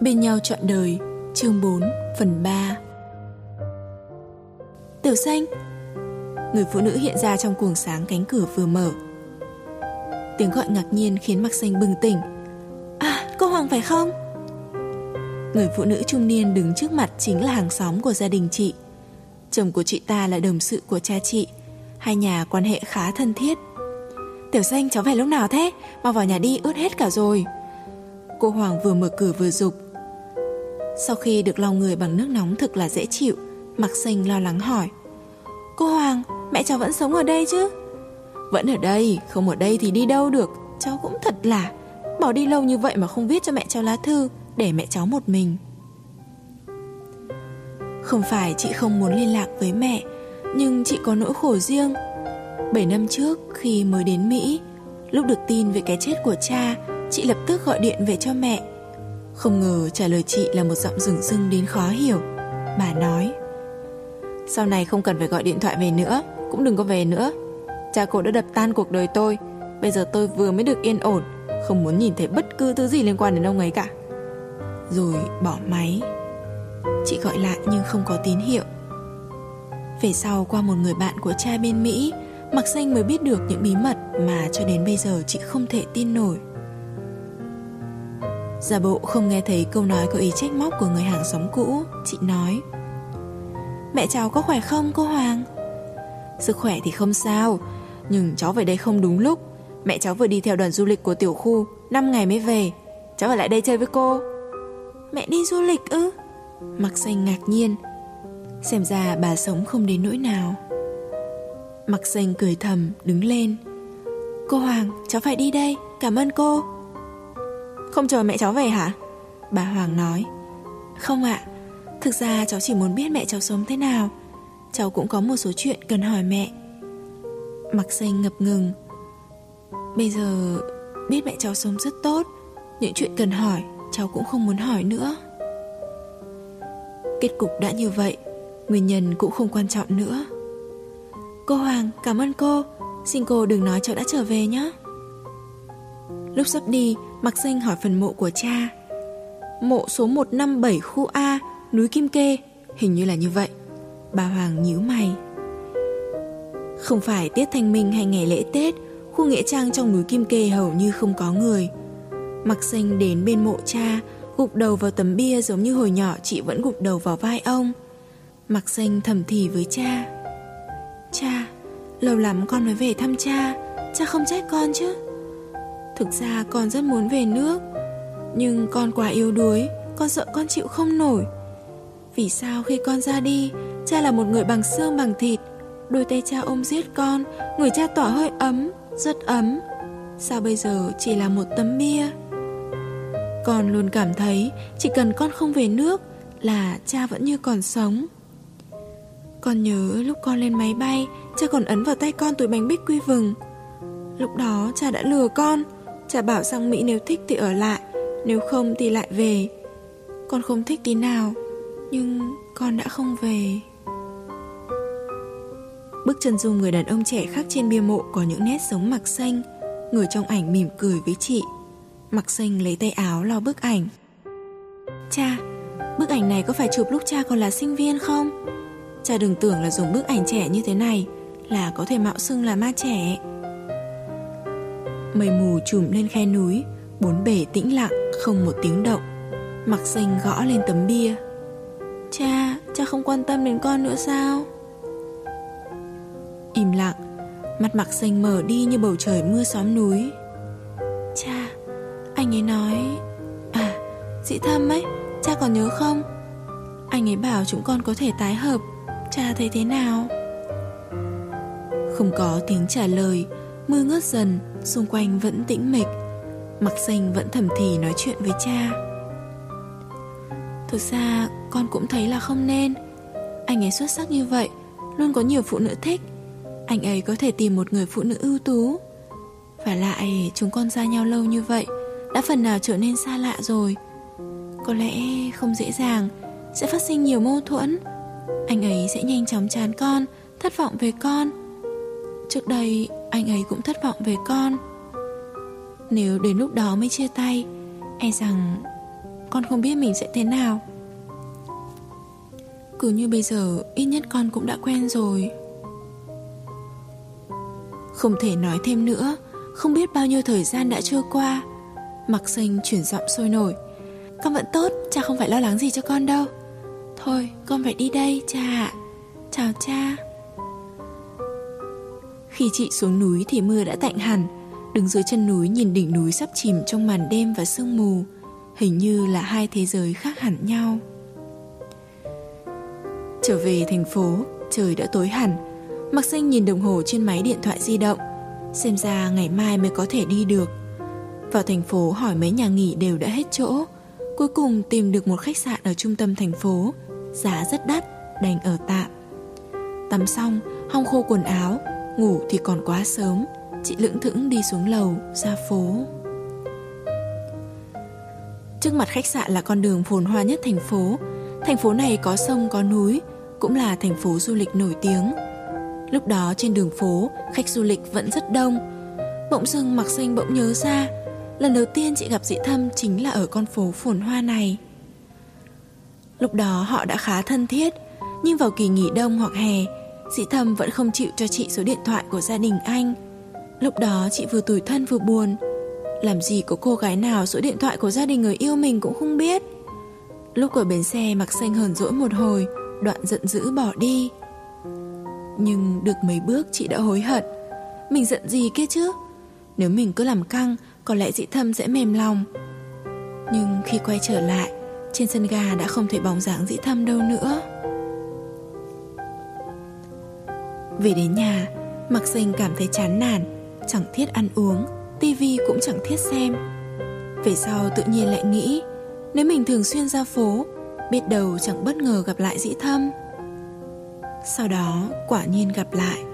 Bên nhau trọn đời, Chương 4 phần 3 Tiểu xanh, Người phụ nữ hiện ra trong cuồng sáng cánh cửa vừa mở. Tiếng gọi ngạc nhiên khiến mặt Xanh bừng tỉnh. À cô Hoàng phải không? Người phụ nữ trung niên đứng trước mặt Chính là hàng xóm của gia đình chị. Chồng của chị ta là đồng sự của cha chị. Hai nhà quan hệ khá thân thiết. Tiểu xanh, cháu về lúc nào thế? Mau vào nhà đi, ướt hết cả rồi. Cô Hoàng vừa mở cửa vừa dục. Sau khi được lau người bằng nước nóng thực là dễ chịu Mặc xanh lo lắng hỏi. Cô Hoàng, mẹ cháu vẫn sống ở đây chứ? Vẫn ở đây, không ở đây thì đi đâu được? Cháu cũng thật là Bỏ đi lâu như vậy mà không viết cho mẹ cháu lá thư Để mẹ cháu một mình. Không phải chị không muốn liên lạc với mẹ Nhưng chị có nỗi khổ riêng. 7 năm trước khi mới đến Mỹ Lúc được tin về cái chết của cha Chị lập tức gọi điện về cho mẹ. Không ngờ trả lời chị là một giọng rừng rưng đến khó hiểu. Bà nói, Sau này không cần phải gọi điện thoại về nữa, Cũng đừng có về nữa. Cha cô đã đập tan cuộc đời tôi, Bây giờ tôi vừa mới được yên ổn, Không muốn nhìn thấy bất cứ thứ gì liên quan đến ông ấy cả. Rồi bỏ máy. Chị gọi lại nhưng không có tín hiệu. Về sau, qua một người bạn của cha bên Mỹ Mặc xanh mới biết được những bí mật Mà cho đến bây giờ chị không thể tin nổi. Giả bộ không nghe thấy câu nói có ý trách móc của người hàng xóm cũ, Chị nói. Mẹ cháu có khỏe không, cô Hoàng? Sức khỏe thì không sao, Nhưng cháu về đây không đúng lúc. Mẹ cháu vừa đi theo đoàn du lịch của tiểu khu 5 ngày mới về. Cháu ở lại đây chơi với cô. Mẹ đi du lịch ư? Mặc xanh ngạc nhiên. Xem ra bà sống không đến nỗi nào. Mặc xanh cười thầm, đứng lên. Cô Hoàng, cháu phải đi đây. Cảm ơn cô. Không chờ mẹ cháu về hả? Bà Hoàng nói. Không ạ. Thực ra cháu chỉ muốn biết mẹ cháu sống thế nào. Cháu cũng có một số chuyện cần hỏi mẹ. Mặc xanh ngập ngừng. Bây giờ biết mẹ cháu sống rất tốt. Những chuyện cần hỏi, Cháu cũng không muốn hỏi nữa. Kết cục đã như vậy, Nguyên nhân cũng không quan trọng nữa. Cô Hoàng, cảm ơn cô. Xin cô đừng nói cháu đã trở về nhé. Lúc sắp đi Mặc xanh hỏi phần mộ của cha. Mộ số 157 khu A Núi Kim Kê. Hình như là như vậy. Bà Hoàng nhíu mày. Không phải tiết thanh minh hay ngày lễ Tết Khu nghĩa trang trong núi Kim Kê hầu như không có người. Mặc xanh đến bên mộ cha Gục đầu vào tấm bia giống như hồi nhỏ Chị vẫn gục đầu vào vai ông. Mặc xanh thầm thì với cha. Cha, lâu lắm con mới về thăm cha Cha không trách con chứ? Thực ra con rất muốn về nước. Nhưng con quá yếu đuối Con sợ con chịu không nổi. Vì sao khi con ra đi Cha là một người bằng xương bằng thịt. Đôi tay cha ôm giết con Người cha tỏa hơi ấm, rất ấm. Sao bây giờ chỉ là một tấm bia? Con luôn cảm thấy Chỉ cần con không về nước Là cha vẫn như còn sống. Con nhớ lúc con lên máy bay Cha còn ấn vào tay con túi bánh bích quy vừng Lúc đó cha đã lừa con Cha bảo sang Mỹ nếu thích thì ở lại, Nếu không thì lại về. Con không thích tí nào, Nhưng con đã không về. Bức chân dung người đàn ông trẻ khác trên bia mộ Có những nét giống mặc xanh. Người trong ảnh mỉm cười với chị. Mặc xanh lấy tay áo lo bức ảnh. Cha, Bức ảnh này có phải chụp lúc cha còn là sinh viên không? Cha đừng tưởng là dùng bức ảnh trẻ như thế này, Là có thể mạo xưng là ma trẻ. Mây mù trùm lên khe núi Bốn bể tĩnh lặng Không một tiếng động. Mặc xanh gõ lên tấm bia. Cha, cha không quan tâm đến con nữa sao? Im lặng Mặt mặc xanh mở đi như bầu trời mưa xóm núi. Cha Anh ấy nói À Dị thâm ấy Cha còn nhớ không? Anh ấy bảo chúng con có thể tái hợp. Cha thấy thế nào? Không có tiếng trả lời Mưa ngớt dần Xung quanh vẫn tĩnh mịch. Mặc xanh vẫn thầm thì nói chuyện với cha. Thực ra, con cũng thấy là không nên. Anh ấy xuất sắc như vậy, Luôn có nhiều phụ nữ thích. Anh ấy có thể tìm một người phụ nữ ưu tú. Và lại, chúng con ra nhau lâu như vậy, Đã phần nào trở nên xa lạ rồi. Có lẽ không dễ dàng, Sẽ phát sinh nhiều mâu thuẫn. Anh ấy sẽ nhanh chóng chán con, Thất vọng về con. Trước đây anh ấy cũng thất vọng về con. Nếu đến lúc đó mới chia tay E rằng Con không biết mình sẽ thế nào. Cứ như bây giờ, Ít nhất con cũng đã quen rồi. Không thể nói thêm nữa, Không biết bao nhiêu thời gian đã trôi qua, Mặc xanh chuyển giọng sôi nổi. Con vẫn tốt, Cha không phải lo lắng gì cho con đâu. Thôi, con phải đi đây, cha ạ. Chào cha. Khi chị xuống núi thì mưa đã tạnh hẳn. Đứng dưới chân núi nhìn đỉnh núi sắp chìm trong màn đêm và sương mù. Hình như là hai thế giới khác hẳn nhau. Trở về thành phố, trời đã tối hẳn. Mặc sinh nhìn đồng hồ trên máy điện thoại di động Xem ra ngày mai mới có thể đi được. Vào thành phố hỏi mấy nhà nghỉ đều đã hết chỗ. Cuối cùng tìm được một khách sạn ở trung tâm thành phố Giá rất đắt, đành ở tạm. Tắm xong, hong khô quần áo Ngủ thì còn quá sớm. Chị lững thững đi xuống lầu, ra phố. Trước mặt khách sạn là con đường phồn hoa nhất thành phố. Thành phố này có sông có núi Cũng là thành phố du lịch nổi tiếng. Lúc đó trên đường phố Khách du lịch vẫn rất đông. Bỗng dưng mặc xanh bỗng nhớ ra Lần đầu tiên chị gặp dị thâm Chính là ở con phố phồn hoa này. Lúc đó họ đã khá thân thiết Nhưng vào kỳ nghỉ đông hoặc hè Dị thâm vẫn không chịu cho chị số điện thoại của gia đình anh. Lúc đó chị vừa tủi thân vừa buồn. Làm gì có cô gái nào số điện thoại của gia đình người yêu mình cũng không biết. Lúc ở bến xe mặc xanh hờn dỗi một hồi, Đoạn giận dữ bỏ đi. Nhưng được mấy bước chị đã hối hận. Mình giận gì kia chứ? Nếu mình cứ làm căng, Có lẽ dị thâm sẽ mềm lòng. Nhưng khi quay trở lại, Trên sân ga đã không thể bóng dáng dị thâm đâu nữa. Về đến nhà Mặc xanh cảm thấy chán nản, Chẳng thiết ăn uống tivi cũng chẳng thiết xem. Về sau tự nhiên lại nghĩ, Nếu mình thường xuyên ra phố, Biết đâu chẳng bất ngờ gặp lại dĩ thâm. Sau đó quả nhiên gặp lại.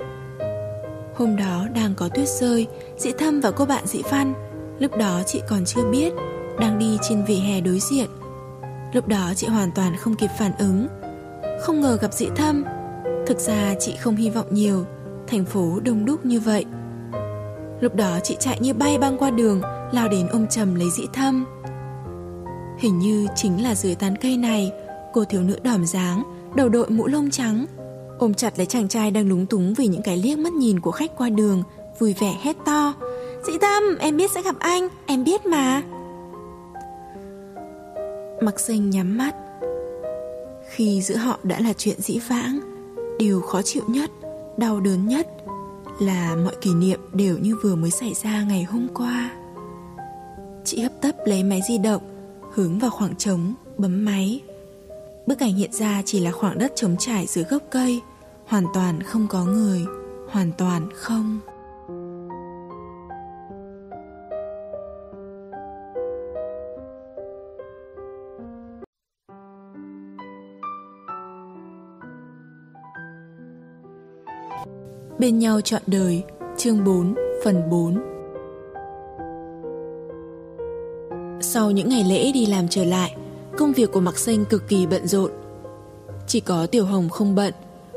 Hôm đó đang có tuyết rơi, Dĩ thâm và cô bạn dĩ văn. Lúc đó chị còn chưa biết, Đang đi trên vỉa hè đối diện. Lúc đó chị hoàn toàn không kịp phản ứng. Không ngờ gặp dĩ thâm Thực ra chị không hy vọng nhiều. Thành phố đông đúc như vậy. Lúc đó chị chạy như bay băng qua đường, Lao đến ôm chầm lấy dĩ thâm. Hình như chính là dưới tán cây này, Cô thiếu nữ đỏm dáng, Đầu đội mũ lông trắng, Ôm chặt lấy chàng trai đang lúng túng Vì những cái liếc mắt nhìn của khách qua đường, Vui vẻ hét to. Dĩ thâm, em biết sẽ gặp anh, Em biết mà. Mặc sinh nhắm mắt. Khi giữa họ đã là chuyện dĩ vãng Điều khó chịu nhất Đau đớn nhất là mọi kỷ niệm đều như vừa mới xảy ra ngày hôm qua. Chị hấp tấp lấy máy di động, hướng vào khoảng trống, bấm máy. Bức ảnh hiện ra chỉ là khoảng đất trống trải dưới gốc cây, hoàn toàn không có người, hoàn toàn không. Bên nhau trọn đời Chương 4 Phần 4 Sau những ngày lễ đi làm trở lại Công việc của Mạc Xanh cực kỳ bận rộn. Chỉ có Tiểu Hồng không bận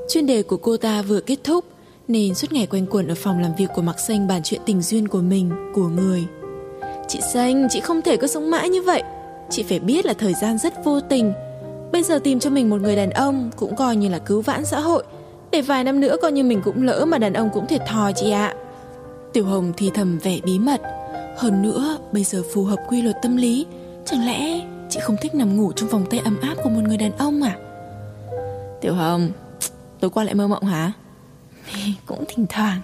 Chuyên đề của cô ta vừa kết thúc Nên suốt ngày quanh quẩn ở phòng làm việc của Mạc Xanh Bàn chuyện tình duyên của mình, của người. Chị Xanh, chị không thể cứ sống mãi như vậy. Chị phải biết là thời gian rất vô tình. Bây giờ tìm cho mình một người đàn ông Cũng coi như là cứu vãn xã hội để vài năm nữa coi như mình cũng lỡ mà đàn ông cũng thiệt thòi chị ạ. Tiểu Hồng thì thầm vẻ bí mật. Hơn nữa, bây giờ phù hợp quy luật tâm lý. Chẳng lẽ chị không thích nằm ngủ trong vòng tay ấm áp của một người đàn ông à? Tiểu Hồng, tối qua lại mơ mộng hả? cũng thỉnh thoảng.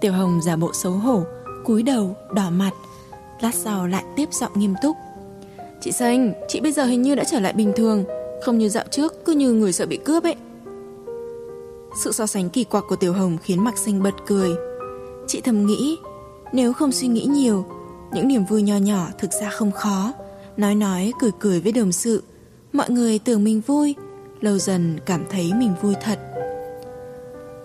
Tiểu Hồng giả bộ xấu hổ, cúi đầu, đỏ mặt. Lát sau lại tiếp giọng nghiêm túc. Chị Xanh, chị bây giờ hình như đã trở lại bình thường, không như dạo trước cứ như người sợ bị cướp ấy. Sự so sánh kỳ quặc của Tiểu Hồng khiến Mạc Sinh bật cười. Chị thầm nghĩ, nếu không suy nghĩ nhiều, những niềm vui nho nhỏ thực ra không khó. Nói nói, cười cười với đồng sự, mọi người tưởng mình vui, lâu dần cảm thấy mình vui thật.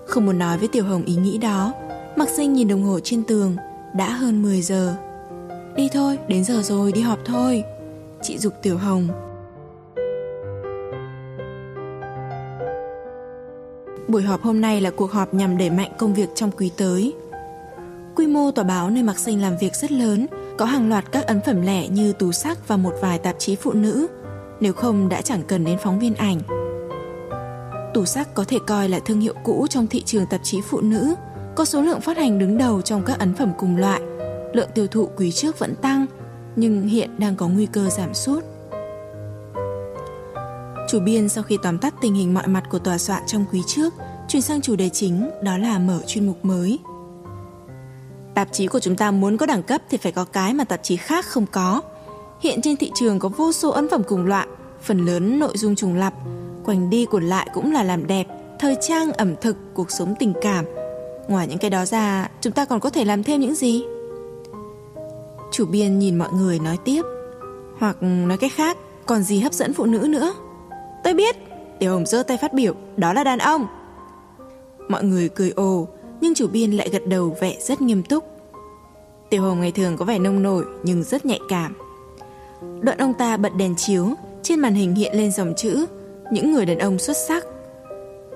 Không muốn nói với Tiểu Hồng ý nghĩ đó, Mạc Sinh nhìn đồng hồ trên tường, đã hơn 10 giờ. Đi thôi, đến giờ rồi, đi họp thôi. Chị dục Tiểu Hồng Buổi họp hôm nay là cuộc họp nhằm đẩy mạnh công việc trong quý tới. Quy mô tòa báo nơi Mạc Sinh làm việc rất lớn, có hàng loạt các ấn phẩm lẻ như tủ sắc và một vài tạp chí phụ nữ, nếu không đã chẳng cần đến phóng viên ảnh. Tủ sắc có thể coi là thương hiệu cũ trong thị trường tạp chí phụ nữ, có số lượng phát hành đứng đầu trong các ấn phẩm cùng loại. Lượng tiêu thụ quý trước vẫn tăng, nhưng hiện đang có nguy cơ giảm sút. Chủ biên sau khi tóm tắt tình hình mọi mặt của tòa soạn trong quý trước, chuyển sang chủ đề chính đó là mở chuyên mục mới. Tạp chí của chúng ta muốn có đẳng cấp thì phải có cái mà tạp chí khác không có. Hiện trên thị trường có vô số ấn phẩm cùng loại, phần lớn nội dung trùng lặp, quanh đi quẩn lại cũng là làm đẹp, thời trang, ẩm thực, cuộc sống tình cảm. Ngoài những cái đó ra, chúng ta còn có thể làm thêm những gì? Chủ biên nhìn mọi người nói tiếp, hoặc nói cách khác, còn gì hấp dẫn phụ nữ nữa? Tôi biết, Tiểu Hồng giơ tay phát biểu, đó là đàn ông. Mọi người cười ồ, nhưng chủ biên lại gật đầu vẻ rất nghiêm túc. Tiểu Hồng ngày thường có vẻ nông nổi nhưng rất nhạy cảm. Đoạn ông ta bật đèn chiếu, trên màn hình hiện lên dòng chữ những người đàn ông xuất sắc.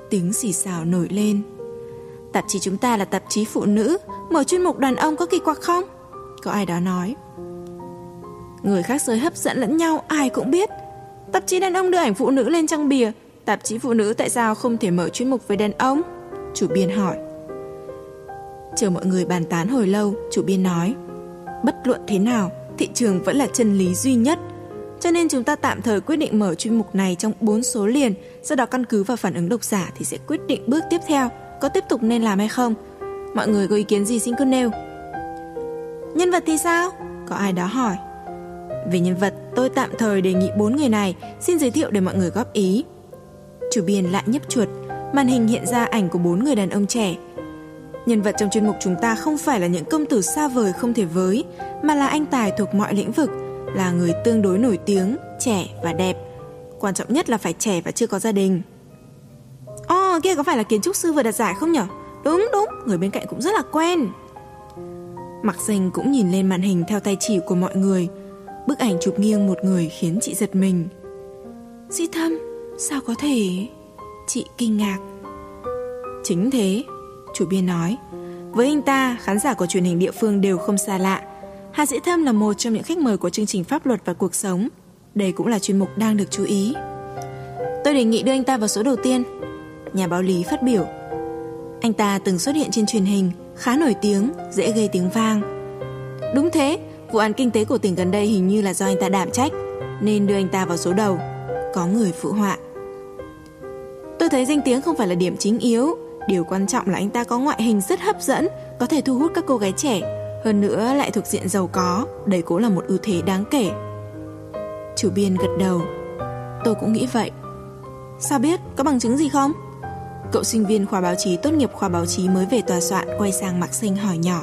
Tiếng xì xào nổi lên. Tạp chí chúng ta là tạp chí phụ nữ, mở chuyên mục đàn ông có kỳ quặc không? Có ai đó nói. Người khác giới hấp dẫn lẫn nhau ai cũng biết. Tạp chí đàn ông đưa ảnh phụ nữ lên trang bìa, tạp chí phụ nữ tại sao không thể mở chuyên mục về đàn ông? Chủ biên hỏi. Chờ mọi người bàn tán hồi lâu, chủ biên nói. Bất luận thế nào, thị trường vẫn là chân lý duy nhất cho nên chúng ta tạm thời quyết định mở chuyên mục này trong 4 số liền, sau đó căn cứ vào phản ứng độc giả thì sẽ quyết định bước tiếp theo có tiếp tục nên làm hay không. Mọi người có ý kiến gì xin cứ nêu. Nhân vật thì sao? Có ai đó hỏi. Về nhân vật, tôi tạm thời đề nghị bốn người này xin giới thiệu để mọi người góp ý. Chủ biên lại nhấp chuột, màn hình hiện ra ảnh của bốn người đàn ông trẻ. Nhân vật trong chuyên mục chúng ta không phải là những công tử xa vời không thể với, mà là anh tài thuộc mọi lĩnh vực, là người tương đối nổi tiếng, trẻ và đẹp. Quan trọng nhất là phải trẻ và chưa có gia đình. Ồ, oh, kia có phải là kiến trúc sư vừa đạt giải không nhở? Đúng đúng, người bên cạnh cũng rất là quen. Mặc xanh cũng nhìn lên màn hình theo tay chỉ của mọi người. Bức ảnh chụp nghiêng một người khiến chị giật mình. Di thâm, sao có thể... Chị kinh ngạc. Chính thế, chủ biên nói. Với anh ta, khán giả của truyền hình địa phương đều không xa lạ. Hà Dĩ Thâm là một trong những khách mời của chương trình Pháp luật và cuộc sống. Đây cũng là chuyên mục đang được chú ý. Tôi đề nghị đưa anh ta vào số đầu tiên. Nhà báo Lý phát biểu. Anh ta từng xuất hiện trên truyền hình, khá nổi tiếng, dễ gây tiếng vang. Đúng thế, vụ án kinh tế của tỉnh gần đây hình như là do anh ta đảm trách, nên đưa anh ta vào số đầu. Có người phụ họa. Tôi thấy danh tiếng không phải là điểm chính yếu, điều quan trọng là anh ta có ngoại hình rất hấp dẫn, có thể thu hút các cô gái trẻ hơn nữa lại thuộc diện giàu có, Đấy cũng là một ưu thế đáng kể. Chủ biên gật đầu. Tôi cũng nghĩ vậy. Sao biết, có bằng chứng gì không? Cậu sinh viên khoa báo chí tốt nghiệp khoa báo chí mới về tòa soạn quay sang Mạc Sinh hỏi nhỏ.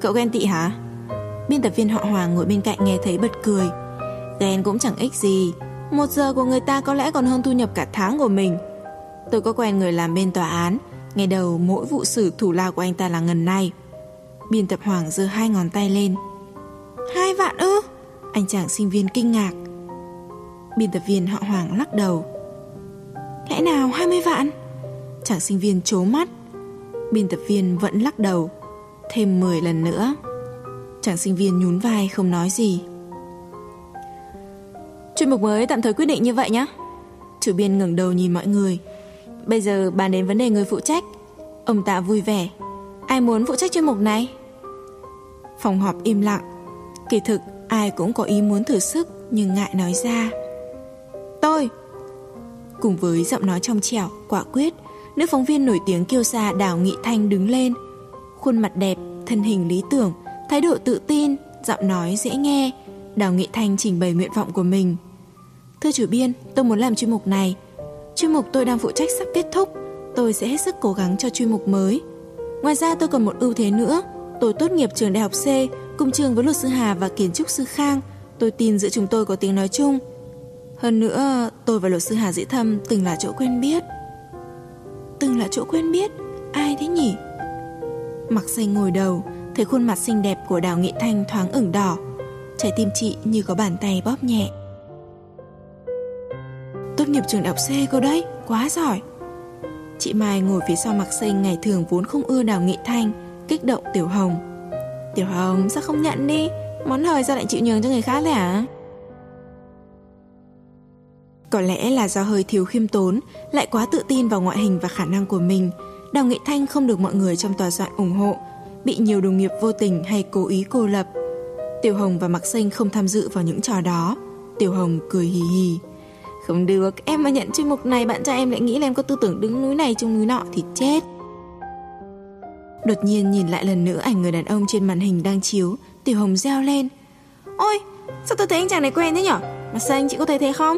Cậu ghen tị hả? Biên tập viên họ Hoàng ngồi bên cạnh nghe thấy bật cười. Ghen cũng chẳng ích gì, một giờ của người ta có lẽ còn hơn thu nhập cả tháng của mình. Tôi có quen người làm bên tòa án, ngày đầu mỗi vụ xử thủ lao của anh ta là ngần này. Biên tập Hoàng giơ hai ngón tay lên. Hai vạn ư? Anh chàng sinh viên kinh ngạc. Biên tập viên họ Hoàng lắc đầu. Lẽ nào 20 vạn? Chàng sinh viên chố mắt. Biên tập viên vẫn lắc đầu. Thêm 10 lần nữa. Chàng sinh viên nhún vai không nói gì. Chuyên mục mới tạm thời quyết định như vậy nhé. Chủ biên ngẩng đầu nhìn mọi người. Bây giờ bàn đến vấn đề người phụ trách. Ông ta vui vẻ. Ai muốn phụ trách chuyên mục này? Phòng họp im lặng. Kỳ thực ai cũng có ý muốn thử sức Nhưng ngại nói ra. Tôi! Cùng với giọng nói trong trẻo, quả quyết Nữ phóng viên nổi tiếng kiêu sa Đào Nghị Thanh đứng lên. Khuôn mặt đẹp, thân hình lý tưởng Thái độ tự tin, giọng nói dễ nghe Đào Nghị Thanh trình bày nguyện vọng của mình. Thưa chủ biên, tôi muốn làm chuyên mục này. Chuyên mục tôi đang phụ trách sắp kết thúc Tôi sẽ hết sức cố gắng cho chuyên mục mới. Ngoài ra tôi còn một ưu thế nữa Tôi tốt nghiệp trường đại học C Cùng trường với luật sư Hà và kiến trúc sư Khang. Tôi tin giữa chúng tôi có tiếng nói chung. Hơn nữa tôi và luật sư Hà Dĩ Thâm Từng là chỗ quen biết. Từng là chỗ quen biết? Ai thế nhỉ? Mặc xanh ngồi đầu. Thấy khuôn mặt xinh đẹp của Đào Nghị Thanh thoáng ửng đỏ Trái tim chị như có bàn tay bóp nhẹ. Tốt nghiệp trường đại học C cô đấy Quá giỏi. Chị Mai ngồi phía sau mặc xanh ngày thường vốn không ưa đào nghị thanh, kích động tiểu hồng. Tiểu Hồng sao không nhận đi? Món hời sao lại chịu nhường cho người khác thế hả? Có lẽ là do hơi thiếu khiêm tốn Lại quá tự tin vào ngoại hình và khả năng của mình Đào Nghị Thanh không được mọi người trong tòa soạn ủng hộ Bị nhiều đồng nghiệp vô tình hay cố ý cô lập. Tiểu Hồng và Mạc Sinh không tham dự vào những trò đó. Tiểu Hồng cười hì hì. Không được, em mà nhận chuyên mục này Bạn trai em lại nghĩ là em có tư tưởng đứng núi này chung núi nọ thì chết. Đột nhiên nhìn lại lần nữa ảnh người đàn ông trên màn hình đang chiếu Tiểu Hồng reo lên. Ôi, sao tôi thấy anh chàng này quen thế nhở? Mạc Sinh, chị có thấy thế không?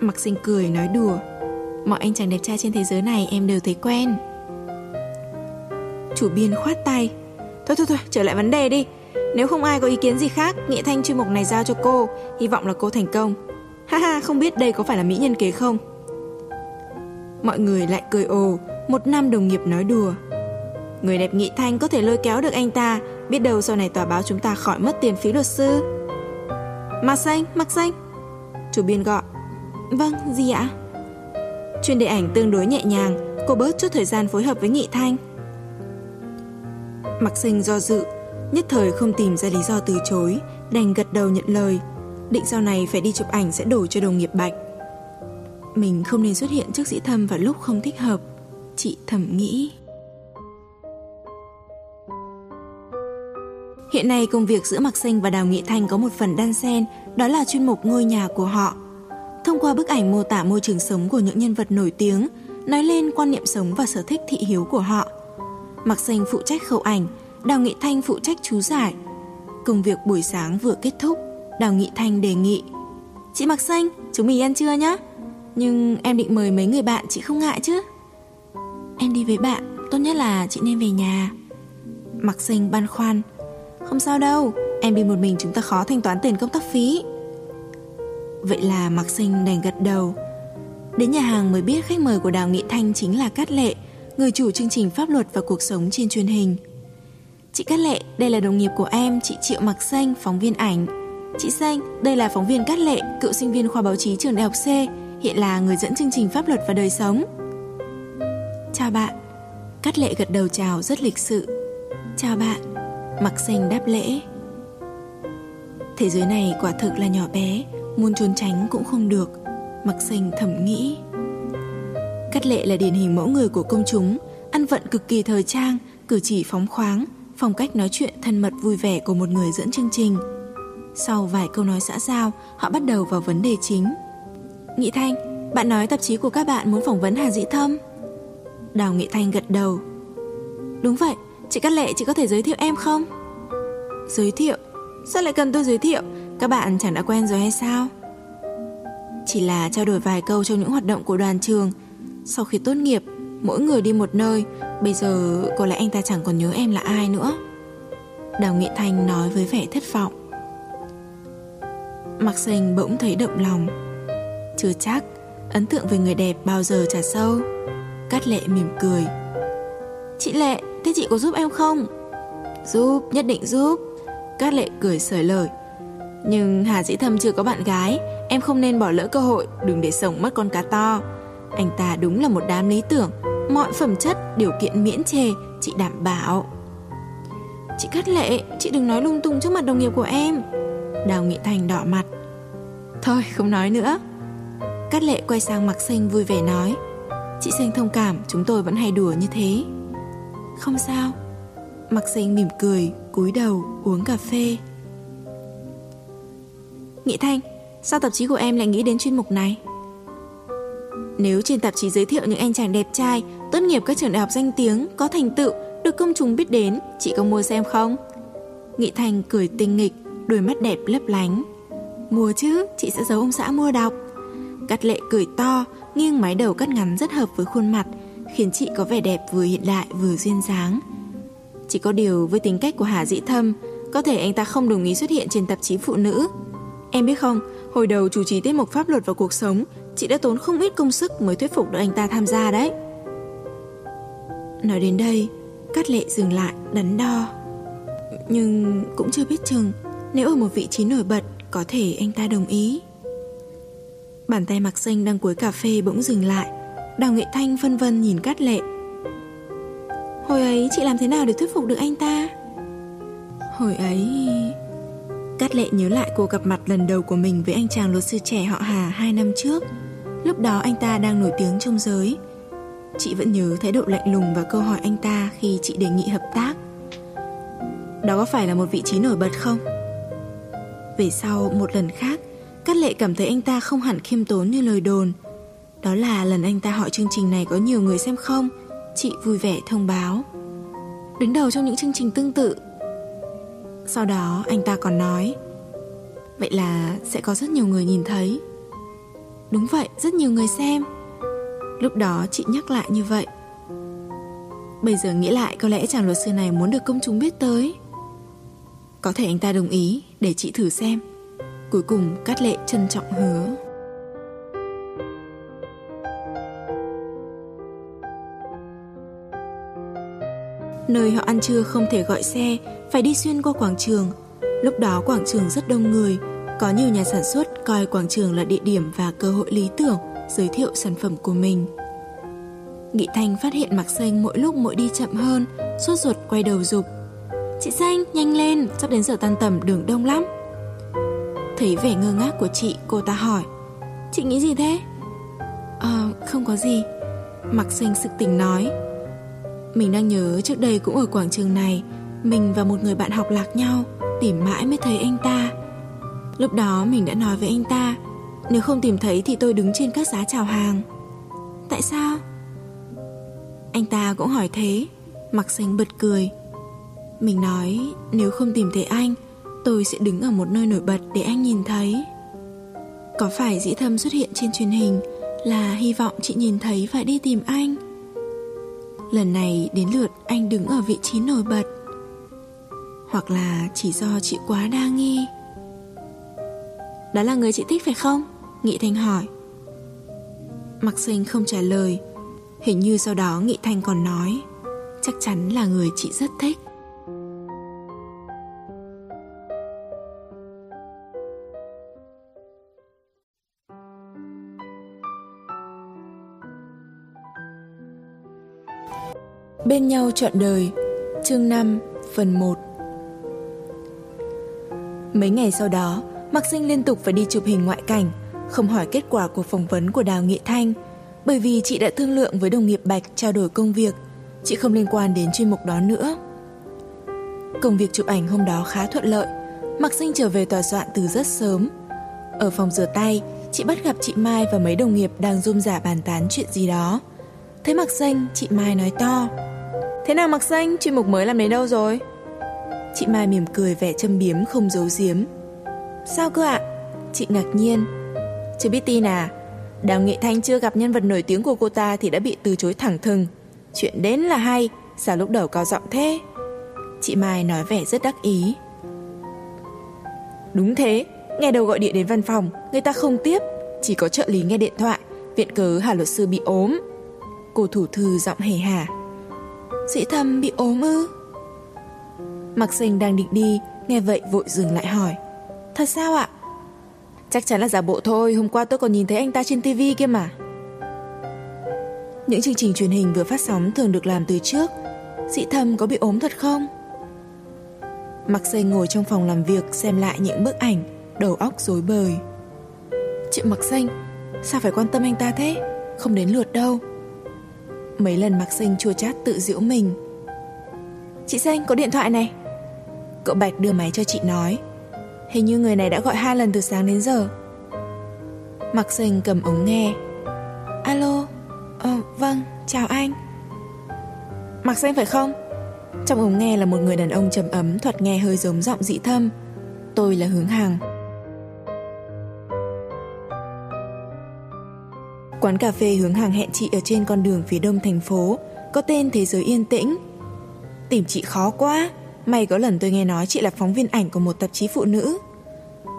Mạc Sinh cười nói đùa. Mọi anh chàng đẹp trai trên thế giới này em đều thấy quen Chủ biên khoát tay Thôi thôi thôi, trở lại vấn đề đi nếu không ai có ý kiến gì khác, Nghĩa Thanh chuyên mục này giao cho cô, hy vọng là cô thành công. Haha, không biết đây có phải là mỹ nhân kế không? Mọi người lại cười ồ, một năm đồng nghiệp nói đùa. Người đẹp Nghị Thanh có thể lôi kéo được anh ta, biết đâu sau này tòa báo chúng ta khỏi mất tiền phí luật sư. Mạc xanh, mặc xanh. Chủ biên gọi. Vâng, gì ạ? Chuyên đề ảnh tương đối nhẹ nhàng, cô bớt chút thời gian phối hợp với Nghị Thanh. Mặc sinh do dự, Nhất thời không tìm ra lý do từ chối, đành gật đầu nhận lời. Định sau này phải đi chụp ảnh sẽ đổi cho đồng nghiệp Bạch. Mình không nên xuất hiện trước dĩ thâm vào lúc không thích hợp. Chị thầm nghĩ. Hiện nay công việc giữa Mạc Sinh và Đào Nghị Thanh có một phần đan xen, đó là chuyên mục ngôi nhà của họ. Thông qua bức ảnh mô tả môi trường sống của những nhân vật nổi tiếng, nói lên quan niệm sống và sở thích thị hiếu của họ. Mạc Xanh phụ trách khẩu ảnh, Đào Nghị Thanh phụ trách chú giải. Công việc buổi sáng vừa kết thúc, Đào Nghị Thanh đề nghị. Chị Mạc Xanh, chúng mình ăn trưa nhé. Nhưng em định mời mấy người bạn chị không ngại chứ. Em đi với bạn, tốt nhất là chị nên về nhà. Mặc Xanh băn khoăn. Không sao đâu, em đi một mình chúng ta khó thanh toán tiền công tác phí. Vậy là Mặc Sinh đành gật đầu. Đến nhà hàng mới biết khách mời của Đào Nghị Thanh chính là Cát Lệ, người chủ chương trình pháp luật và cuộc sống trên truyền hình. Chị Cát Lệ, đây là đồng nghiệp của em, chị Triệu Mặc Xanh, phóng viên ảnh. Chị Xanh, đây là phóng viên Cát Lệ, cựu sinh viên khoa báo chí trường Đại học C, hiện là người dẫn chương trình pháp luật và đời sống. Chào bạn. Cát Lệ gật đầu chào rất lịch sự. Chào bạn. Mặc Xanh đáp lễ. Thế giới này quả thực là nhỏ bé, muốn trốn tránh cũng không được. Mặc Xanh thầm nghĩ. Cát Lệ là điển hình mẫu người của công chúng, ăn vận cực kỳ thời trang, cử chỉ phóng khoáng, phong cách nói chuyện thân mật vui vẻ của một người dẫn chương trình. Sau vài câu nói xã giao, họ bắt đầu vào vấn đề chính. Nghị Thanh, bạn nói tạp chí của các bạn muốn phỏng vấn Hà Dĩ Thâm. Đào Nghị Thanh gật đầu. Đúng vậy, chị Cát Lệ chị có thể giới thiệu em không? Giới thiệu? Sao lại cần tôi giới thiệu? Các bạn chẳng đã quen rồi hay sao? Chỉ là trao đổi vài câu trong những hoạt động của đoàn trường. Sau khi tốt nghiệp, mỗi người đi một nơi, Bây giờ có lẽ anh ta chẳng còn nhớ em là ai nữa. Đào Nghị Thanh nói với vẻ thất vọng. Mặc sành bỗng thấy động lòng. Chưa chắc Ấn tượng về người đẹp bao giờ trả sâu. Cát lệ mỉm cười. Chị Lệ, thế chị có giúp em không? Giúp, nhất định giúp. Cát lệ cười sởi lời. Nhưng Hà Dĩ Thâm chưa có bạn gái. Em không nên bỏ lỡ cơ hội Đừng để sống mất con cá to. Anh ta đúng là một đám lý tưởng Mọi phẩm chất, điều kiện miễn chê, chị đảm bảo. Chị Cát Lệ, chị đừng nói lung tung trước mặt đồng nghiệp của em. Đào Nghị Thành đỏ mặt. Thôi, không nói nữa. Cát Lệ quay sang Mặc Sinh vui vẻ nói. Chị Sinh thông cảm, chúng tôi vẫn hay đùa như thế. Không sao. Mặc Sinh mỉm cười, cúi đầu, uống cà phê. Nghị Thanh, sao tạp chí của em lại nghĩ đến chuyên mục này? Nếu trên tạp chí giới thiệu những anh chàng đẹp trai, tốt nghiệp các trường đại học danh tiếng, có thành tựu, được công chúng biết đến, chị có mua xem không? Nghị Thành cười tinh nghịch, đôi mắt đẹp lấp lánh. Mua chứ, chị sẽ giấu ông xã mua đọc. Cắt lệ cười to, nghiêng mái đầu cắt ngắn rất hợp với khuôn mặt, khiến chị có vẻ đẹp vừa hiện đại vừa duyên dáng. Chỉ có điều với tính cách của Hà Dĩ Thâm, có thể anh ta không đồng ý xuất hiện trên tạp chí phụ nữ. Em biết không, hồi đầu chủ trì tiết mục pháp luật và cuộc sống, Chị đã tốn không ít công sức mới thuyết phục được anh ta tham gia đấy. Nói đến đây, Cát lệ dừng lại, đắn đo. Nhưng cũng chưa biết chừng, Nếu ở một vị trí nổi bật, Có thể anh ta đồng ý. Bàn tay mặc xanh đang cuối cà phê bỗng dừng lại. Đào Nghệ Thanh phân vân nhìn Cát lệ. Hồi ấy chị làm thế nào để thuyết phục được anh ta? Hồi ấy... Cát lệ nhớ lại cuộc gặp mặt lần đầu của mình với anh chàng luật sư trẻ họ Hà hai năm trước. Lúc đó anh ta đang nổi tiếng trong giới. Chị vẫn nhớ thái độ lạnh lùng và câu hỏi anh ta khi chị đề nghị hợp tác. Đó có phải là một vị trí nổi bật không? Về sau một lần khác, Cát lệ cảm thấy anh ta không hẳn khiêm tốn như lời đồn. Đó là lần anh ta hỏi chương trình này có nhiều người xem không, chị vui vẻ thông báo. Đứng đầu trong những chương trình tương tự sau đó anh ta còn nói Vậy là sẽ có rất nhiều người nhìn thấy Đúng vậy, rất nhiều người xem. Lúc đó chị nhắc lại như vậy. Bây giờ nghĩ lại có lẽ chàng luật sư này muốn được công chúng biết tới. Có thể anh ta đồng ý để chị thử xem. Cuối cùng Cát Lệ trân trọng hứa. Nơi họ ăn trưa không thể gọi xe phải đi xuyên qua quảng trường. Lúc đó quảng trường rất đông người, có nhiều nhà sản xuất coi quảng trường là địa điểm và cơ hội lý tưởng giới thiệu sản phẩm của mình. Nghị Thanh phát hiện Mạc Xanh mỗi lúc mỗi đi chậm hơn, sốt ruột quay đầu dục. Chị Xanh, nhanh lên, sắp đến giờ tan tầm đường đông lắm. Thấy vẻ ngơ ngác của chị, cô ta hỏi. Chị nghĩ gì thế? Ờ, không có gì. Mạc Xanh sực tỉnh nói. Mình đang nhớ trước đây cũng ở quảng trường này, mình và một người bạn học lạc nhau Tìm mãi mới thấy anh ta Lúc đó mình đã nói với anh ta, Nếu không tìm thấy thì tôi đứng trên các giá chào hàng. Tại sao? Anh ta cũng hỏi thế, Mặc xanh bật cười. Mình nói, nếu không tìm thấy anh, Tôi sẽ đứng ở một nơi nổi bật để anh nhìn thấy. Có phải dĩ thâm xuất hiện trên truyền hình Là hy vọng chị nhìn thấy và đi tìm anh? Lần này đến lượt anh đứng ở vị trí nổi bật. Hoặc là chỉ do chị quá đa nghi. Đó là người chị thích phải không? Nghị Thanh hỏi. Mặc sinh không trả lời. Hình như sau đó Nghị Thanh còn nói Chắc chắn là người chị rất thích. Bên nhau trọn đời Chương 5 Phần 1 Mấy ngày sau đó, Mạc Sinh liên tục phải đi chụp hình ngoại cảnh, không hỏi kết quả của phỏng vấn của Đào Nghị Thanh, bởi vì chị đã thương lượng với đồng nghiệp Bạch trao đổi công việc, chị không liên quan đến chuyên mục đó nữa. Công việc chụp ảnh hôm đó khá thuận lợi, Mạc Sinh trở về tòa soạn từ rất sớm. Ở phòng rửa tay, chị bắt gặp chị Mai và mấy đồng nghiệp đang rôm rả bàn tán chuyện gì đó. Thấy Mạc Xanh, chị Mai nói to. Thế nào Mạc Xanh, chuyên mục mới làm đến đâu rồi? Chị Mai mỉm cười vẻ châm biếm không giấu giếm Sao cơ ạ? Chị ngạc nhiên. Chưa biết tin à Đào Nghệ Thanh chưa gặp nhân vật nổi tiếng của cô ta Thì đã bị từ chối thẳng thừng. Chuyện đến là hay, Sao lúc đầu cao giọng thế? Chị Mai nói vẻ rất đắc ý. Đúng thế, Nghe đầu gọi điện đến văn phòng, Người ta không tiếp. Chỉ có trợ lý nghe điện thoại, Viện cớ Hà luật sư bị ốm. Cô thủ thư giọng hề hả Sĩ thâm bị ốm ư? Mặc sinh đang định đi, Nghe vậy vội dừng lại hỏi. Thật sao ạ? Chắc chắn là giả bộ thôi, Hôm qua tôi còn nhìn thấy anh ta trên tivi kia mà. Những chương trình truyền hình vừa phát sóng Thường được làm từ trước. Dị thầm có bị ốm thật không? Mặc xây ngồi trong phòng làm việc Xem lại những bức ảnh, Đầu óc rối bời. Chị Mặc Xanh Sao phải quan tâm anh ta thế? Không đến lượt đâu. Mấy lần Mặc Xanh chua chát tự giễu mình. Chị Xanh có điện thoại này. Cậu Bạch đưa máy cho chị nói. Hình như người này đã gọi hai lần từ sáng đến giờ. Mặc sình cầm ống nghe. Alo Ờ vâng chào anh. Mặc sành phải không? Trong ống nghe là một người đàn ông trầm ấm Thuật nghe hơi giống giọng dị thâm. Tôi là hướng hàng Quán cà phê hướng hàng hẹn chị ở trên con đường phía đông thành phố, Có tên Thế giới yên tĩnh. Tìm chị khó quá. May có lần tôi nghe nói chị là phóng viên ảnh của một tạp chí phụ nữ.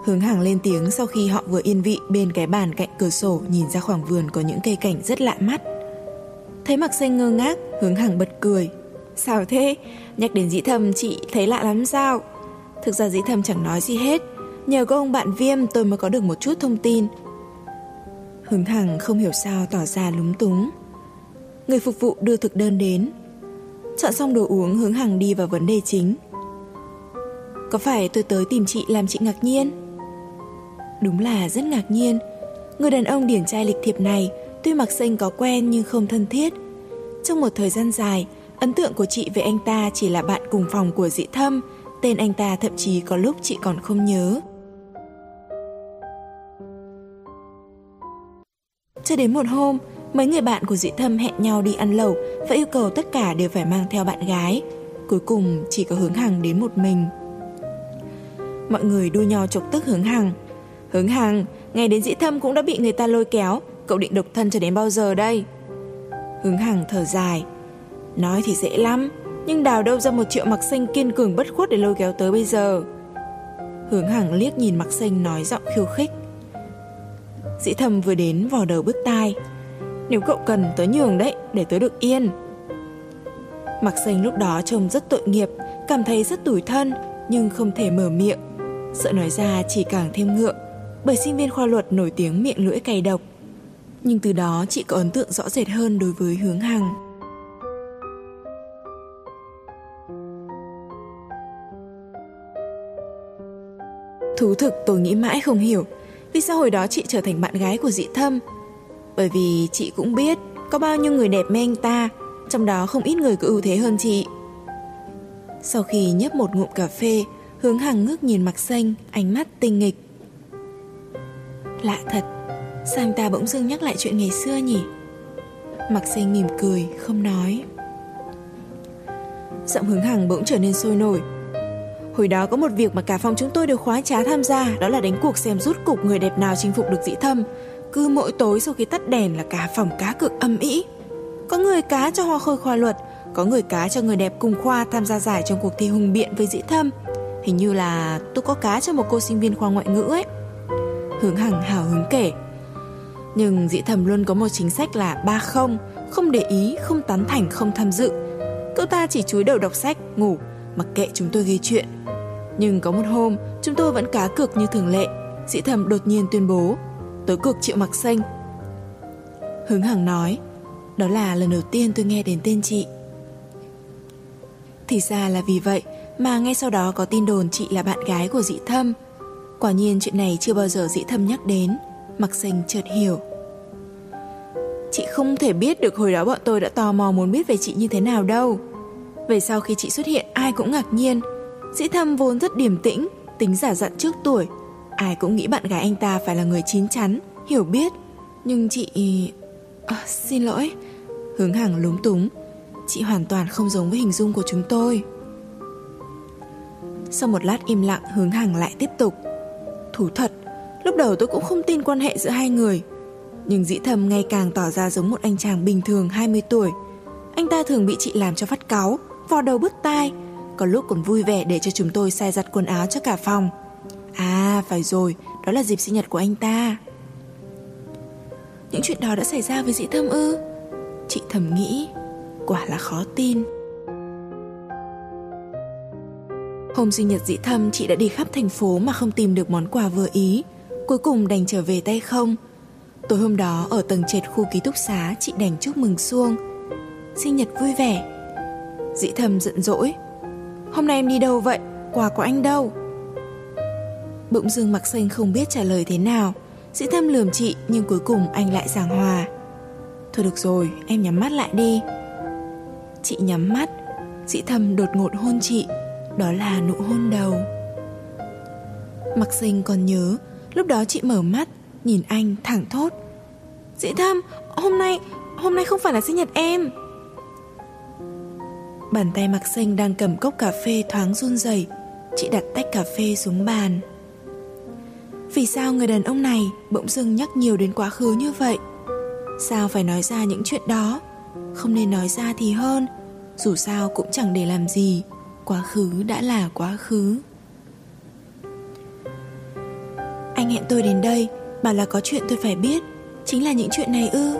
Hướng hàng lên tiếng sau khi họ vừa yên vị bên cái bàn cạnh cửa sổ nhìn ra khoảng vườn có những cây cảnh rất lạ mắt. Thấy mặc xanh ngơ ngác, hướng hàng bật cười. Sao thế? Nhắc đến dĩ thầm chị thấy lạ lắm sao? Thực ra dĩ thầm chẳng nói gì hết. Nhờ có ông bạn viêm tôi mới có được một chút thông tin. Hướng hàng không hiểu sao tỏ ra lúng túng. Người phục vụ đưa thực đơn đến, Chọn xong đồ uống hướng hàng đi vào vấn đề chính. Có phải tôi tới tìm chị làm chị ngạc nhiên? Đúng là rất ngạc nhiên. Người đàn ông điển trai lịch thiệp này Tuy mặc xanh có quen nhưng không thân thiết. Trong một thời gian dài Ấn tượng của chị về anh ta chỉ là bạn cùng phòng của dĩ thâm Tên anh ta thậm chí có lúc chị còn không nhớ. Cho đến một hôm, mấy người bạn của Dị Thâm hẹn nhau đi ăn lẩu và yêu cầu tất cả đều phải mang theo bạn gái. Cuối cùng chỉ có hướng hằng đến một mình. Mọi người đua nhau chọc tức hướng hằng. Hướng hằng, ngày đến Dị Thâm cũng đã bị người ta lôi kéo, cậu định độc thân cho đến bao giờ đây? Hướng hằng thở dài. Nói thì dễ lắm, nhưng đào đâu ra một triệu mặc xanh kiên cường bất khuất để lôi kéo tới bây giờ. Hướng hằng liếc nhìn mặc xanh nói giọng khiêu khích. Dĩ thầm vừa đến vò đầu bứt tai nếu cậu cần tớ nhường đấy, Để tớ được yên. Mặc xanh lúc đó trông rất tội nghiệp, Cảm thấy rất tủi thân, Nhưng không thể mở miệng. Sợ nói ra chỉ càng thêm ngượng, Bởi sinh viên khoa luật nổi tiếng miệng lưỡi cay độc. Nhưng từ đó chị có ấn tượng rõ rệt hơn đối với hướng hằng. Thú thực, tôi nghĩ mãi không hiểu, vì sao hồi đó chị trở thành bạn gái của dị thâm bởi vì chị cũng biết Có bao nhiêu người đẹp mê anh ta, Trong đó không ít người có ưu thế hơn chị. Sau khi nhấp một ngụm cà phê, Hướng Hằng ngước nhìn mặc xanh, Ánh mắt tinh nghịch. Lạ thật, Sao anh ta bỗng dưng nhắc lại chuyện ngày xưa nhỉ? Mặc xanh mỉm cười, Không nói. Giọng hướng Hằng bỗng trở nên sôi nổi. Hồi đó có một việc mà cả phòng chúng tôi đều khóa trá tham gia, Đó là đánh cuộc xem rút cục người đẹp nào chinh phục được dĩ thâm. Cứ mỗi tối sau khi tắt đèn là cả phòng cá cược âm ĩ. Có người cá cho hoa khôi khoa luật Có người cá cho người đẹp cùng khoa tham gia giải trong cuộc thi hùng biện với dĩ thâm. Hình như là tôi có cá cho một cô sinh viên khoa ngoại ngữ ấy. Hướng hằng hào hứng kể. Nhưng dĩ thầm luôn có một chính sách là ba không Không để ý, không tán thành, không tham dự. Cậu ta chỉ chúi đầu đọc sách, ngủ Mặc kệ chúng tôi gây chuyện. Nhưng có một hôm, chúng tôi vẫn cá cược như thường lệ. dĩ thầm đột nhiên tuyên bố, tối cực triệu mặc xanh. Hứng hằng nói, đó là lần đầu tiên tôi nghe đến tên chị. Thì ra là vì vậy mà ngay sau đó có tin đồn chị là bạn gái của dị thâm. Quả nhiên chuyện này chưa bao giờ dị thâm nhắc đến, mặc xanh chợt hiểu. Chị không thể biết được hồi đó bọn tôi đã tò mò muốn biết về chị như thế nào đâu. Về sau khi chị xuất hiện ai cũng ngạc nhiên, Dĩ thâm vốn rất điềm tĩnh, tính giả dặn trước tuổi. Ai cũng nghĩ bạn gái anh ta phải là người chín chắn, hiểu biết. Nhưng chị... À, xin lỗi. Hướng hàng lúng túng. Chị hoàn toàn không giống với hình dung của chúng tôi. Sau một lát im lặng hướng hàng lại tiếp tục. Thú thật, lúc đầu tôi cũng không tin quan hệ giữa hai người. Nhưng dĩ thầm ngày càng tỏ ra giống một anh chàng bình thường 20 tuổi. Anh ta thường bị chị làm cho phát cáu, vò đầu bứt tai, có lúc còn vui vẻ để cho chúng tôi sai giặt quần áo cho cả phòng. À, phải rồi, đó là dịp sinh nhật của anh ta. Những chuyện đó đã xảy ra với dĩ thâm ư? Chị thầm nghĩ, quả là khó tin. Hôm sinh nhật dĩ thâm chị đã đi khắp thành phố mà không tìm được món quà vừa ý Cuối cùng đành trở về tay không Tối hôm đó ở tầng trệt khu ký túc xá chị đành chúc mừng xuông Sinh nhật vui vẻ Dĩ thầm giận dỗi Hôm nay em đi đâu vậy? Quà của anh đâu? Bỗng dưng mặc xanh không biết trả lời thế nào. Sĩ thâm lườm chị nhưng cuối cùng anh lại giảng hòa. Thôi được rồi, em nhắm mắt lại đi. Chị nhắm mắt. Sĩ thâm đột ngột hôn chị. Đó là nụ hôn đầu. Mặc xanh còn nhớ Lúc đó chị mở mắt Nhìn anh thẳng thốt. Sĩ thâm, hôm nay Hôm nay không phải là sinh nhật em. Bàn tay mặc xanh đang cầm cốc cà phê thoáng run rẩy. Chị đặt tách cà phê xuống bàn. Vì sao người đàn ông này bỗng dưng nhắc nhiều đến quá khứ như vậy? Sao phải nói ra những chuyện đó? Không nên nói ra thì hơn. Dù sao cũng chẳng để làm gì. Quá khứ đã là quá khứ. Anh hẹn tôi đến đây, Bảo là có chuyện tôi phải biết. Chính là những chuyện này ư?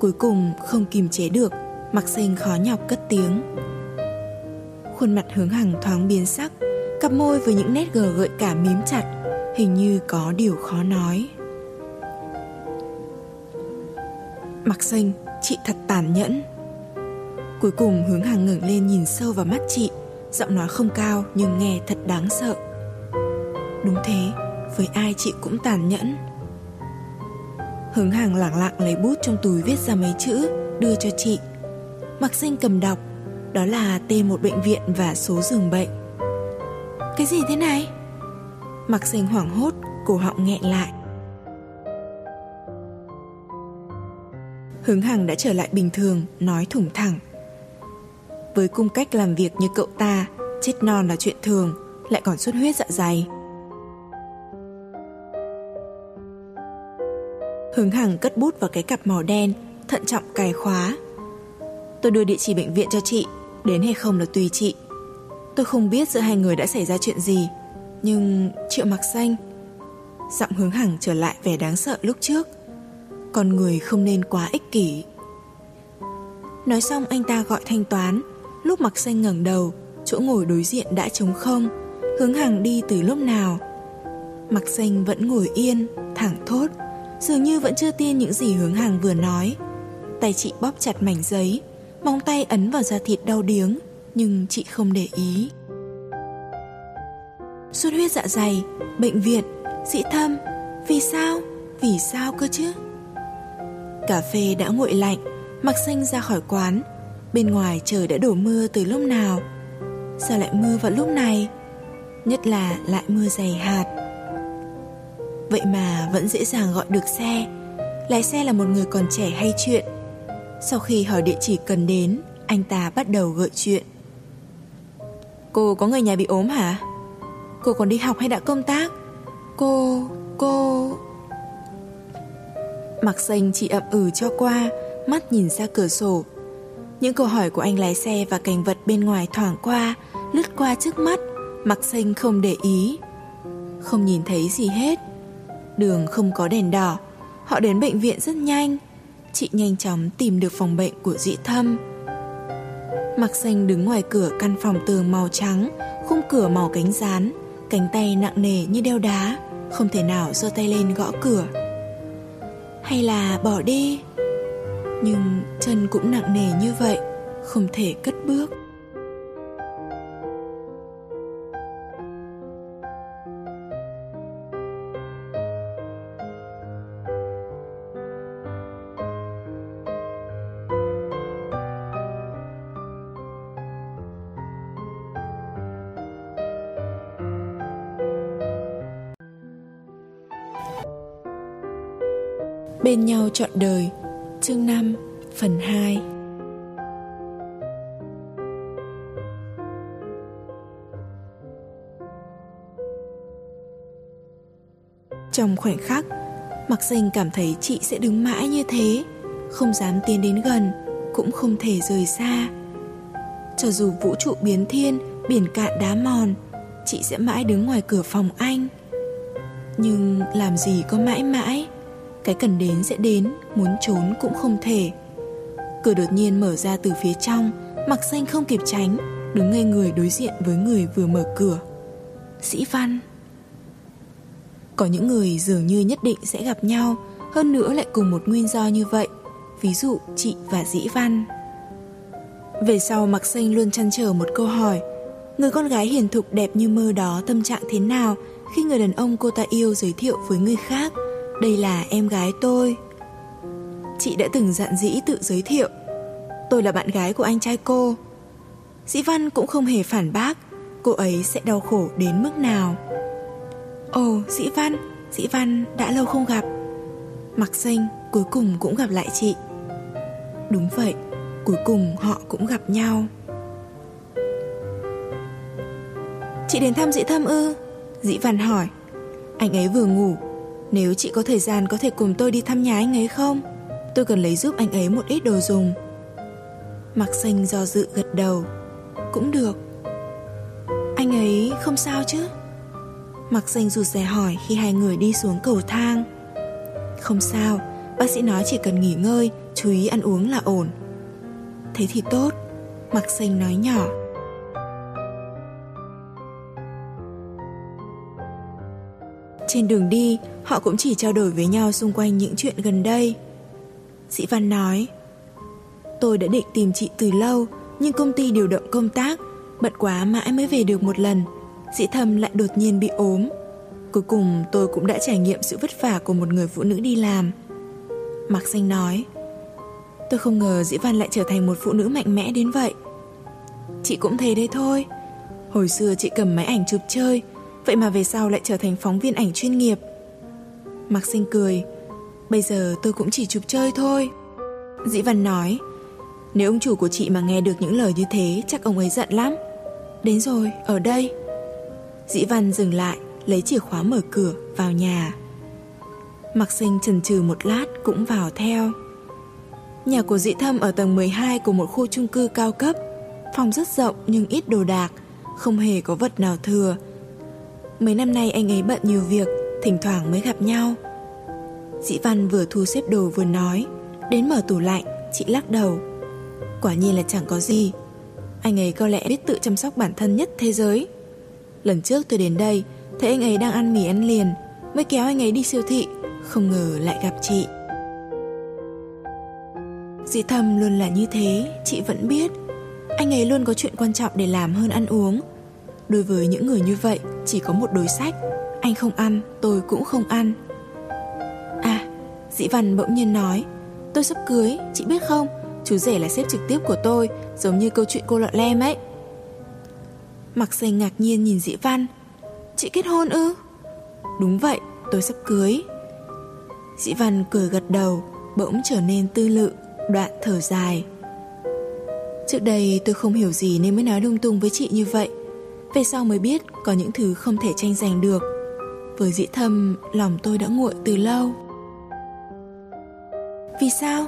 Cuối cùng không kìm chế được, Mặc xanh khó nhọc cất tiếng. Khuôn mặt hướng hằng thoáng biến sắc, Cặp môi với những nét gờ gợi cả mím chặt. Hình như có điều khó nói. Mặc xanh, chị thật tàn nhẫn. Cuối cùng hướng hàng ngẩng lên nhìn sâu vào mắt chị Giọng nói không cao nhưng nghe thật đáng sợ. Đúng thế Với ai chị cũng tàn nhẫn. Hướng hàng lẳng lặng lấy bút trong túi viết ra mấy chữ Đưa cho chị. Mặc sinh cầm đọc Đó là tên một bệnh viện và số giường bệnh. Cái gì thế này? Mặc sinh hoảng hốt Cổ họng nghẹn lại Hướng Hằng đã trở lại bình thường, nói thủng thẳng. Với cung cách làm việc như cậu ta, chết non là chuyện thường, lại còn xuất huyết dạ dày. Hướng Hằng cất bút vào cái cặp màu đen, thận trọng cài khóa. Tôi đưa địa chỉ bệnh viện cho chị, đến hay không là tùy chị. Tôi không biết giữa hai người đã xảy ra chuyện gì, nhưng Triệu Mặc Xanh Giọng hướng hẳn trở lại vẻ đáng sợ lúc trước con người không nên quá ích kỷ. Nói xong anh ta gọi thanh toán, lúc mặc xanh ngẩng đầu, chỗ ngồi đối diện đã trống không, hướng hàng đi từ lúc nào. Mặc xanh vẫn ngồi yên, thẳng thốt, dường như vẫn chưa tin những gì hướng hàng vừa nói. Tay chị bóp chặt mảnh giấy, móng tay ấn vào da thịt đau điếng, nhưng chị không để ý. Xuất huyết dạ dày, bệnh viện, sĩ thâm, vì sao? Vì sao cơ chứ? Cà phê đã nguội lạnh, mặc xanh ra khỏi quán. Bên ngoài trời đã đổ mưa từ lúc nào? Sao lại mưa vào lúc này? Nhất là lại mưa dày hạt. Vậy mà vẫn dễ dàng gọi được xe. Lái xe là một người còn trẻ hay chuyện. Sau khi hỏi địa chỉ cần đến, anh ta bắt đầu gợi chuyện. Cô có người nhà bị ốm hả? Cô còn đi học hay đã công tác? Cô... cô... Mặc xanh chỉ ậm ừ cho qua, mắt nhìn ra cửa sổ. Những câu hỏi của anh lái xe và cảnh vật bên ngoài thoảng qua, lướt qua trước mắt, mặc xanh không để ý. Không nhìn thấy gì hết. Đường không có đèn đỏ, họ đến bệnh viện rất nhanh. Chị nhanh chóng tìm được phòng bệnh của dĩ thâm. Mặc xanh đứng ngoài cửa căn phòng tường màu trắng, khung cửa màu cánh rán, cánh tay nặng nề như đeo đá, không thể nào giơ tay lên gõ cửa. Hay là bỏ đi. Nhưng chân cũng nặng nề như vậy không thể cất bước. Bên nhau trọn đời. Chương 5 Phần 2 Trong khoảnh khắc Mặc danh cảm thấy chị sẽ đứng mãi như thế, Không dám tiến đến gần, Cũng không thể rời xa. Cho dù vũ trụ biến thiên, Biển cạn đá mòn, Chị sẽ mãi đứng ngoài cửa phòng anh. Nhưng làm gì có mãi mãi? Cái cần đến sẽ đến, Muốn trốn cũng không thể. Cửa đột nhiên mở ra từ phía trong, Mặc xanh không kịp tránh, Đứng ngay người đối diện với người vừa mở cửa. Sĩ Văn. Có những người dường như nhất định sẽ gặp nhau, Hơn nữa lại cùng một nguyên do như vậy, Ví dụ chị và Dĩ Văn. Về sau Mặc Xanh luôn chăn trở một câu hỏi, Người con gái hiền thục đẹp như mơ đó tâm trạng thế nào Khi người đàn ông cô ta yêu giới thiệu với người khác? Đây là em gái tôi. Chị đã từng dặn dĩ tự giới thiệu. Tôi là bạn gái của anh trai cô. Dĩ Văn cũng không hề phản bác. Cô ấy sẽ đau khổ đến mức nào. Ồ, Dĩ Văn Dĩ Văn đã lâu không gặp. Mặc xanh cuối cùng cũng gặp lại chị. Đúng vậy, Cuối cùng họ cũng gặp nhau. Chị đến thăm dĩ thâm ư? Dĩ Văn hỏi. Anh ấy vừa ngủ nếu chị có thời gian có thể cùng tôi đi thăm nhà anh ấy không? Tôi cần lấy giúp anh ấy một ít đồ dùng. Mặc xanh do dự gật đầu. Cũng được. Anh ấy không sao chứ? Mặc xanh rụt rè hỏi khi hai người đi xuống cầu thang. Không sao, bác sĩ nói chỉ cần nghỉ ngơi, chú ý ăn uống là ổn. Thế thì tốt, Mặc xanh nói nhỏ. Trên đường đi, họ cũng chỉ trao đổi với nhau xung quanh những chuyện gần đây. Sĩ Văn nói, tôi đã định tìm chị từ lâu, nhưng công ty điều động công tác, Bận quá mãi mới về được một lần. Sĩ thâm lại đột nhiên bị ốm. Cuối cùng tôi cũng đã trải nghiệm sự vất vả của một người phụ nữ đi làm. Mạc Xanh nói Tôi không ngờ Dĩ Văn lại trở thành một phụ nữ mạnh mẽ đến vậy. Chị cũng thế đấy thôi. Hồi xưa chị cầm máy ảnh chụp chơi Vậy mà về sau lại trở thành phóng viên ảnh chuyên nghiệp. Mạc Sinh cười Bây giờ tôi cũng chỉ chụp chơi thôi. Dĩ Văn nói Nếu ông chủ của chị mà nghe được những lời như thế Chắc ông ấy giận lắm. Đến rồi, ở đây. Dĩ Văn dừng lại Lấy chìa khóa mở cửa vào nhà. Mạc Sinh chần chừ một lát Cũng vào theo. Nhà của Dĩ Thâm ở tầng 12 Của một khu chung cư cao cấp Phòng rất rộng nhưng ít đồ đạc Không hề có vật nào thừa. Mấy năm nay anh ấy bận nhiều việc, Thỉnh thoảng mới gặp nhau. Dĩ Văn vừa thu xếp đồ vừa nói, Đến mở tủ lạnh, Chị lắc đầu. Quả nhiên là chẳng có gì. Anh ấy có lẽ biết tự chăm sóc bản thân nhất thế giới. Lần trước tôi đến đây, Thấy anh ấy đang ăn mì ăn liền, Mới kéo anh ấy đi siêu thị, Không ngờ lại gặp chị. Dĩ thầm luôn là như thế, Chị vẫn biết. Anh ấy luôn có chuyện quan trọng để làm hơn ăn uống. Đối với những người như vậy chỉ có một đối sách. Anh không ăn, tôi cũng không ăn. À, Dĩ Văn bỗng nhiên nói Tôi sắp cưới, chị biết không? Chú rể là sếp trực tiếp của tôi Giống như câu chuyện cô lọ lem ấy. Mặc xanh ngạc nhiên nhìn Dĩ Văn Chị kết hôn ư? Đúng vậy, tôi sắp cưới. Dĩ Văn cười gật đầu Bỗng trở nên tư lự Đoạn thở dài. Trước đây tôi không hiểu gì nên mới nói lung tung với chị như vậy. Về sau mới biết có những thứ không thể tranh giành được. Với dĩ thâm, lòng tôi đã nguội từ lâu. Vì sao?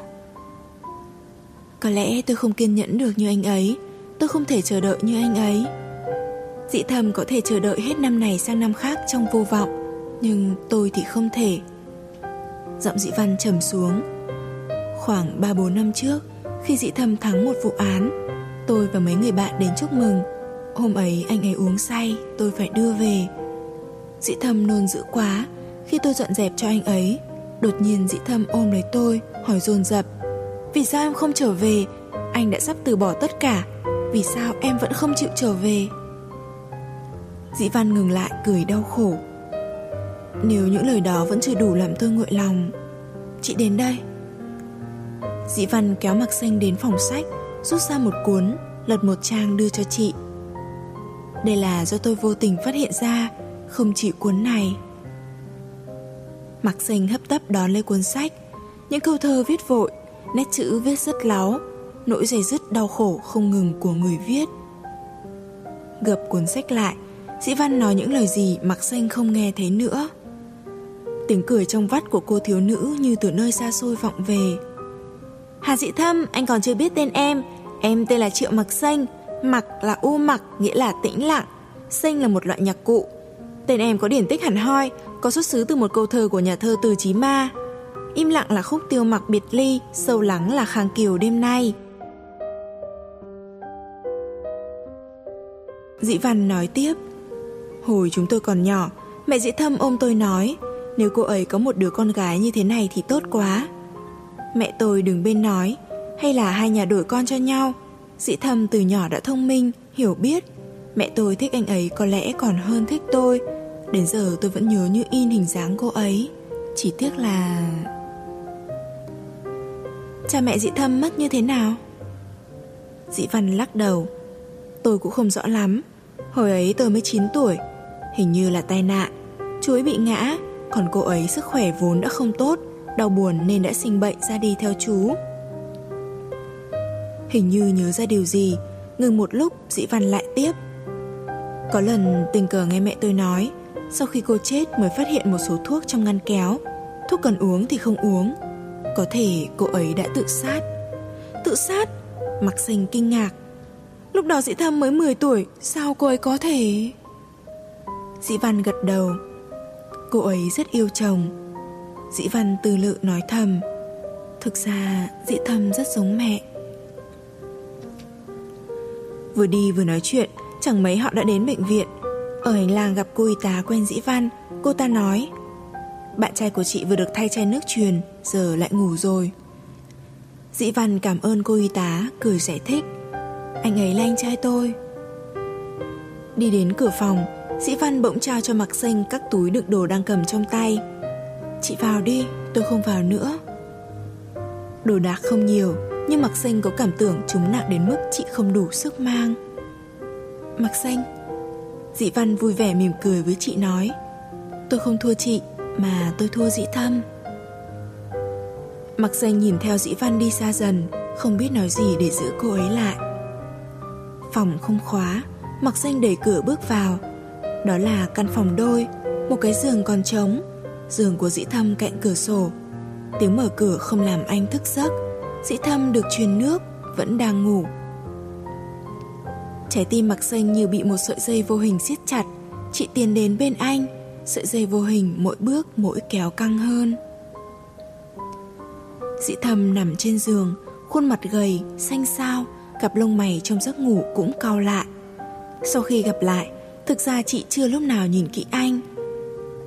Có lẽ tôi không kiên nhẫn được như anh ấy. Tôi không thể chờ đợi như anh ấy. Dĩ thầm có thể chờ đợi hết năm này sang năm khác trong vô vọng, Nhưng tôi thì không thể. Giọng dị văn trầm xuống. Khoảng 3-4 năm trước, Khi dĩ thầm thắng một vụ án, Tôi và mấy người bạn đến chúc mừng. Hôm ấy anh ấy uống say, Tôi phải đưa về. Dĩ thâm nôn dữ quá, Khi tôi dọn dẹp cho anh ấy, Đột nhiên dĩ thâm ôm lấy tôi, Hỏi dồn dập, Vì sao em không trở về? Anh đã sắp từ bỏ tất cả, Vì sao em vẫn không chịu trở về? Dĩ Văn ngừng lại cười đau khổ. Nếu những lời đó vẫn chưa đủ làm tôi nguội lòng, Chị đến đây. Dĩ Văn kéo mặc xanh đến phòng sách, Rút ra một cuốn, Lật một trang đưa cho chị. Đây là do tôi vô tình phát hiện ra, Không chỉ cuốn này. Mặc xanh hấp tấp đón lấy cuốn sách. Những câu thơ viết vội, Nét chữ viết rất láo, Nỗi dày dứt đau khổ không ngừng của người viết. Gập cuốn sách lại, sĩ Văn nói những lời gì Mặc Xanh không nghe thấy nữa. Tiếng cười trong vắt của cô thiếu nữ Như từ nơi xa xôi vọng về. Hà Dĩ Thâm, Anh còn chưa biết tên em. Em tên là Triệu Mặc Xanh Mặc là u mặc nghĩa là tĩnh lặng sinh là một loại nhạc cụ Tên em có điển tích hẳn hoi Có xuất xứ từ một câu thơ của nhà thơ Từ Chí Ma Im lặng là khúc tiêu mặc biệt ly Sâu lắng là khang kiều đêm nay Dĩ Văn nói tiếp Hồi chúng tôi còn nhỏ, mẹ dĩ thâm ôm tôi nói, nếu cô ấy có một đứa con gái như thế này thì tốt quá. Mẹ tôi đừng bên nói, hay là hai nhà đổi con cho nhau. Dĩ thâm từ nhỏ đã thông minh, hiểu biết. Mẹ tôi thích anh ấy có lẽ còn hơn thích tôi. Đến giờ tôi vẫn nhớ như in hình dáng cô ấy. Chỉ tiếc là... Cha mẹ dĩ thâm mất như thế nào? Dĩ văn lắc đầu. Tôi cũng không rõ lắm. Hồi ấy tôi mới 9 tuổi Hình như là tai nạn Chú ấy bị ngã Còn cô ấy sức khỏe vốn đã không tốt Đau buồn nên đã sinh bệnh ra đi theo chú Hình như nhớ ra điều gì. Ngừng một lúc, dĩ văn lại tiếp. Có lần tình cờ nghe mẹ tôi nói, Sau khi cô chết mới phát hiện một số thuốc trong ngăn kéo. Thuốc cần uống thì không uống. Có thể cô ấy đã tự sát. Tự sát? Mặc sinh kinh ngạc. Lúc đó dĩ thâm mới 10 tuổi, Sao cô ấy có thể... Dĩ Văn gật đầu. Cô ấy rất yêu chồng. Dĩ Văn từ lự nói thầm. Thực ra Dĩ Thâm rất giống mẹ. Vừa đi vừa nói chuyện Chẳng mấy họ đã đến bệnh viện Ở hành lang gặp cô y tá quen Dĩ Văn Cô ta nói Bạn trai của chị vừa được thay chai nước truyền Giờ lại ngủ rồi Dĩ Văn cảm ơn cô y tá Cười giải thích Anh ấy là anh trai tôi Đi đến cửa phòng, Dĩ Văn bỗng trao cho Mạc Xanh các túi đựng đồ đang cầm trong tay. Chị vào đi, tôi không vào nữa. Đồ đạc không nhiều, nhưng Mạc Xanh có cảm tưởng chúng nặng đến mức chị không đủ sức mang. Mạc Xanh, Dĩ Văn vui vẻ mỉm cười với chị nói Tôi không thua chị, mà tôi thua Dĩ Thâm. mặc Xanh nhìn theo Dĩ Văn đi xa dần, không biết nói gì để giữ cô ấy lại. Phòng không khóa, mặc Xanh đẩy cửa bước vào. Đó là căn phòng đôi, một cái giường còn trống, giường của Dĩ Thâm cạnh cửa sổ. Tiếng mở cửa không làm anh thức giấc, Sĩ Thâm được truyền nước, vẫn đang ngủ. Trái tim mặc Xanh như bị một sợi dây vô hình siết chặt, chị tiến đến bên anh, sợi dây vô hình mỗi bước mỗi kéo căng hơn. Sĩ Thâm nằm trên giường, khuôn mặt gầy, xanh xao, cặp lông mày trong giấc ngủ cũng cau lại. Sau khi gặp lại, thực ra chị chưa lúc nào nhìn kỹ anh.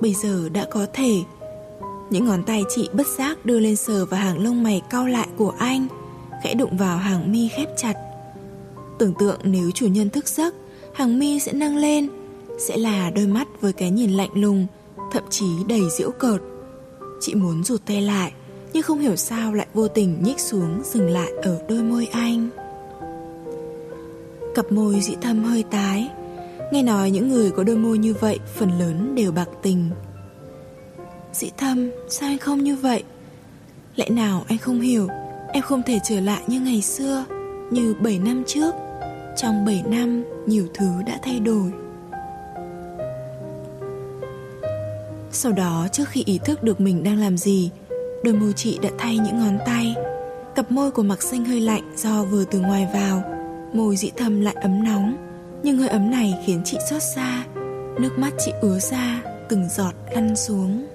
Bây giờ đã có thể. Những ngón tay chị bất giác đưa lên sờ vào hàng lông mày cau lại của anh, khẽ đụng vào hàng mi khép chặt. Tưởng tượng nếu chủ nhân thức giấc, hàng mi sẽ nâng lên, sẽ là đôi mắt với cái nhìn lạnh lùng, thậm chí đầy giễu cợt. Chị muốn rụt tay lại, nhưng không hiểu sao lại vô tình nhích xuống dừng lại ở đôi môi anh. Cặp môi dị thâm hơi tái Nghe nói những người có đôi môi như vậy Phần lớn đều bạc tình Dĩ thâm, Sao anh không như vậy? Lẽ nào anh không hiểu, Em không thể trở lại như ngày xưa, Như 7 năm trước? Trong 7 năm, nhiều thứ đã thay đổi. Sau đó, trước khi ý thức được mình đang làm gì, Đôi môi chị đã thay những ngón tay. Cặp môi của mặc Sinh hơi lạnh do vừa từ ngoài vào. Môi dĩ thâm lại ấm nóng, Nhưng hơi ấm này khiến chị xót xa. Nước mắt chị ứa ra, Từng giọt lăn xuống.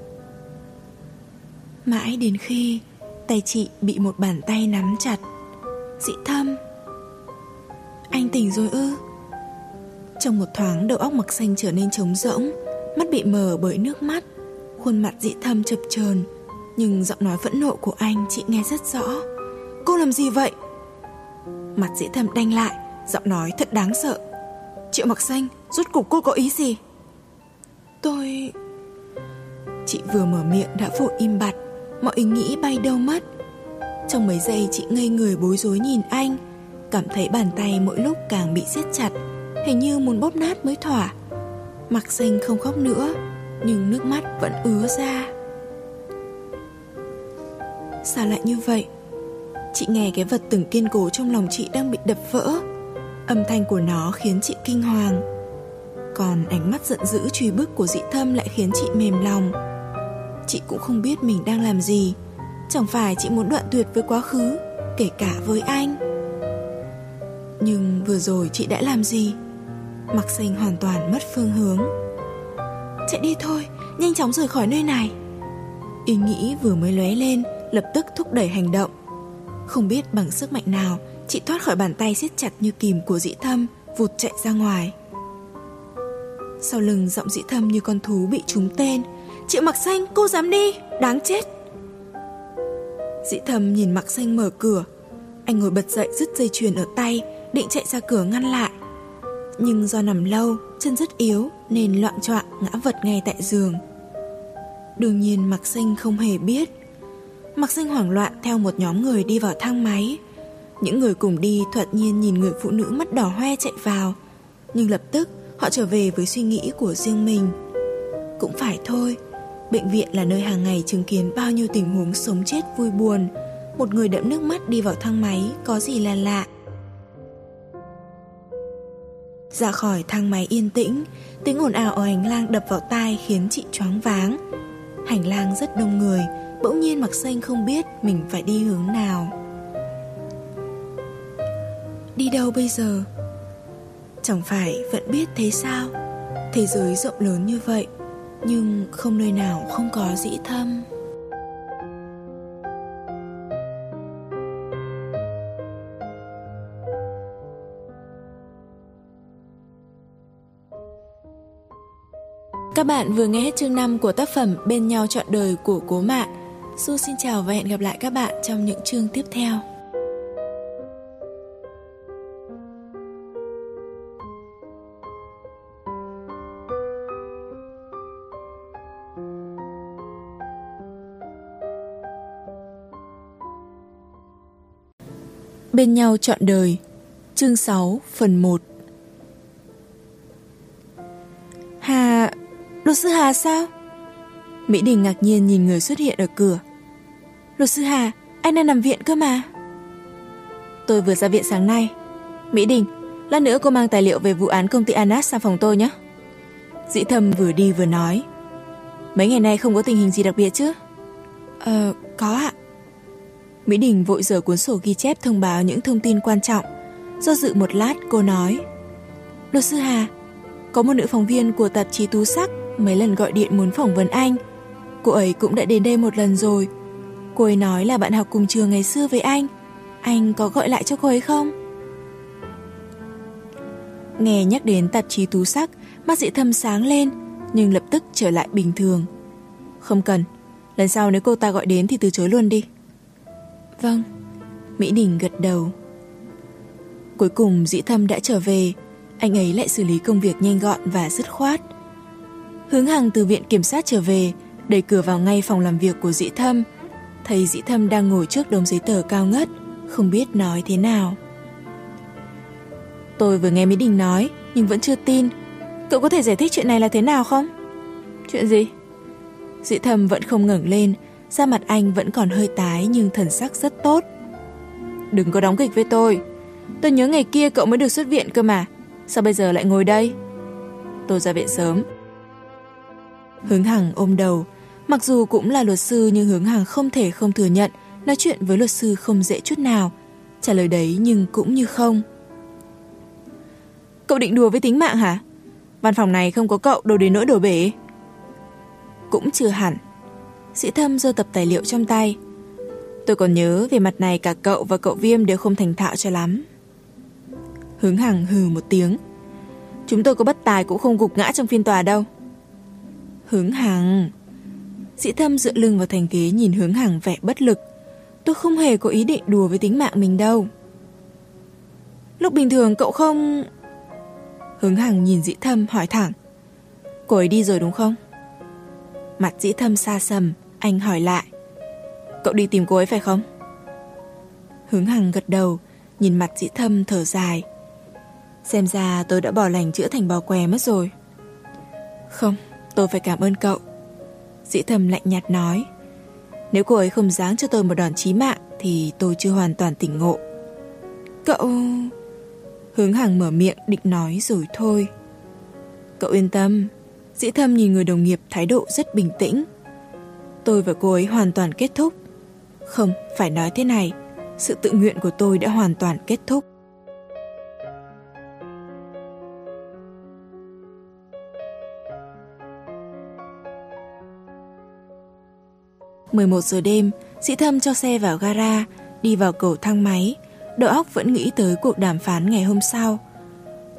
Mãi đến khi Tay chị bị một bàn tay nắm chặt. Dĩ thâm Anh tỉnh rồi ư? Trong một thoáng đầu óc mặc xanh trở nên trống rỗng, Mắt bị mờ bởi nước mắt. Khuôn mặt dị thâm chập chờn, Nhưng giọng nói phẫn nộ của anh chị nghe rất rõ. Cô làm gì vậy? Mặt dĩ thâm đanh lại, Giọng nói thật đáng sợ. Triệu mặc xanh rút cục cô có ý gì? Tôi Chị vừa mở miệng đã vội im bặt. Mọi ý nghĩ bay đâu mất. Trong mấy giây chị ngây người bối rối nhìn anh, Cảm thấy bàn tay mỗi lúc càng bị siết chặt, Hình như muốn bóp nát mới thỏa. Mặc xanh không khóc nữa, Nhưng nước mắt vẫn ứa ra. Sao lại như vậy? Chị nghe cái vật từng kiên cố trong lòng chị đang bị đập vỡ. Âm thanh của nó khiến chị kinh hoàng. Còn ánh mắt giận dữ truy bức của dị thâm lại khiến chị mềm lòng. Chị cũng không biết mình đang làm gì. Chẳng phải chị muốn đoạn tuyệt với quá khứ, Kể cả với anh. Nhưng vừa rồi chị đã làm gì? Mặc xanh hoàn toàn mất phương hướng. Chạy đi thôi, Nhanh chóng rời khỏi nơi này. Ý nghĩ vừa mới lóe lên, Lập tức thúc đẩy hành động. Không biết bằng sức mạnh nào, Chị thoát khỏi bàn tay siết chặt như kìm của dĩ thâm, Vụt chạy ra ngoài. Sau lưng giọng dĩ thâm như con thú bị trúng tên Triệu mặc xanh, cô dám đi. Đáng chết. Dĩ thầm nhìn mặc xanh mở cửa. Anh ngồi bật dậy, dứt dây chuyền ở tay, Định chạy ra cửa ngăn lại. Nhưng do nằm lâu, Chân rất yếu, Nên loạn choạng ngã vật ngay tại giường. Đương nhiên, mặc xanh không hề biết. Mặc xanh hoảng loạn theo một nhóm người đi vào thang máy. Những người cùng đi thoạt nhiên nhìn người phụ nữ mắt đỏ hoe chạy vào. Nhưng lập tức, họ trở về với suy nghĩ của riêng mình. Cũng phải thôi Bệnh viện là nơi hàng ngày chứng kiến bao nhiêu tình huống sống chết vui buồn. Một người đẫm nước mắt đi vào thang máy, có gì là lạ. Ra khỏi thang máy yên tĩnh, Tiếng ồn ào ở hành lang đập vào tai khiến chị choáng váng. Hành lang rất đông người, Bỗng nhiên mặc xanh không biết mình phải đi hướng nào. Đi đâu bây giờ? Chẳng phải vẫn biết thế sao? Thế giới rộng lớn như vậy nhưng không nơi nào không có dĩ thâm Các bạn vừa nghe hết chương 5 của tác phẩm Bên nhau trọn đời của Cố Mạn Su xin chào và hẹn gặp lại các bạn trong những chương tiếp theo. Bên nhau trọn đời. Chương 6 phần 1 Hà... Luật sư Hà sao? Mỹ Đình ngạc nhiên nhìn người xuất hiện ở cửa. Luật sư Hà, anh đang nằm viện cơ mà. Tôi vừa ra viện sáng nay. Mỹ Đình, lát nữa cô mang tài liệu về vụ án công ty Anas sang phòng tôi nhé. Dĩ thâm vừa đi vừa nói. Mấy ngày nay không có tình hình gì đặc biệt chứ? Ờ, có ạ. Mỹ Đình vội dở cuốn sổ ghi chép thông báo những thông tin quan trọng. Do dự một lát cô nói Luật sư Hà, có một nữ phóng viên của tạp chí Tú Sắc mấy lần gọi điện muốn phỏng vấn anh. Cô ấy cũng đã đến đây một lần rồi. Cô ấy nói là bạn học cùng trường ngày xưa với anh. Anh có gọi lại cho cô ấy không? Nghe nhắc đến tạp chí Tú Sắc, mắt dị thâm sáng lên, nhưng lập tức trở lại bình thường. Không cần, lần sau nếu cô ta gọi đến thì từ chối luôn đi. Vâng, Mỹ Đình gật đầu. Cuối cùng dĩ thâm đã trở về, anh ấy lại xử lý công việc nhanh gọn và dứt khoát. Hướng Hằng từ viện kiểm sát trở về, đẩy cửa vào ngay phòng làm việc của dĩ thâm. Thấy dĩ thâm đang ngồi trước đống giấy tờ cao ngất, không biết nói thế nào. Tôi vừa nghe Mỹ Đình nói, nhưng vẫn chưa tin. Cậu có thể giải thích chuyện này là thế nào không? Chuyện gì? Dĩ thâm vẫn không ngẩng lên, da mặt anh vẫn còn hơi tái nhưng thần sắc rất tốt. Đừng có đóng kịch với tôi. Tôi nhớ ngày kia cậu mới được xuất viện cơ mà. Sao bây giờ lại ngồi đây? Tôi ra viện sớm. Hướng Hằng ôm đầu. Mặc dù cũng là luật sư nhưng Hướng Hằng không thể không thừa nhận nói chuyện với luật sư không dễ chút nào. Trả lời đấy nhưng cũng như không. Cậu định đùa với tính mạng hả? Văn phòng này không có cậu đồ đến nỗi đổ bể. Cũng chưa hẳn. Sĩ Thâm giơ tập tài liệu trong tay. Tôi còn nhớ về mặt này cả cậu và cậu Viêm đều không thành thạo cho lắm. Hướng Hằng hừ một tiếng. Chúng tôi có bất tài cũng không gục ngã trong phiên tòa đâu. Hướng Hằng. Sĩ Thâm dựa lưng vào thành ghế nhìn Hướng Hằng vẻ bất lực. Tôi không hề có ý định đùa với tính mạng mình đâu. Lúc bình thường cậu không... Hướng Hằng nhìn Dĩ Thâm hỏi thẳng. Cô ấy đi rồi đúng không? Mặt Dĩ Thâm xa sầm, anh hỏi lại. Cậu đi tìm cô ấy phải không? Hướng Hằng gật đầu, nhìn mặt Dĩ Thâm thở dài. Xem ra tôi đã bỏ lành chữa thành bò què mất rồi. Không, tôi phải cảm ơn cậu. Dĩ Thâm lạnh nhạt nói. Nếu cô ấy không giáng cho tôi một đòn chí mạng thì tôi chưa hoàn toàn tỉnh ngộ. Cậu... Hướng Hằng mở miệng định nói rồi thôi. Cậu yên tâm, Dĩ Thâm nhìn người đồng nghiệp thái độ rất bình tĩnh. Tôi và cô ấy hoàn toàn kết thúc. Không, phải nói thế này, sự tự nguyện của tôi đã hoàn toàn kết thúc. mười một giờ đêm, Sĩ Thâm cho xe vào gara, đi vào cầu thang máy. Đầu óc vẫn nghĩ tới cuộc đàm phán ngày hôm sau.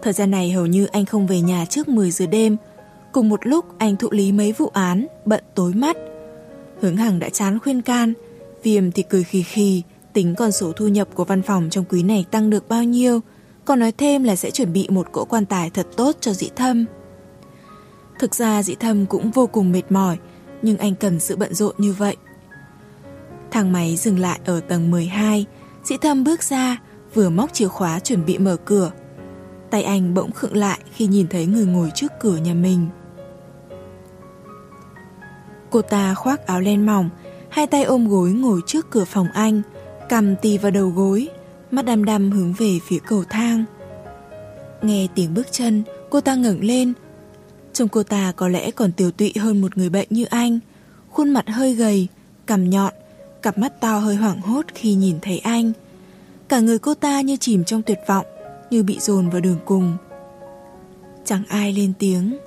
Thời gian này hầu như anh không về nhà trước 10 giờ đêm. Cùng một lúc anh thụ lý mấy vụ án, bận tối mắt. Hướng Hằng đã chán khuyên can, Viêm thì cười khì khì, tính con số thu nhập của văn phòng trong quý này tăng được bao nhiêu, còn nói thêm là sẽ chuẩn bị một cỗ quan tài thật tốt cho dĩ thâm. Thực ra dĩ thâm cũng vô cùng mệt mỏi, nhưng anh cần sự bận rộn như vậy. Thang máy dừng lại ở tầng 12, dĩ thâm bước ra, vừa móc chìa khóa chuẩn bị mở cửa. Tay anh bỗng khựng lại khi nhìn thấy người ngồi trước cửa nhà mình. Cô ta khoác áo len mỏng, hai tay ôm gối ngồi trước cửa phòng anh, cầm tì vào đầu gối, mắt đăm đăm hướng về phía cầu thang. Nghe tiếng bước chân, cô ta ngẩng lên. Trông cô ta có lẽ còn tiểu tụy hơn một người bệnh như anh, khuôn mặt hơi gầy, cằm nhọn, cặp mắt to hơi hoảng hốt khi nhìn thấy anh. Cả người cô ta như chìm trong tuyệt vọng, như bị dồn vào đường cùng. Chẳng ai lên tiếng.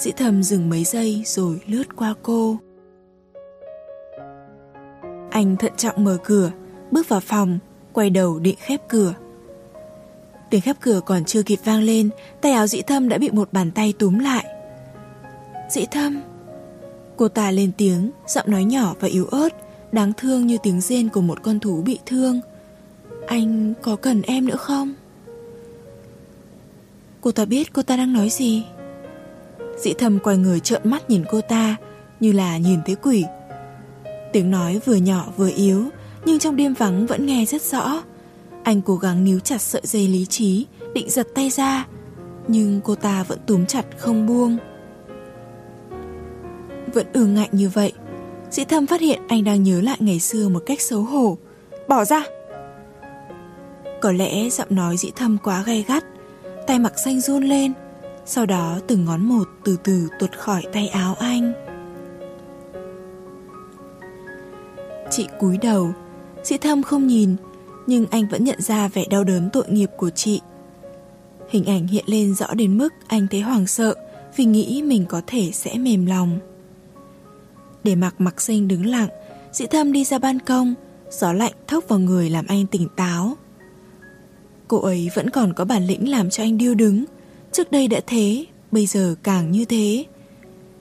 Dĩ thầm dừng mấy giây rồi lướt qua cô. Anh thận trọng mở cửa, bước vào phòng, quay đầu định khép cửa. Tiếng khép cửa còn chưa kịp vang lên, tay áo dĩ thâm đã bị một bàn tay túm lại. Dĩ thâm! Cô ta lên tiếng, giọng nói nhỏ và yếu ớt, đáng thương như tiếng rên của một con thú bị thương. Anh có cần em nữa không? Cô ta biết cô ta đang nói gì. Dĩ thâm quay người trợn mắt nhìn cô ta, như là nhìn thấy quỷ. Tiếng nói vừa nhỏ vừa yếu, nhưng trong đêm vắng vẫn nghe rất rõ, Anh cố gắng níu chặt sợi dây lý trí, định giật tay ra, nhưng cô ta vẫn túm chặt không buông. Vẫn ương ngạnh như vậy, Dĩ thâm phát hiện anh đang nhớ lại ngày xưa một cách xấu hổ. Bỏ ra! Có lẽ giọng nói dĩ thâm quá gay gắt, tay mặc xanh run lên, sau đó từng ngón một từ từ tuột khỏi tay áo anh. Chị cúi đầu, sĩ thâm không nhìn, nhưng anh vẫn nhận ra vẻ đau đớn tội nghiệp của chị. Hình ảnh hiện lên rõ đến mức anh thấy hoảng sợ vì nghĩ mình có thể sẽ mềm lòng. Để mặc mặc sinh đứng lặng, sĩ thâm đi ra ban công, gió lạnh thốc vào người làm anh tỉnh táo. Cô ấy vẫn còn có bản lĩnh làm cho anh điêu đứng, trước đây đã thế, bây giờ càng như thế.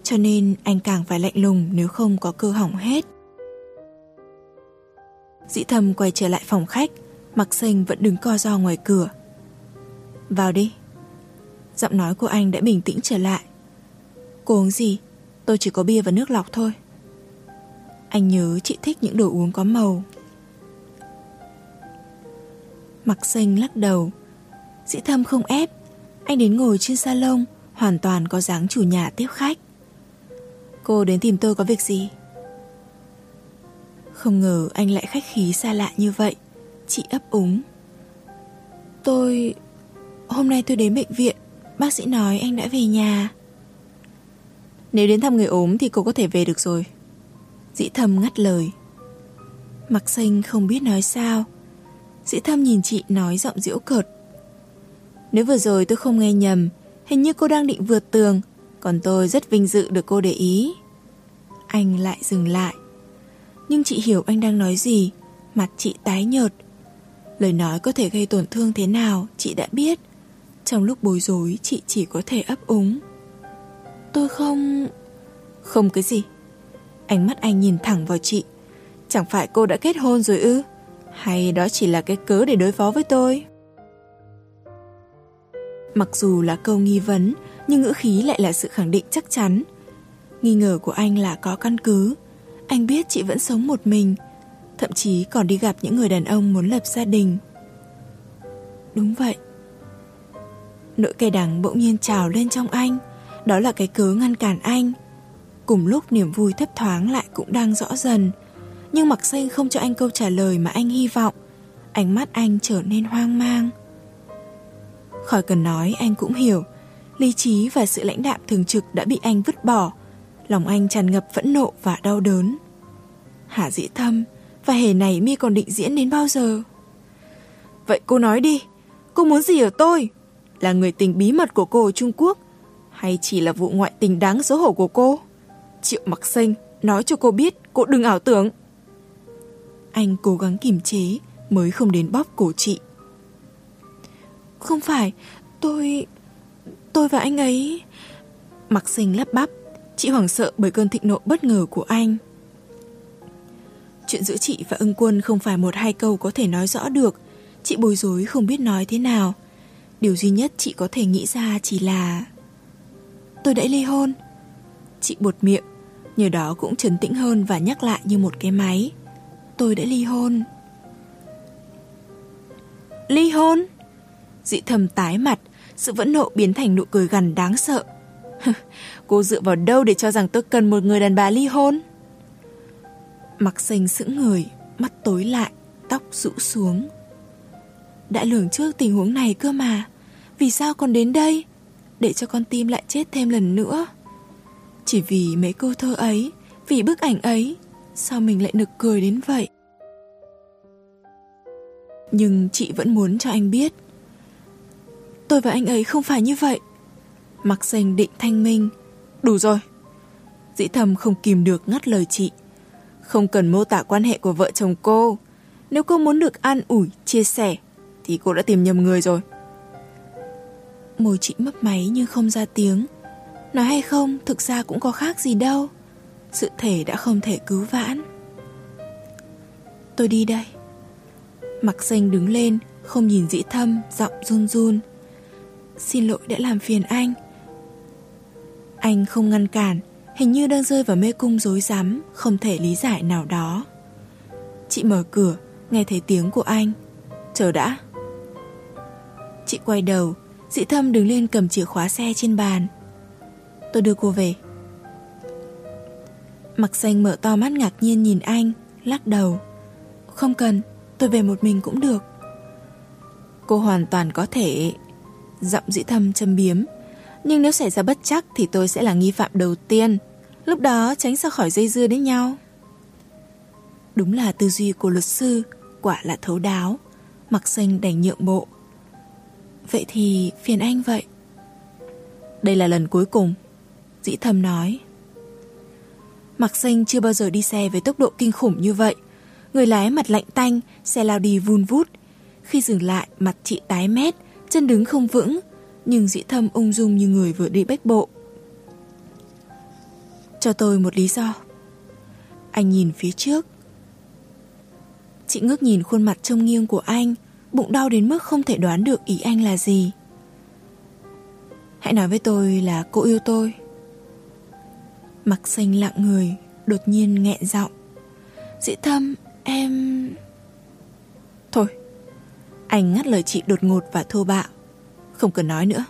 Cho nên anh càng phải lạnh lùng nếu không có cơ hỏng hết. Dĩ thâm quay trở lại phòng khách, mặc xanh vẫn đứng co do ngoài cửa. Vào đi. Giọng nói của anh đã bình tĩnh trở lại. Cô uống gì? Tôi chỉ có bia và nước lọc thôi. Anh nhớ chị thích những đồ uống có màu. Mặc xanh lắc đầu. Dĩ thâm không ép. Anh đến ngồi trên salon, hoàn toàn có dáng chủ nhà tiếp khách. Cô đến tìm tôi có việc gì? Không ngờ anh lại khách khí xa lạ như vậy. Chị ấp úng. Tôi... Hôm nay tôi đến bệnh viện, bác sĩ nói anh đã về nhà. Nếu đến thăm người ốm thì cô có thể về được rồi. Dĩ thâm ngắt lời Mặc xanh không biết nói sao Dĩ thâm nhìn chị nói giọng diễu cợt nếu vừa rồi tôi không nghe nhầm, Hình như cô đang định vượt tường, Còn tôi rất vinh dự được cô để ý. Anh lại dừng lại. Nhưng chị hiểu anh đang nói gì, Mặt chị tái nhợt. Lời nói có thể gây tổn thương thế nào, Chị đã biết. Trong lúc bối rối, chị chỉ có thể ấp úng. Tôi không... Không cái gì. Ánh mắt anh nhìn thẳng vào chị. Chẳng phải cô đã kết hôn rồi ư? Hay đó chỉ là cái cớ để đối phó với tôi? Mặc dù là câu nghi vấn, Nhưng ngữ khí lại là sự khẳng định chắc chắn. Nghi ngờ của anh là có căn cứ. Anh biết chị vẫn sống một mình, Thậm chí còn đi gặp những người đàn ông muốn lập gia đình. Đúng vậy. Nỗi cay đắng bỗng nhiên trào lên trong anh. Đó là cái cớ ngăn cản anh. Cùng lúc niềm vui thấp thoáng lại cũng đang rõ dần. Nhưng mặc xanh không cho anh câu trả lời mà anh hy vọng. Ánh mắt anh trở nên hoang mang. Khỏi cần nói, anh cũng hiểu. Lý trí và sự lãnh đạm thường trực đã bị anh vứt bỏ. Lòng anh tràn ngập phẫn nộ và đau đớn. Hạ dĩ thâm, Và hề này mi còn định diễn đến bao giờ? Vậy cô nói đi. Cô muốn gì ở tôi? Là người tình bí mật của cô ở Trung Quốc, Hay chỉ là vụ ngoại tình đáng xấu hổ của cô? Triệu mặc xanh, nói cho cô biết, cô đừng ảo tưởng. Anh cố gắng kiềm chế, mới không đến bóp cổ chị. Không phải, tôi... tôi và anh ấy... Mặc sinh lắp bắp, chị hoảng sợ bởi cơn thịnh nộ bất ngờ của anh. Chuyện giữa chị và ưng quân không phải một hai câu có thể nói rõ được. Chị bối rối không biết nói thế nào. Điều duy nhất chị có thể nghĩ ra chỉ là... Tôi đã ly hôn. Chị buột miệng, nhờ đó cũng trấn tĩnh hơn và nhắc lại như một cái máy. Tôi đã ly hôn. Ly hôn? Dị thầm tái mặt, sự vẫn nộ biến thành nụ cười gằn đáng sợ. Cô dựa vào đâu để cho rằng tôi cần một người đàn bà ly hôn? Mặc xanh sững người, mắt tối lại, tóc rũ xuống. Đã lường trước tình huống này cơ mà, vì sao còn đến đây? Để cho con tim lại chết thêm lần nữa. Chỉ vì mấy câu thơ ấy Vì bức ảnh ấy Sao mình lại nực cười đến vậy Nhưng chị vẫn muốn cho anh biết Tôi và anh ấy không phải như vậy. Mặc danh định thanh minh. Đủ rồi. Dĩ thầm không kìm được ngắt lời chị. Không cần mô tả quan hệ của vợ chồng cô. Nếu cô muốn được an ủi, chia sẻ Thì cô đã tìm nhầm người rồi. Môi chị mấp máy nhưng không ra tiếng. Nói hay không thực ra cũng có khác gì đâu. Sự thể đã không thể cứu vãn. Tôi đi đây. Mặc xanh đứng lên Không nhìn dĩ thâm Giọng run run. Xin lỗi đã làm phiền anh. Anh không ngăn cản, Hình như đang rơi vào mê cung rối rắm, Không thể lý giải nào đó. Chị mở cửa, Nghe thấy tiếng của anh. Chờ đã. Chị quay đầu dị thâm đứng lên cầm chìa khóa xe trên bàn. Tôi đưa cô về. Mặc xanh mở to mắt ngạc nhiên nhìn anh, Lắc đầu. Không cần, Tôi về một mình cũng được. Cô hoàn toàn có thể Giọng dĩ thâm châm biếm. Nhưng nếu xảy ra bất chắc Thì tôi sẽ là nghi phạm đầu tiên. Lúc đó tránh ra khỏi dây dưa đến nhau. Đúng là tư duy của luật sư, Quả là thấu đáo. Mặc xanh đành nhượng bộ. Vậy thì phiền anh vậy. Đây là lần cuối cùng, Dĩ thâm nói. Mặc xanh chưa bao giờ đi xe với tốc độ kinh khủng như vậy. Người lái mặt lạnh tanh, Xe lao đi vun vút. Khi dừng lại, mặt chị tái mét Chân đứng không vững, Nhưng dĩ thâm ung dung như người vừa đi bách bộ. Cho tôi một lý do. Anh nhìn phía trước. Chị ngước nhìn khuôn mặt trông nghiêng của anh, Bụng đau đến mức không thể đoán được ý anh là gì. Hãy nói với tôi là cô yêu tôi. Mặc xanh lặng người Đột nhiên nghẹn giọng. Dĩ thâm, em Thôi anh ngắt lời chị đột ngột và thô bạo. Không cần nói nữa.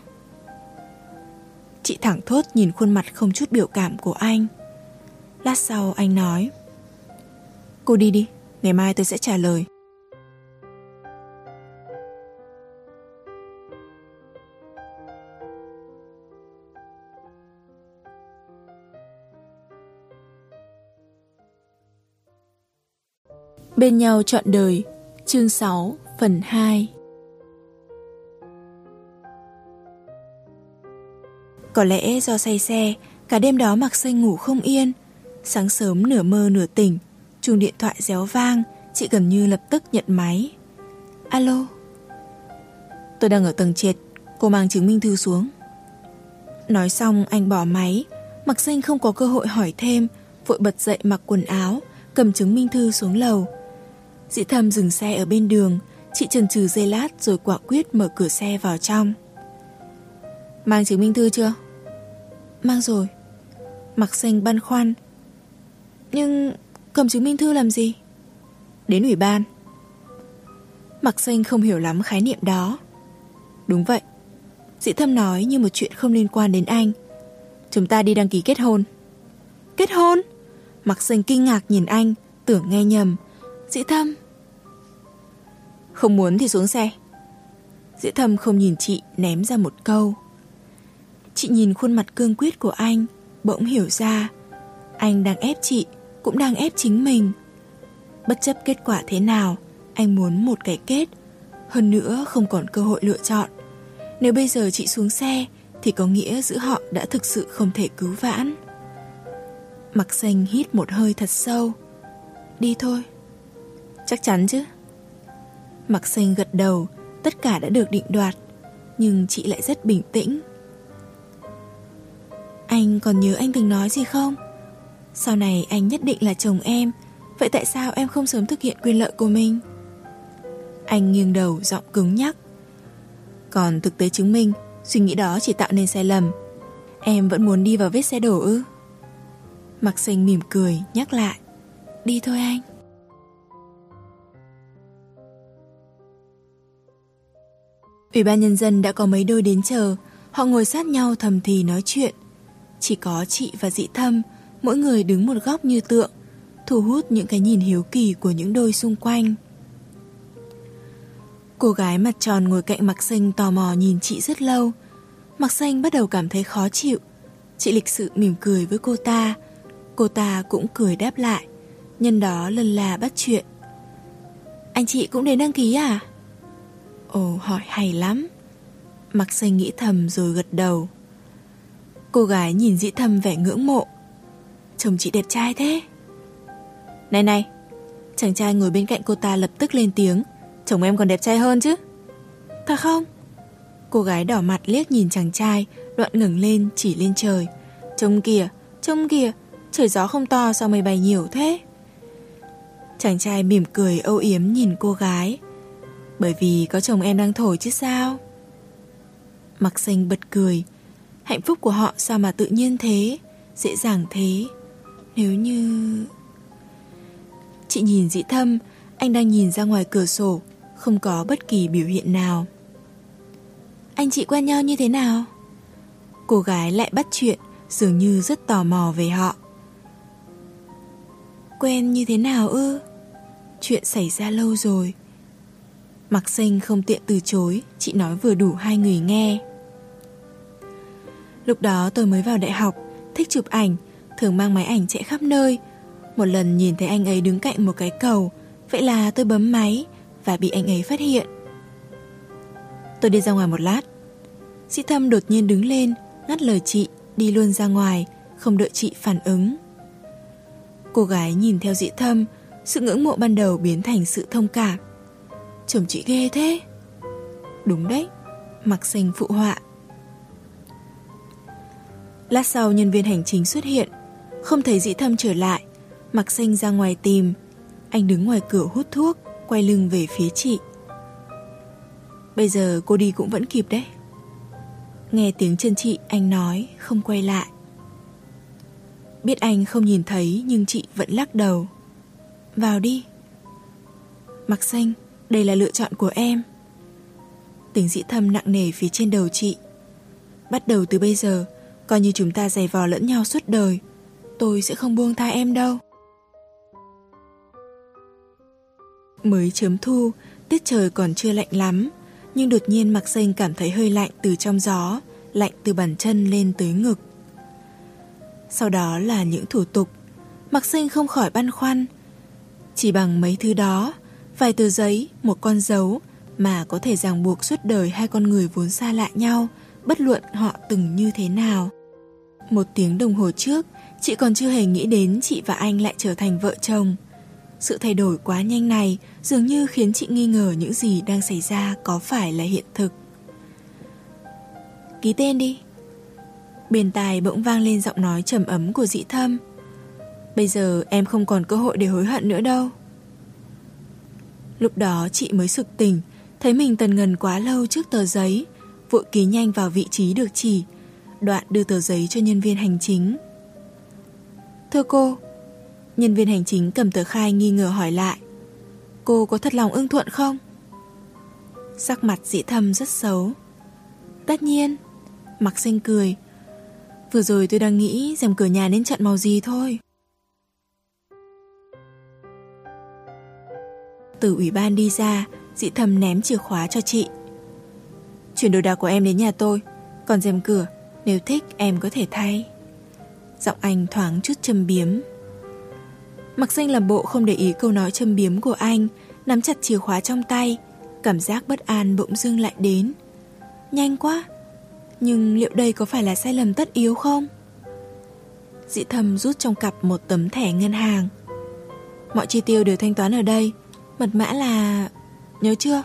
Chị thẳng thốt nhìn khuôn mặt không chút biểu cảm của anh. Lát sau anh nói, Cô đi đi, Ngày mai tôi sẽ trả lời. Bên nhau trọn đời, Chương 6 phần 2 Có lẽ do say xe, Cả đêm đó mặc xanh ngủ không yên. Sáng sớm nửa mơ nửa tỉnh, chuông điện thoại réo vang, Chị gần như lập tức nhận máy. Alo? Tôi đang ở tầng trệt, Cô mang chứng minh thư xuống. Nói xong, anh bỏ máy. Mặc xanh không có cơ hội hỏi thêm, Vội bật dậy mặc quần áo, Cầm chứng minh thư xuống lầu. Dĩ thầm dừng xe ở bên đường Chị chần chừ dây lát rồi quả quyết mở cửa xe vào trong. Mang chứng minh thư chưa? Mang rồi. Mặc xanh băn khoăn. Nhưng cầm chứng minh thư làm gì? Đến ủy ban. Mặc xanh không hiểu lắm khái niệm đó. Đúng vậy. Dĩ thâm nói như một chuyện không liên quan đến anh. Chúng ta đi đăng ký kết hôn. Kết hôn? Mặc xanh kinh ngạc nhìn anh Tưởng nghe nhầm. Dĩ thâm không muốn thì xuống xe. Dĩ thâm không nhìn chị, ném ra một câu. Chị nhìn khuôn mặt cương quyết của anh, Bỗng hiểu ra, Anh đang ép chị, Cũng đang ép chính mình. Bất chấp kết quả thế nào, Anh muốn một cái kết, Hơn nữa không còn cơ hội lựa chọn. Nếu bây giờ chị xuống xe, Thì có nghĩa giữa họ đã thực sự không thể cứu vãn. Mặc xanh hít một hơi thật sâu. Đi thôi. Chắc chắn chứ? Mặc xanh gật đầu, Tất cả đã được định đoạt, Nhưng chị lại rất bình tĩnh. Anh còn nhớ anh từng nói gì không? Sau này anh nhất định là chồng em, Vậy tại sao em không sớm thực hiện quyền lợi của mình? Anh nghiêng đầu giọng cứng nhắc. Còn thực tế chứng minh, Suy nghĩ đó chỉ tạo nên sai lầm. Em vẫn muốn đi vào vết xe đổ ư? Mặc xanh mỉm cười, nhắc lại. Đi thôi anh. Ủy ban nhân dân đã có mấy đôi đến chờ, họ ngồi sát nhau thầm thì nói chuyện. Chỉ có chị và dị thâm, mỗi người đứng một góc như tượng, thu hút những cái nhìn hiếu kỳ của những đôi xung quanh. Cô gái mặt tròn ngồi cạnh Mặc Xanh tò mò nhìn chị rất lâu. Mặc Xanh bắt đầu cảm thấy khó chịu. Chị lịch sự mỉm cười với cô ta. Cô ta cũng cười đáp lại. Nhân đó lần là bắt chuyện. Anh chị cũng đến đăng ký à? Ồ hỏi hay lắm. Mặc xanh nghĩ thầm rồi gật đầu. Cô gái nhìn dĩ thầm vẻ ngưỡng mộ. Chồng chị đẹp trai thế. Này này Chàng trai ngồi bên cạnh cô ta lập tức lên tiếng. Chồng em còn đẹp trai hơn chứ? Thật không? Cô gái đỏ mặt liếc nhìn chàng trai Đoạn ngẩng lên chỉ lên trời. Trông kìa, trông kìa Trời gió không to sao mây bay nhiều thế? Chàng trai mỉm cười âu yếm nhìn cô gái bởi vì có chồng em đang thổi chứ sao Mặc xanh bật cười Hạnh phúc của họ sao mà tự nhiên thế Dễ dàng thế Nếu như Chị nhìn dĩ thâm Anh đang nhìn ra ngoài cửa sổ không có bất kỳ biểu hiện nào. Anh chị quen nhau như thế nào? Cô gái lại bắt chuyện, dường như rất tò mò về họ. Quen như thế nào ư? Chuyện xảy ra lâu rồi. Mặc xanh không tiện từ chối, chị nói vừa đủ hai người nghe. Lúc đó tôi mới vào đại học, thích chụp ảnh, thường mang máy ảnh chạy khắp nơi. Một lần nhìn thấy anh ấy đứng cạnh một cái cầu, vậy là tôi bấm máy và bị anh ấy phát hiện. Tôi đi ra ngoài một lát. Sĩ Thâm đột nhiên đứng lên, ngắt lời chị, đi luôn ra ngoài, không đợi chị phản ứng. Cô gái nhìn theo dị thâm, sự ngưỡng mộ ban đầu biến thành sự thông cảm. Chồng chị ghê thế. Đúng đấy, mặc xanh phụ họa. Lát sau nhân viên hành chính xuất hiện, không thấy dĩ thâm trở lại, mặc xanh ra ngoài tìm. Anh đứng ngoài cửa hút thuốc, quay lưng về phía chị. Bây giờ cô đi cũng vẫn kịp đấy. Nghe tiếng chân chị anh nói không quay lại Biết anh không nhìn thấy nhưng chị vẫn lắc đầu Vào đi Mặc xanh đây là lựa chọn của em Tình dĩ thâm nặng nề phía trên đầu chị Bắt đầu từ bây giờ Coi như chúng ta giày vò lẫn nhau suốt đời Tôi sẽ không buông tha em đâu Mới chớm thu Tiết trời còn chưa lạnh lắm Nhưng đột nhiên mặc xanh cảm thấy hơi lạnh từ trong gió Lạnh từ bàn chân lên tới ngực sau đó là những thủ tục. Mặc sinh không khỏi băn khoăn. Chỉ bằng mấy thứ đó, vài tờ giấy, một con dấu mà có thể ràng buộc suốt đời hai con người vốn xa lạ nhau, bất luận họ từng như thế nào. Một tiếng đồng hồ trước, chị còn chưa hề nghĩ đến chị và anh lại trở thành vợ chồng. Sự thay đổi quá nhanh này dường như khiến chị nghi ngờ những gì đang xảy ra có phải là hiện thực. Ký tên đi. Bên tài bỗng vang lên giọng nói trầm ấm của dị thâm Bây giờ em không còn cơ hội để hối hận nữa đâu Lúc đó chị mới sực tỉnh, Thấy mình tần ngần quá lâu trước tờ giấy, Vội ký nhanh vào vị trí được chỉ, Đoạn đưa tờ giấy cho nhân viên hành chính Thưa cô Nhân viên hành chính cầm tờ khai nghi ngờ hỏi lại, Cô có thật lòng ưng thuận không? Sắc mặt dĩ thâm rất xấu Tất nhiên Mặc xanh cười, Vừa rồi tôi đang nghĩ rèm cửa nhà nên chặn màu gì thôi. Từ ủy ban đi ra, dị thầm ném chìa khóa cho chị. Chuyển đồ đạc của em đến nhà tôi, còn rèm cửa, nếu thích em có thể thay. Giọng anh thoáng chút châm biếm. Mặc danh làm bộ không để ý câu nói châm biếm của anh, nắm chặt chìa khóa trong tay, cảm giác bất an bỗng dưng lại đến. Nhanh quá, nhưng liệu đây có phải là sai lầm tất yếu không? dị thầm rút trong cặp một tấm thẻ ngân hàng Mọi chi tiêu đều thanh toán ở đây Mật mã là... Nhớ chưa?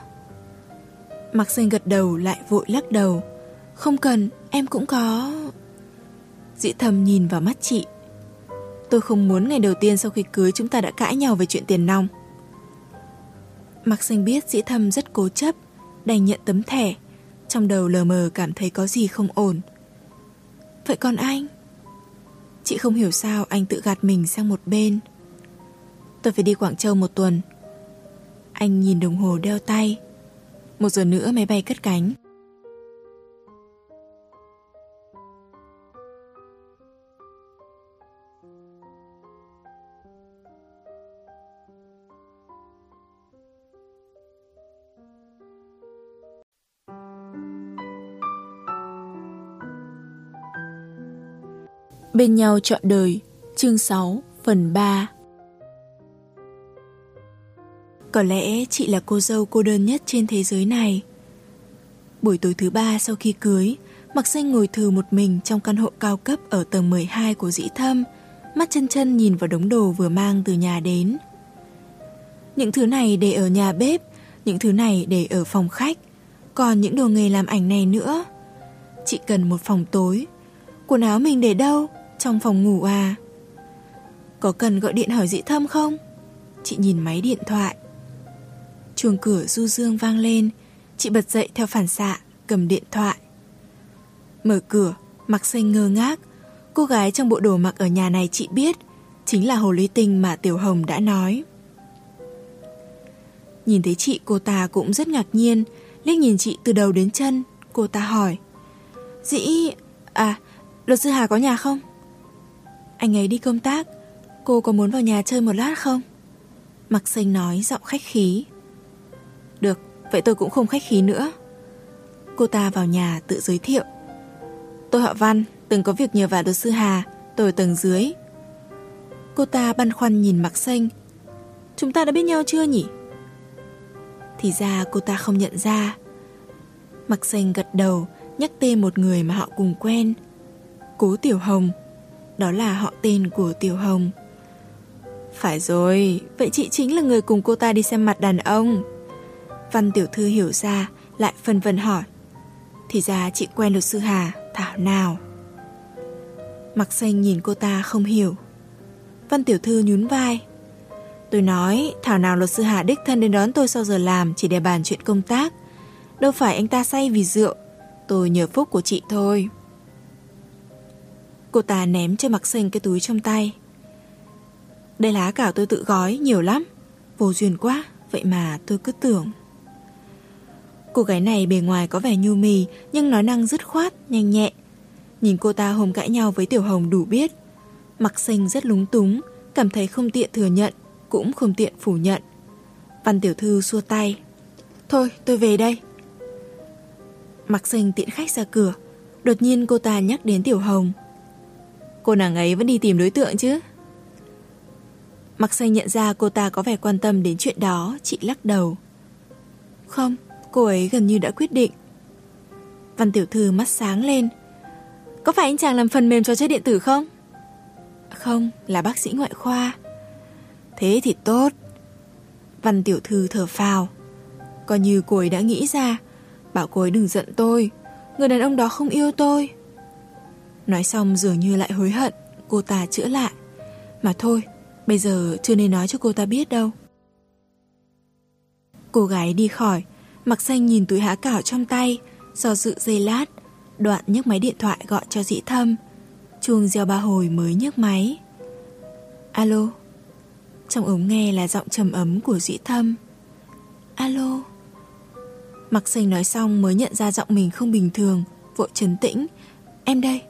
Mặc xanh gật đầu lại vội lắc đầu. Không cần, em cũng có... Dĩ thầm nhìn vào mắt chị. Tôi không muốn ngày đầu tiên sau khi cưới chúng ta đã cãi nhau về chuyện tiền nong. Mặc xanh biết dĩ thầm rất cố chấp Đành nhận tấm thẻ. Trong đầu lờ mờ cảm thấy có gì không ổn. Vậy còn anh? Chị không hiểu sao anh tự gạt mình sang một bên. Tôi phải đi Quảng Châu một tuần. Anh nhìn đồng hồ đeo tay. Một giờ nữa máy bay cất cánh. Bên nhau trọn đời, chương 6, phần 3 có lẽ chị là cô dâu cô đơn nhất trên thế giới này. Buổi tối thứ ba sau khi cưới, Mặc Xanh ngồi thừ một mình trong căn hộ cao cấp ở tầng 12 của dĩ thâm, mắt chân chân nhìn vào đống đồ vừa mang từ nhà đến. Những thứ này để ở nhà bếp, những thứ này để ở phòng khách, còn những đồ nghề làm ảnh này nữa. Chị cần một phòng tối. Quần áo mình để đâu? Trong phòng ngủ à Có cần gọi điện hỏi dĩ thâm không Chị nhìn máy điện thoại chuồng cửa du dương vang lên Chị bật dậy theo phản xạ Cầm điện thoại Mở cửa Mặc xanh ngơ ngác Cô gái trong bộ đồ mặc ở nhà này chị biết Chính là hồ ly tinh mà Tiểu Hồng đã nói Nhìn thấy chị cô ta cũng rất ngạc nhiên, liếc nhìn chị từ đầu đến chân, cô ta hỏi. Dĩ... À, luật sư Hà có nhà không? Anh ấy đi công tác, cô có muốn vào nhà chơi một lát không? Mặc xanh nói giọng khách khí. Vậy tôi cũng không khách khí nữa. Cô ta vào nhà tự giới thiệu. Tôi họ Văn, từng có việc nhờ vào luật sư Hà, tôi ở tầng dưới. Cô ta băn khoăn nhìn Mặc xanh. Chúng ta đã biết nhau chưa nhỉ? Thì ra cô ta không nhận ra. Mặc xanh gật đầu, nhắc tên một người mà họ cùng quen. Cố Tiểu Hồng. Đó là họ tên của Tiểu Hồng. Phải rồi, vậy chị chính là người cùng cô ta đi xem mặt đàn ông. Văn Tiểu Thư hiểu ra, lại phân vân hỏi. Thì ra chị quen luật sư Hà, thảo nào. Mặc xanh nhìn cô ta không hiểu. Văn Tiểu Thư nhún vai. Tôi nói, thảo nào luật sư Hà đích thân đến đón tôi sau giờ làm chỉ để bàn chuyện công tác. Đâu phải anh ta say vì rượu, tôi nhờ phúc của chị thôi. Cô ta ném cho mặc xanh cái túi trong tay. Đây lá cảo tôi tự gói nhiều lắm, vô duyên quá, vậy mà tôi cứ tưởng. Cô gái này bề ngoài có vẻ nhu mì nhưng nói năng dứt khoát, nhanh nhẹ. Nhìn cô ta hôm cãi nhau với Tiểu Hồng đủ biết. Mặc xanh rất lúng túng, cảm thấy không tiện thừa nhận, cũng không tiện phủ nhận. Văn Tiểu Thư xua tay. Thôi, tôi về đây. Mặc xanh tiện khách ra cửa. Đột nhiên cô ta nhắc đến Tiểu Hồng. Cô nàng ấy vẫn đi tìm đối tượng chứ? Mặc xanh nhận ra cô ta có vẻ quan tâm đến chuyện đó, chị lắc đầu. Không, cô ấy gần như đã quyết định. Văn tiểu thư mắt sáng lên. Có phải anh chàng làm phần mềm cho chơi điện tử không? Không, là bác sĩ ngoại khoa. Thế thì tốt. Văn tiểu thư thở phào. Coi như cô ấy đã nghĩ ra, bảo cô ấy đừng giận tôi. Người đàn ông đó không yêu tôi. Nói xong dường như lại hối hận, cô ta chữa lại. Mà thôi, bây giờ chưa nên nói cho cô ta biết đâu. Cô gái đi khỏi, Mặc xanh nhìn túi há cảo trong tay, do dự dây lát, đoạn nhấc máy điện thoại gọi cho dĩ thâm. Chuông gieo ba hồi mới nhấc máy. Alo. Trong ống nghe là giọng trầm ấm của dĩ thâm. Alo. Mặc xanh nói xong mới nhận ra giọng mình không bình thường, vội trấn tĩnh. Em đây.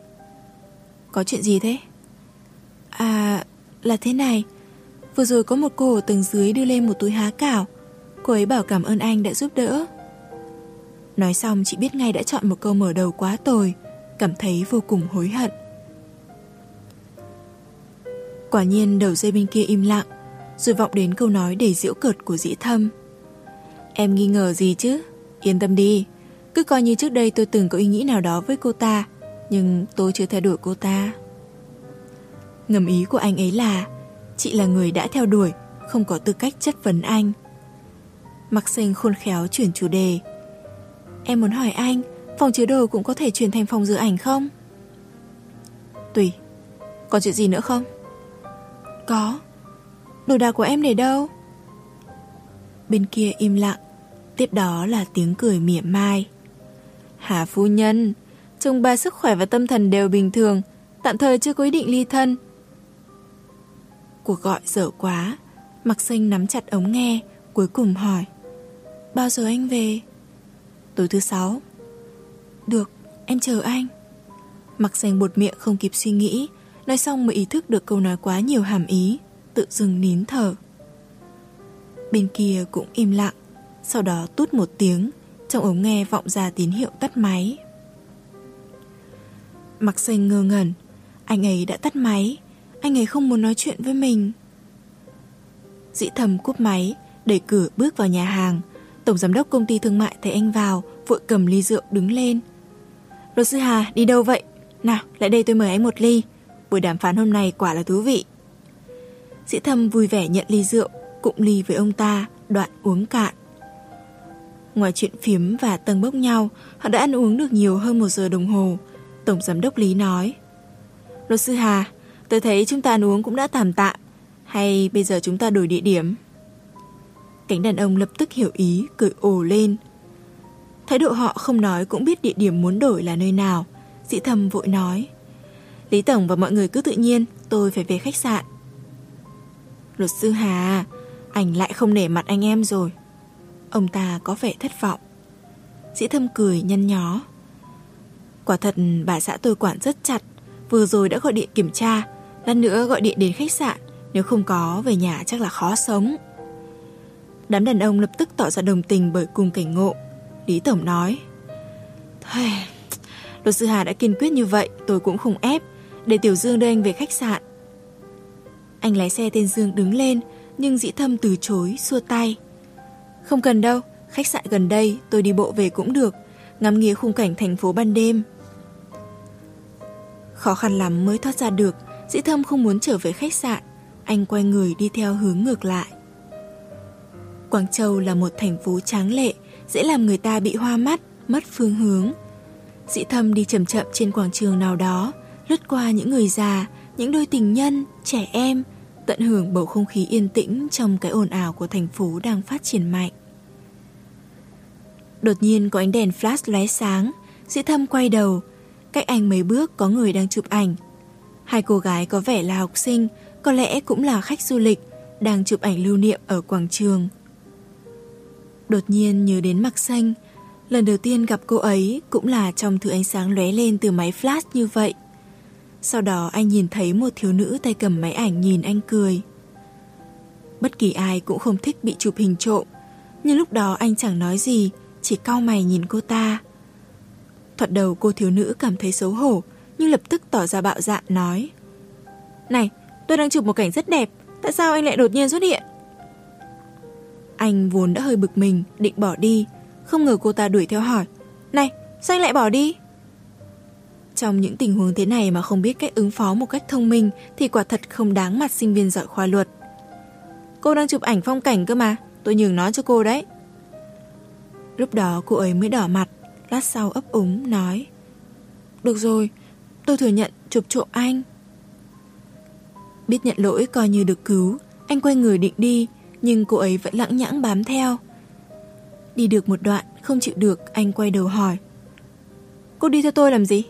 Có chuyện gì thế? À, là thế này. Vừa rồi có một cô ở tầng dưới đưa lên một túi há cảo. Cô ấy bảo cảm ơn anh đã giúp đỡ. Nói xong, chị biết ngay đã chọn một câu mở đầu quá tồi, Cảm thấy vô cùng hối hận. Quả nhiên, đầu dây bên kia im lặng, Rồi vọng đến câu nói đầy diễu cợt của dĩ thâm. Em nghi ngờ gì chứ? Yên tâm đi, Cứ coi như trước đây tôi từng có ý nghĩ nào đó với cô ta, Nhưng tôi chưa theo đuổi cô ta. Ngầm ý của anh ấy là, Chị là người đã theo đuổi, Không có tư cách chất vấn anh. Mặc sinh khôn khéo chuyển chủ đề. Em muốn hỏi anh, Phòng chứa đồ cũng có thể chuyển thành phòng dự ảnh không? Tùy. Còn chuyện gì nữa không? Có. Đồ đạc của em để đâu? Bên kia im lặng. Tiếp đó là tiếng cười mỉa mai. Hà phu nhân Chồng bà sức khỏe và tâm thần đều bình thường, Tạm thời chưa có ý định ly thân. Cuộc gọi dở quá. Mặc sinh nắm chặt ống nghe, Cuối cùng hỏi. Bao giờ anh về? Tối thứ sáu. Được, em chờ anh. Mặc dành bột miệng không kịp suy nghĩ Nói xong mới ý thức được câu nói quá nhiều hàm ý Tự dừng nín thở. Bên kia cũng im lặng Sau đó tút một tiếng Trong ống nghe vọng ra tín hiệu tắt máy. Mặc xanh ngơ ngẩn Anh ấy đã tắt máy Anh ấy không muốn nói chuyện với mình. Dĩ thầm cúp máy Đẩy cửa bước vào nhà hàng Tổng giám đốc công ty thương mại thấy anh vào, vội cầm ly rượu đứng lên. Luật sư Hà, đi đâu vậy? Nào, lại đây tôi mời anh một ly. Buổi đàm phán hôm nay quả là thú vị. Sĩ thâm vui vẻ nhận ly rượu, cụng ly với ông ta, đoạn uống cạn. Ngoài chuyện phiếm và tầng bốc nhau, họ đã ăn uống được nhiều hơn một giờ đồng hồ. Tổng giám đốc Lý nói. Luật sư Hà, tôi thấy chúng ta ăn uống cũng đã tạm tạm. Hay bây giờ chúng ta đổi địa điểm? Cánh đàn ông lập tức hiểu ý, cười ồ lên. Thái độ họ không nói cũng biết địa điểm muốn đổi là nơi nào. Dĩ thầm vội nói. Lý Tổng và mọi người cứ tự nhiên, tôi phải về khách sạn. Luật sư Hà, anh lại không nể mặt anh em rồi. Ông ta có vẻ thất vọng Dĩ thâm cười nhăn nhó Quả thật bà xã tôi quản rất chặt Vừa rồi đã gọi điện kiểm tra Lát nữa gọi điện đến khách sạn Nếu không có về nhà chắc là khó sống Đám đàn ông lập tức tỏ ra đồng tình bởi cùng cảnh ngộ. Lý Tổng nói Thầy, luật sư Hà đã kiên quyết như vậy Tôi cũng không ép. Để Tiểu Dương đưa anh về khách sạn. Anh lái xe tên Dương đứng lên Nhưng dĩ thâm từ chối, xua tay. Không cần đâu Khách sạn gần đây tôi đi bộ về cũng được. Ngắm nghía khung cảnh thành phố ban đêm. Khó khăn lắm mới thoát ra được Dĩ thâm không muốn trở về khách sạn. Anh quay người đi theo hướng ngược lại. Quảng Châu là một thành phố tráng lệ Dễ làm người ta bị hoa mắt Mất phương hướng. Dĩ thâm đi chậm chậm trên quảng trường nào đó Lướt qua những người già Những đôi tình nhân, trẻ em Tận hưởng bầu không khí yên tĩnh Trong cái ồn ào của thành phố đang phát triển mạnh. Đột nhiên có ánh đèn flash lóe sáng Dĩ thâm quay đầu Cách anh mấy bước có người đang chụp ảnh. Hai cô gái có vẻ là học sinh Có lẽ cũng là khách du lịch Đang chụp ảnh lưu niệm ở quảng trường. Đột nhiên nhớ đến mặc xanh. Lần đầu tiên gặp cô ấy Cũng là trong thứ ánh sáng lóe lên từ máy flash như vậy. Sau đó anh nhìn thấy một thiếu nữ tay cầm máy ảnh nhìn anh cười. Bất kỳ ai cũng không thích bị chụp hình trộm, Nhưng lúc đó anh chẳng nói gì, Chỉ cau mày nhìn cô ta. Thoạt đầu cô thiếu nữ cảm thấy xấu hổ, Nhưng lập tức tỏ ra bạo dạn, nói, Này, tôi đang chụp một cảnh rất đẹp, Tại sao anh lại đột nhiên xuất hiện? Anh vốn đã hơi bực mình, Định bỏ đi. Không ngờ cô ta đuổi theo hỏi, Này, sao anh lại bỏ đi? Trong những tình huống thế này mà không biết cách ứng phó một cách thông minh Thì quả thật không đáng mặt sinh viên giỏi khoa luật. Cô đang chụp ảnh phong cảnh cơ mà, Tôi nhường nó cho cô đấy. Lúc đó cô ấy mới đỏ mặt, Lát sau ấp úng nói, Được rồi, Tôi thừa nhận chụp trộm anh. Biết nhận lỗi coi như được cứu, Anh quay người định đi nhưng cô ấy vẫn lẳng nhãng bám theo Đi được một đoạn, Không chịu được, anh quay đầu hỏi Cô đi theo tôi làm gì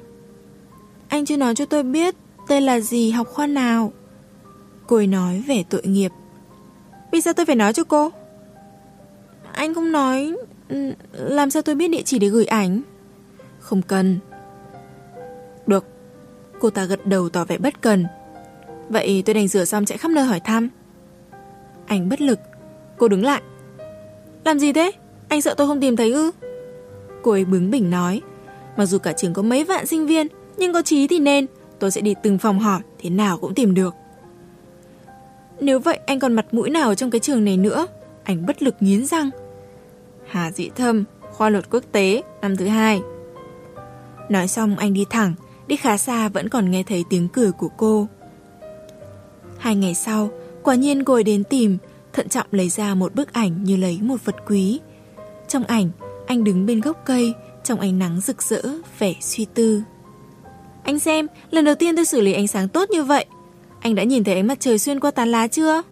Anh chưa nói cho tôi biết Tên là gì, học khoa nào Cô ấy nói vẻ tội nghiệp Vì sao tôi phải nói cho cô Anh không nói ừ, làm sao tôi biết địa chỉ để gửi ảnh? Không cần. Được. Cô ta gật đầu tỏ vẻ bất cần. Vậy tôi đành rửa xong chạy khắp nơi hỏi thăm. Anh bất lực. Cô đứng lại. Làm gì thế? Anh sợ tôi không tìm thấy ư? Cô ấy bướng bỉnh nói. Mặc dù cả trường có mấy vạn sinh viên, nhưng có trí thì nên. Tôi sẽ đi từng phòng hỏi, thế nào cũng tìm được. Nếu vậy anh còn mặt mũi nào trong cái trường này nữa? Anh bất lực nghiến răng. Hà Dĩ Thâm, khoa luật quốc tế, năm thứ hai. Nói xong anh đi thẳng, đi khá xa vẫn còn nghe thấy tiếng cười của cô. Hai ngày sau, quả nhiên cô ấy đến tìm, thận trọng lấy ra một bức ảnh như lấy một vật quý. Trong ảnh, anh đứng bên gốc cây, trong ánh nắng rực rỡ, vẻ suy tư. Anh xem, lần đầu tiên tôi xử lý ánh sáng tốt như vậy. Anh đã nhìn thấy ánh mặt trời xuyên qua tán lá chưa?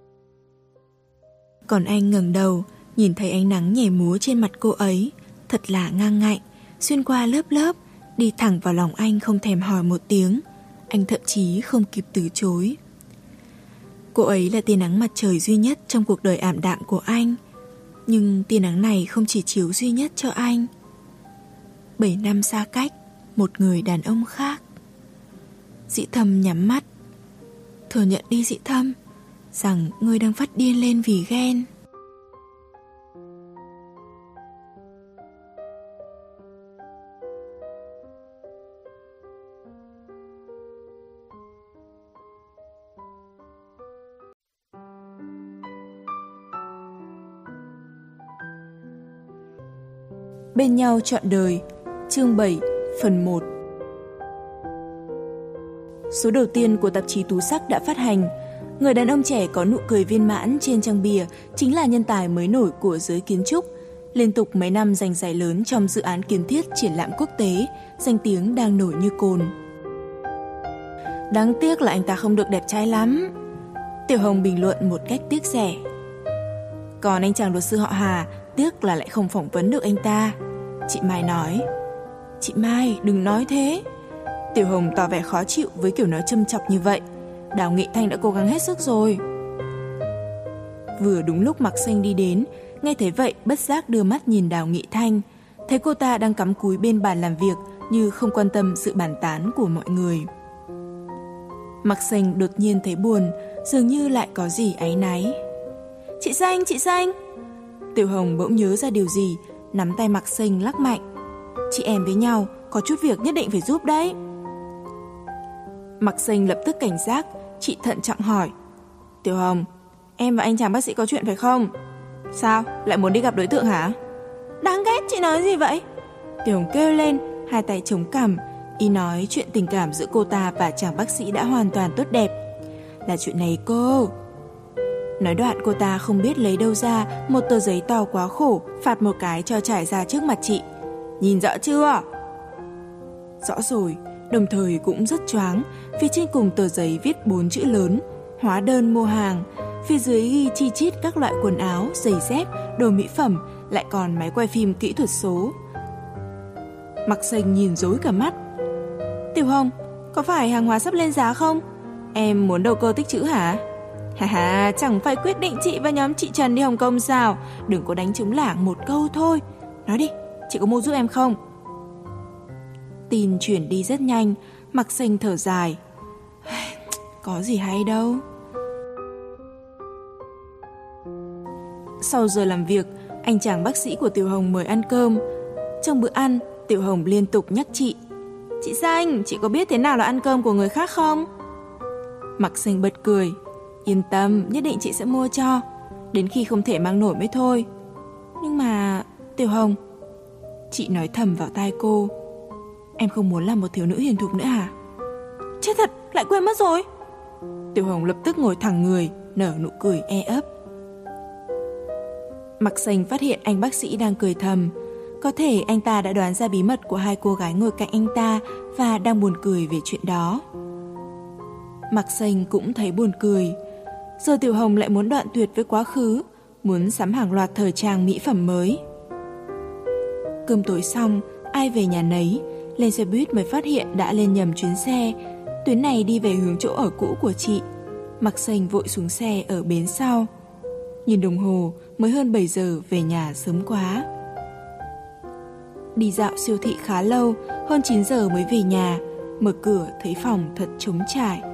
Còn anh ngẩng đầu, Nhìn thấy ánh nắng nhảy múa trên mặt cô ấy Thật là ngang ngạnh Xuyên qua lớp lớp Đi thẳng vào lòng anh không thèm hỏi một tiếng Anh thậm chí không kịp từ chối Cô ấy là tia nắng mặt trời duy nhất Trong cuộc đời ảm đạm của anh. Nhưng tia nắng này không chỉ chiếu duy nhất cho anh. Bảy năm xa cách, Một người đàn ông khác. Dĩ thâm nhắm mắt. Thừa nhận đi, dĩ thâm, Rằng ngươi đang phát điên lên vì ghen. Bên nhau trọn đời Chương 7 Phần 1 Số đầu tiên của tạp chí Tú Sắc đã phát hành Người đàn ông trẻ có nụ cười viên mãn trên trang bìa chính là nhân tài mới nổi của giới kiến trúc. Liên tục mấy năm giành giải lớn trong dự án kiến thiết triển lãm quốc tế, danh tiếng đang nổi như cồn. Đáng tiếc là anh ta không được đẹp trai lắm. Tiểu Hồng bình luận một cách tiếc rẻ. Còn anh chàng luật sư họ Hà Tiếc là lại không phỏng vấn được anh ta Chị Mai nói Chị Mai đừng nói thế Tiểu Hồng tỏ vẻ khó chịu với kiểu nói châm chọc như vậy Đào Nghị Thanh đã cố gắng hết sức rồi Vừa đúng lúc Mạc Xanh đi đến nghe thấy vậy bất giác đưa mắt nhìn Đào Nghị Thanh, thấy cô ta đang cắm cúi bên bàn làm việc như không quan tâm sự bàn tán của mọi người. Mặc xanh đột nhiên thấy buồn, dường như lại có gì áy náy. Chị Xanh, chị Xanh! Tiểu Hồng bỗng nhớ ra điều gì, nắm tay Mặc xanh lắc mạnh. Chị em với nhau, có chút việc nhất định phải giúp đấy. Mặc xanh lập tức cảnh giác, chị thận trọng hỏi. Tiểu Hồng, em và anh chàng bác sĩ có chuyện phải không? Sao, lại muốn đi gặp đối tượng hả? Đáng ghét, chị nói gì vậy? Tiểu Hồng kêu lên, hai tay chống cằm, y nói chuyện tình cảm giữa cô ta và chàng bác sĩ đã hoàn toàn tốt đẹp. Là chuyện này cô. Nói đoạn cô ta không biết lấy đâu ra một tờ giấy to quá khổ, phạt một cái cho trải ra trước mặt chị. Nhìn rõ chưa? Rõ rồi, đồng thời cũng rất choáng vì trên cùng tờ giấy viết bốn chữ lớn, hóa đơn mua hàng, phía dưới ghi chi chít các loại quần áo, giày dép, đồ mỹ phẩm, lại còn máy quay phim kỹ thuật số. Mặc xanh nhìn dối cả mắt. Tiểu Hồng, có phải hàng hóa sắp lên giá không? Em muốn đầu cơ tích chữ hả? Hà hà, chẳng phải quyết định chị và nhóm chị Trần đi Hồng Kông sao? Đừng có đánh trống lảng một câu thôi. Nói đi, chị có mua giúp em không? Tin chuyển đi rất nhanh, mặc xanh thở dài. Có gì hay đâu. Sau giờ làm việc, anh chàng bác sĩ của Tiểu Hồng mời ăn cơm. Trong bữa ăn, Tiểu Hồng liên tục nhắc chị. Chị Xanh, chị có biết thế nào là ăn cơm của người khác không? Mặc xanh bật cười. Yên tâm, nhất định chị sẽ mua cho. Đến khi không thể mang nổi mới thôi. Nhưng mà... Tiểu Hồng... Chị nói thầm vào tai cô. Em không muốn làm một thiếu nữ hiền thục nữa hả? Chết thật, lại quên mất rồi. Tiểu Hồng lập tức ngồi thẳng người, nở nụ cười e ấp. Mặc xanh phát hiện anh bác sĩ đang cười thầm. Có thể anh ta đã đoán ra bí mật của hai cô gái ngồi cạnh anh ta và đang buồn cười về chuyện đó. Mặc xanh cũng thấy buồn cười. Giờ Tiểu Hồng lại muốn đoạn tuyệt với quá khứ, muốn sắm hàng loạt thời trang mỹ phẩm mới. Cơm tối xong, ai về nhà nấy, lên xe buýt mới phát hiện đã lên nhầm chuyến xe. Tuyến này đi về hướng chỗ ở cũ của chị. Mặc xanh vội xuống xe ở bến sau. Nhìn đồng hồ, mới hơn 7 giờ về nhà sớm quá. Đi dạo siêu thị khá lâu, hơn 9 giờ mới về nhà, mở cửa thấy phòng thật trống trải.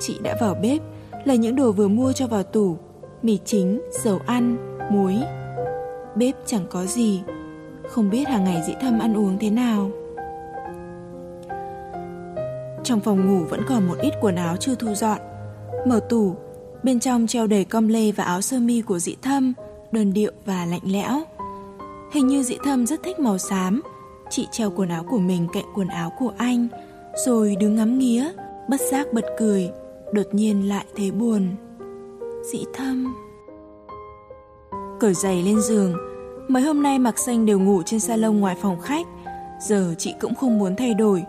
Chị đã vào bếp, lấy những đồ vừa mua cho vào tủ, mì chính, dầu ăn, muối. Bếp chẳng có gì, không biết hàng ngày dĩ thâm ăn uống thế nào. Trong phòng ngủ vẫn còn một ít quần áo chưa thu dọn. Mở tủ, Bên trong treo đầy com lê và áo sơ mi của dĩ thâm, đơn điệu và lạnh lẽo. Hình như dĩ thâm rất thích màu xám. Chị treo quần áo của mình cạnh quần áo của anh, rồi đứng ngắm nghía, bất giác bật cười, đột nhiên lại thấy buồn. Dị thâm... Cởi giày lên giường, mấy hôm nay mặc xanh đều ngủ trên salon ngoài phòng khách, giờ chị cũng không muốn thay đổi.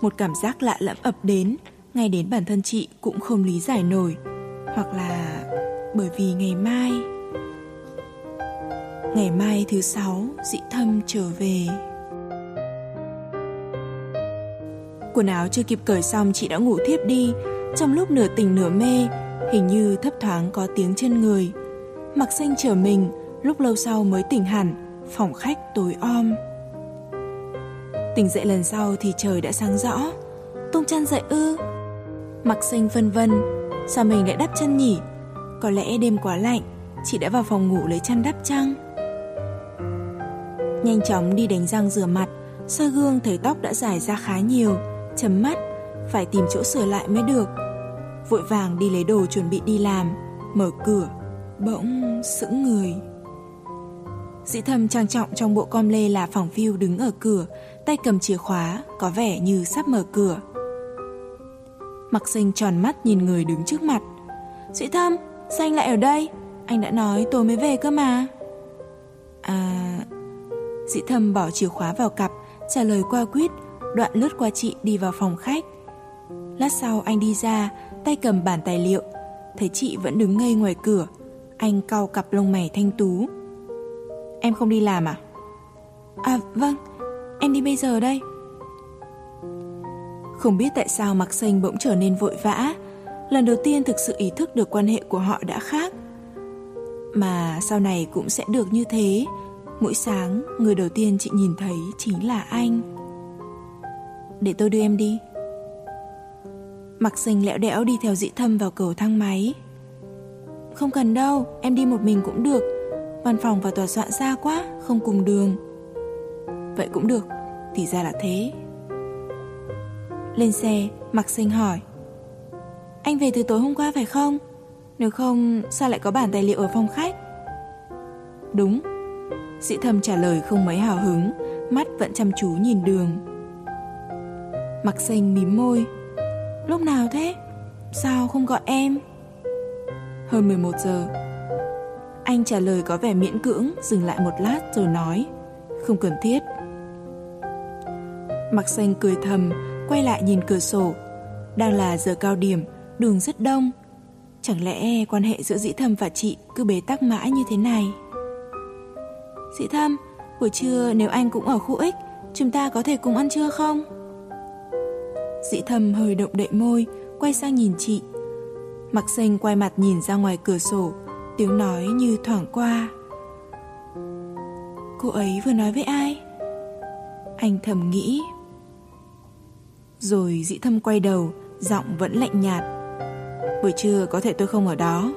Một cảm giác lạ lẫm ập đến, ngay đến bản thân chị cũng không lý giải nổi. Hoặc là bởi vì ngày mai. Ngày mai thứ sáu dị thâm trở về. Quần áo chưa kịp cởi xong chị đã ngủ thiếp đi trong lúc nửa tỉnh nửa mê hình như thấp thoáng có tiếng chân người mặc xanh trở mình lúc lâu sau mới tỉnh hẳn phòng khách tối om tỉnh dậy lần sau thì trời đã sáng rõ tung chăn dậy ư mặc xanh vân vân Sao mình lại đắp chân nhỉ? Có lẽ đêm quá lạnh, chị đã vào phòng ngủ lấy chăn đắp chăng? Nhanh chóng đi đánh răng rửa mặt, soi gương thấy tóc đã dài ra khá nhiều, chấm mắt, phải tìm chỗ sửa lại mới được. Vội vàng đi lấy đồ chuẩn bị đi làm, mở cửa, bỗng sững người. Dĩ thầm trang trọng trong bộ com lê là phòng phiêu đứng ở cửa, tay cầm chìa khóa, có vẻ như sắp mở cửa. Mặc xanh tròn mắt nhìn người đứng trước mặt Dĩ Thâm, sao anh lại ở đây? Anh đã nói tôi mới về cơ mà À... Dĩ Thâm bỏ chìa khóa vào cặp Trả lời qua quýt Đoạn lướt qua chị đi vào phòng khách Lát sau anh đi ra Tay cầm bản tài liệu. Thấy chị vẫn đứng ngây ngoài cửa. Anh cau cặp lông mày thanh tú. Em không đi làm à? À vâng. Em đi bây giờ đây. Không biết tại sao Mạc Xanh bỗng trở nên vội vã. Lần đầu tiên thực sự ý thức được quan hệ của họ đã khác. Mà sau này cũng sẽ được như thế. Mỗi sáng, người đầu tiên chị nhìn thấy chính là anh. Để tôi đưa em đi. Mặc sinh lẹo đẽo đi theo dĩ thâm vào cầu thang máy. Không cần đâu, em đi một mình cũng được. Văn phòng và tòa soạn xa quá, không cùng đường. Vậy cũng được, thì ra là thế. Lên xe, Mặc sinh hỏi. Anh về từ tối hôm qua phải không? Nếu không, sao lại có bản tài liệu ở phòng khách? Đúng. Dĩ thâm trả lời không mấy hào hứng Mắt vẫn chăm chú nhìn đường. Mặc xanh mím môi. Lúc nào thế? Sao không gọi em? Hơn 11 giờ Anh trả lời có vẻ miễn cưỡng, Dừng lại một lát rồi nói, Không cần thiết Mặc xanh cười thầm, Quay lại nhìn cửa sổ Đang là giờ cao điểm, Đường rất đông Chẳng lẽ quan hệ giữa dĩ thâm và chị Cứ bế tắc mãi như thế này Dĩ thâm, Buổi trưa nếu anh cũng ở khu X, Chúng ta có thể cùng ăn trưa không? Dĩ thâm hơi động đậy môi, quay sang nhìn chị. Mặc xanh quay mặt nhìn ra ngoài cửa sổ, tiếng nói như thoảng qua. Cô ấy vừa nói với ai? Anh thầm nghĩ. Rồi dĩ thâm quay đầu, giọng vẫn lạnh nhạt. Buổi trưa có thể tôi không ở đó.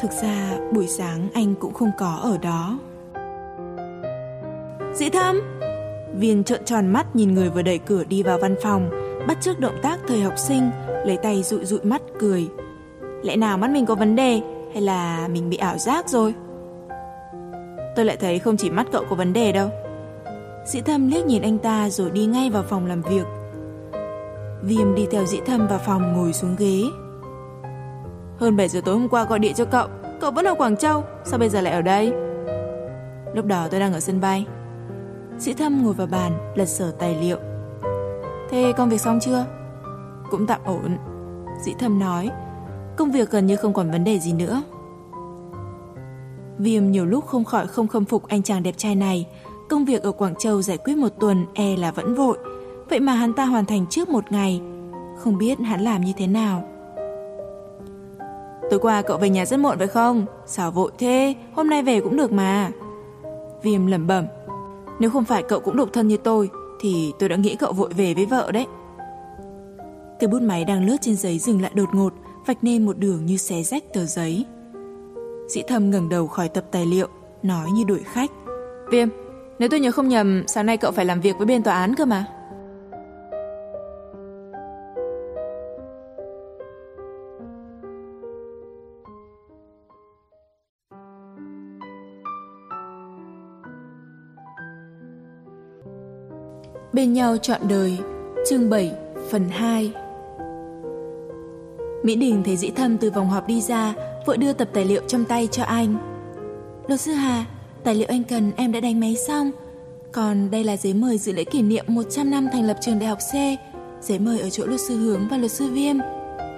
Thực ra buổi sáng anh cũng không có ở đó. Dĩ thâm! Viên trợn tròn mắt nhìn người vừa đẩy cửa đi vào văn phòng, bắt chước động tác thời học sinh, lấy tay dụi dụi mắt cười. Lẽ nào mắt mình có vấn đề hay là mình bị ảo giác rồi? Tôi lại thấy không chỉ mắt cậu có vấn đề đâu. Dĩ thâm liếc nhìn anh ta rồi đi ngay vào phòng làm việc. Viêm đi theo dĩ thâm vào phòng ngồi xuống ghế. Hơn 7 giờ tối hôm qua gọi điện cho cậu, cậu vẫn ở Quảng Châu, sao bây giờ lại ở đây? Lúc đó tôi đang ở sân bay. Sĩ Thâm ngồi vào bàn, lật sở tài liệu. Thế công việc xong chưa? Cũng tạm ổn. Sĩ Thâm nói, công việc gần như không còn vấn đề gì nữa. Viêm nhiều lúc không khỏi không khâm phục anh chàng đẹp trai này. Công việc ở Quảng Châu giải quyết một tuần e là vẫn vội. Vậy mà hắn ta hoàn thành trước một ngày. Không biết hắn làm như thế nào. Tối qua cậu về nhà rất muộn phải không? Sao vội thế? Hôm nay về cũng được mà. Viêm lẩm bẩm. Nếu không phải cậu cũng độc thân như tôi Thì tôi đã nghĩ cậu vội về với vợ đấy. Cái bút máy đang lướt trên giấy dừng lại đột ngột Vạch nên một đường như xé rách tờ giấy. Dĩ thâm ngẩng đầu khỏi tập tài liệu Nói như đuổi khách. Viêm, nếu tôi nhớ không nhầm Sáng nay cậu phải làm việc với bên tòa án cơ mà. Bên nhau trọn đời, Chương 7 phần 2 Mỹ Đình thấy dĩ thâm từ vòng họp đi ra, Vội đưa tập tài liệu trong tay cho anh. Luật sư Hà, Tài liệu anh cần em đã đánh máy xong. Còn đây là giấy mời dự lễ kỷ niệm 100 năm thành lập trường đại học C, Giấy mời ở chỗ luật sư Hướng và luật sư Viêm.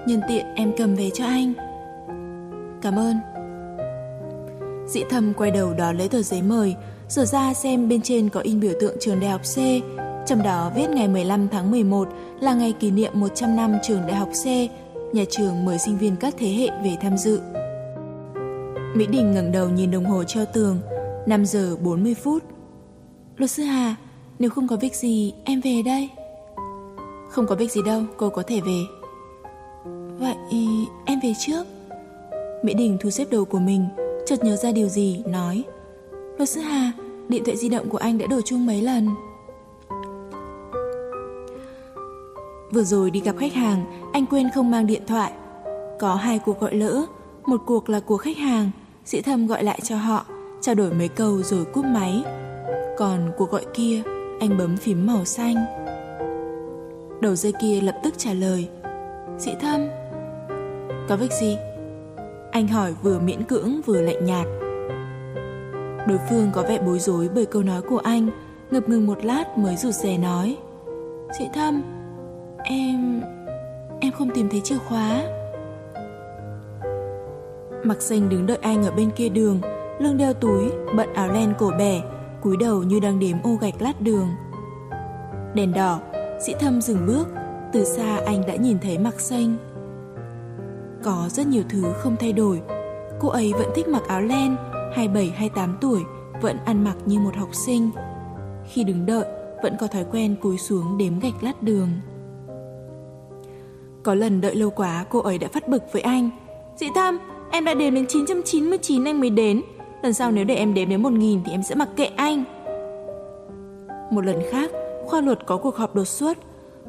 Nhân tiện em cầm về cho anh. Cảm ơn. Dĩ thâm quay đầu đón lấy tờ giấy mời rồi ra xem bên trên có in biểu tượng trường đại học C trong đó viết ngày 15 tháng 11 là ngày kỷ niệm 100 năm trường Đại học C, nhà trường mời sinh viên các thế hệ về tham dự. Mỹ Đình ngẩng đầu nhìn đồng hồ treo tường, 5 giờ 40 phút. Luật sư Hà, nếu không có việc gì, em về đây. Không có việc gì đâu, cô có thể về. Vậy em về trước. Mỹ Đình thu xếp đồ của mình, chợt nhớ ra điều gì, nói. Luật sư Hà, điện thoại di động của anh đã đổ chuông mấy lần. Vừa rồi đi gặp khách hàng, anh quên không mang điện thoại. Có hai cuộc gọi lỡ, một cuộc là của khách hàng, sĩ thâm gọi lại cho họ, trao đổi mấy câu rồi cúp máy. Còn cuộc gọi kia, anh bấm phím màu xanh. Đầu dây kia lập tức trả lời. Sĩ thâm. Có việc gì? Anh hỏi vừa miễn cưỡng vừa lạnh nhạt. Đối phương có vẻ bối rối bởi câu nói của anh, ngập ngừng một lát mới rụt rè nói. Sĩ thâm, Em... em không tìm thấy chìa khóa Mặc xanh đứng đợi anh ở bên kia đường Lưng đeo túi, bận áo len cổ bẻ cúi đầu như đang đếm ô gạch lát đường Đèn đỏ, sĩ thâm dừng bước Từ xa anh đã nhìn thấy mặc xanh Có rất nhiều thứ không thay đổi cô ấy vẫn thích mặc áo len, 27-28 tuổi, vẫn ăn mặc như một học sinh. Khi đứng đợi, vẫn có thói quen cúi xuống đếm gạch lát đường. Có lần đợi lâu quá, cô ấy đã phát bực với anh. Dị Thâm, em đã đếm đến 999 anh mới đến. Lần sau nếu để em đếm đến 1000 thì em sẽ mặc kệ anh. Một lần khác, khoa luật có cuộc họp đột xuất.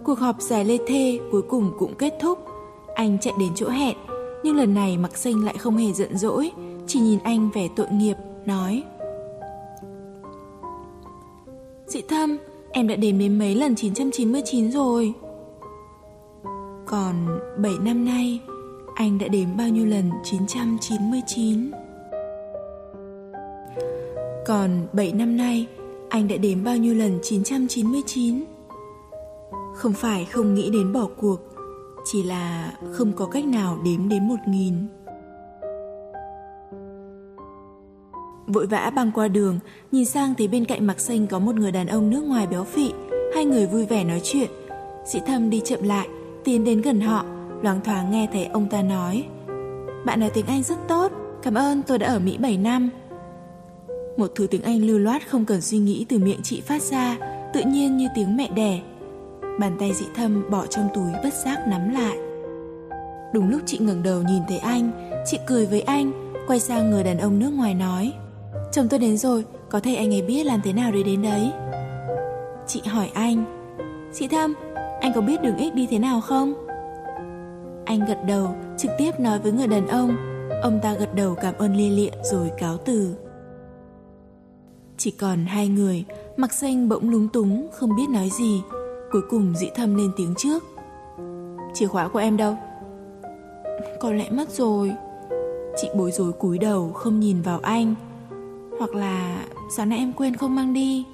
Cuộc họp dài lê thê cuối cùng cũng kết thúc. Anh chạy đến chỗ hẹn, nhưng lần này Mặc Sinh lại không hề giận dỗi, chỉ nhìn anh vẻ tội nghiệp, nói Dị Thâm, em đã đếm đến mấy lần 999 rồi. Còn 7 năm nay, anh đã đếm bao nhiêu lần 999? Còn 7 năm nay, anh đã đếm bao nhiêu lần 999? Không phải không nghĩ đến bỏ cuộc, chỉ là không có cách nào đếm đến 1000. Vội vã băng qua đường, nhìn sang thấy bên cạnh mặc Xanh có một người đàn ông nước ngoài béo phị, hai người vui vẻ nói chuyện. Sĩ Thâm đi chậm lại, tiến đến gần họ, loáng thoáng nghe thấy ông ta nói: "Bạn nói tiếng Anh rất tốt, cảm ơn tôi đã ở Mỹ 7 năm." Một thứ tiếng Anh lưu loát không cần suy nghĩ từ miệng chị phát ra, tự nhiên như tiếng mẹ đẻ. Bàn tay dị thâm bỏ trong túi bất giác nắm lại. Đúng lúc chị ngẩng đầu nhìn thấy anh, chị cười với anh, quay sang người đàn ông nước ngoài nói: "Chồng tôi đến rồi, có thể anh ấy biết làm thế nào để đến đấy." Chị hỏi anh: "Chị Thâm, anh có biết đường X đi thế nào không?" Anh gật đầu, trực tiếp nói với người đàn ông. Ông ta gật đầu cảm ơn lia lịa rồi cáo từ. Chỉ còn hai người, mặc xanh bỗng lúng túng, không biết nói gì. Cuối cùng dĩ thâm lên tiếng trước. Chìa khóa của em đâu? Có lẽ mất rồi. Chị bối rối cúi đầu không nhìn vào anh. Hoặc là sáng nay em quên không mang đi.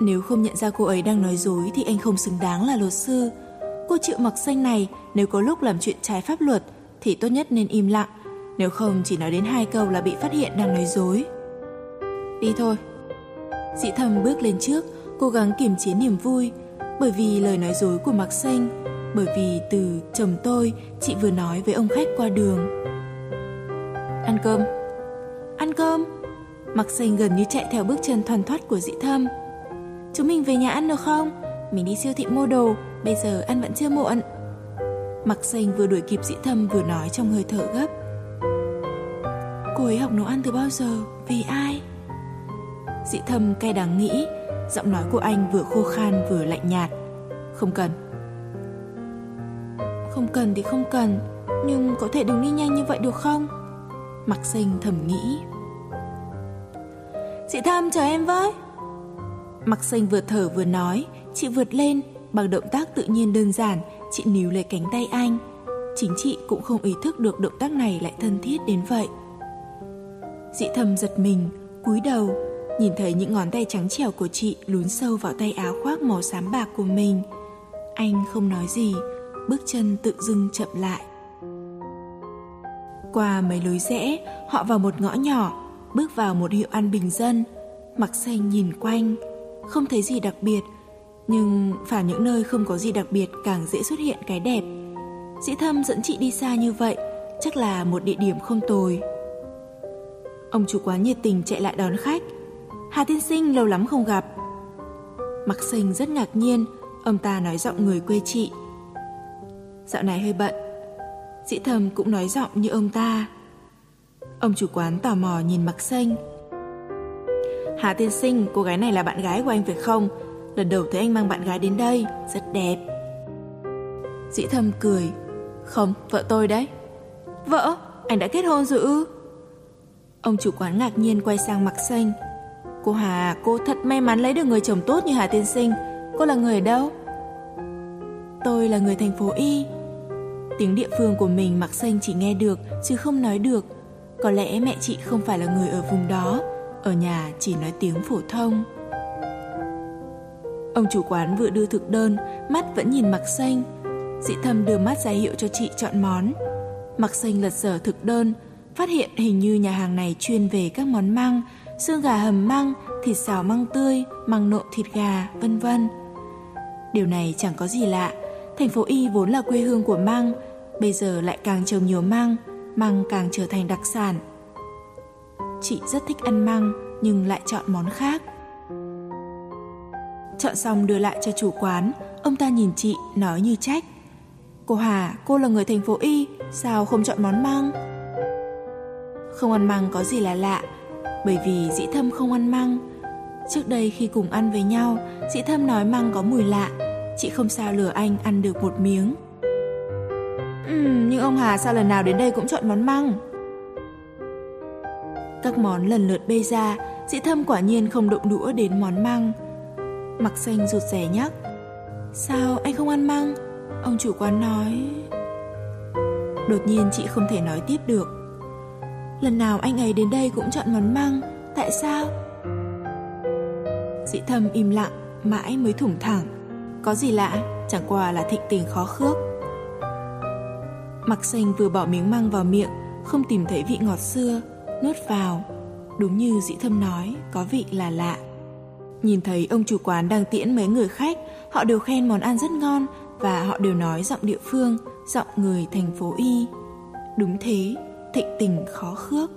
Nếu không nhận ra cô ấy đang nói dối thì anh không xứng đáng là luật sư. Cô triệu mặc xanh này nếu có lúc làm chuyện trái pháp luật thì tốt nhất nên im lặng. Nếu không chỉ nói đến hai câu là bị phát hiện đang nói dối. Đi thôi. Dĩ thầm bước lên trước, cố gắng kiềm chế niềm vui, bởi vì lời nói dối của Mạc Xanh, bởi vì từ chồng tôi chị vừa nói với ông khách qua đường. Ăn cơm. Ăn cơm. Mạc Xanh gần như chạy theo bước chân thoăn thoắt của dĩ thâm. Chúng mình về nhà ăn được không? Mình đi siêu thị mua đồ, bây giờ ăn vẫn chưa muộn. mặc Xanh vừa đuổi kịp dĩ thâm vừa nói trong hơi thở gấp. Cô ấy học nấu ăn từ bao giờ? Vì ai? Dĩ thâm cay đắng nghĩ, giọng nói của anh vừa khô khan vừa lạnh nhạt. Không cần. Không cần thì không cần, nhưng có thể đừng đi nhanh như vậy được không? Mặc xanh thầm nghĩ. Dĩ Thâm chờ em với. Mặc xanh vừa thở vừa nói, chị vượt lên, bằng động tác tự nhiên đơn giản, chị níu lấy cánh tay anh. Chính chị cũng không ý thức được động tác này lại thân thiết đến vậy. Dị thầm giật mình, cúi đầu, nhìn thấy những ngón tay trắng trẻo của chị lún sâu vào tay áo khoác màu xám bạc của mình. Anh không nói gì, bước chân tự dưng chậm lại. Qua mấy lối rẽ, họ vào một ngõ nhỏ, bước vào một hiệu ăn bình dân. Mặc xanh nhìn quanh, không thấy gì đặc biệt, nhưng phải những nơi không có gì đặc biệt càng dễ xuất hiện cái đẹp. Dĩ thâm dẫn chị đi xa như vậy, chắc là một địa điểm không tồi. Ông chủ quán nhiệt tình chạy lại đón khách, Hà tiên sinh lâu lắm không gặp. Mặc sinh rất ngạc nhiên, ông ta nói giọng người quê chị. Dạo này hơi bận. Dĩ thầm cũng nói giọng như ông ta. Ông chủ quán tò mò nhìn mặc xanh. Hà tiên sinh, cô gái này là bạn gái của anh phải không? Lần đầu thấy anh mang bạn gái đến đây, rất đẹp. Dĩ Thâm cười. Không, vợ tôi đấy. Vợ? Anh đã kết hôn rồi ư? Ông chủ quán ngạc nhiên quay sang mặc xanh. Cô Hà, cô thật may mắn lấy được người chồng tốt như Hà Tiên Sinh. Cô là người ở đâu? Tôi là người thành phố Y. Tiếng địa phương của mình Mặc Xanh chỉ nghe được chứ không nói được. Có lẽ mẹ chị không phải là người ở vùng đó, ở nhà chỉ nói tiếng phổ thông. Ông chủ quán vừa đưa thực đơn, mắt vẫn nhìn Mạc Xanh. Dị thâm đưa mắt ra hiệu cho chị chọn món. Mạc Xanh lật dở thực đơn, phát hiện hình như nhà hàng này chuyên về các món măng, xương gà hầm măng, thịt xào măng tươi, măng nộm thịt gà, vân vân. Điều này chẳng có gì lạ, thành phố Y vốn là quê hương của măng, bây giờ lại càng trồng nhiều măng, măng càng trở thành đặc sản. Chị rất thích ăn măng nhưng lại chọn món khác. Chọn xong đưa lại cho chủ quán, ông ta nhìn chị nói như trách. Cô Hà, cô là người thành phố Y, sao không chọn món măng? Không ăn măng có gì là lạ, bởi vì dĩ thâm không ăn măng. Trước đây khi cùng ăn với nhau, dĩ thâm nói măng có mùi lạ, chị không sao lừa anh ăn được một miếng. Ừm, nhưng ông Hà sao lần nào đến đây cũng chọn món măng? Các món lần lượt bê ra, dĩ thâm quả nhiên không động đũa đến món măng. Mặc xanh rụt rẻ nhắc. Sao anh không ăn măng? Ông chủ quán nói... Đột nhiên chị không thể nói tiếp được. Lần nào anh ấy đến đây cũng chọn món măng, tại sao? Dĩ thâm im lặng, mãi mới thủng thẳng. Có gì lạ, chẳng qua là thịnh tình khó khước. Mặc xanh vừa bỏ miếng măng vào miệng, không tìm thấy vị ngọt xưa, nuốt vào. Đúng như dĩ thâm nói, có vị là lạ. Nhìn thấy ông chủ quán đang tiễn mấy người khách, họ đều khen món ăn rất ngon và họ đều nói giọng địa phương, giọng người thành phố Y. Đúng thế, thịnh tình khó khước.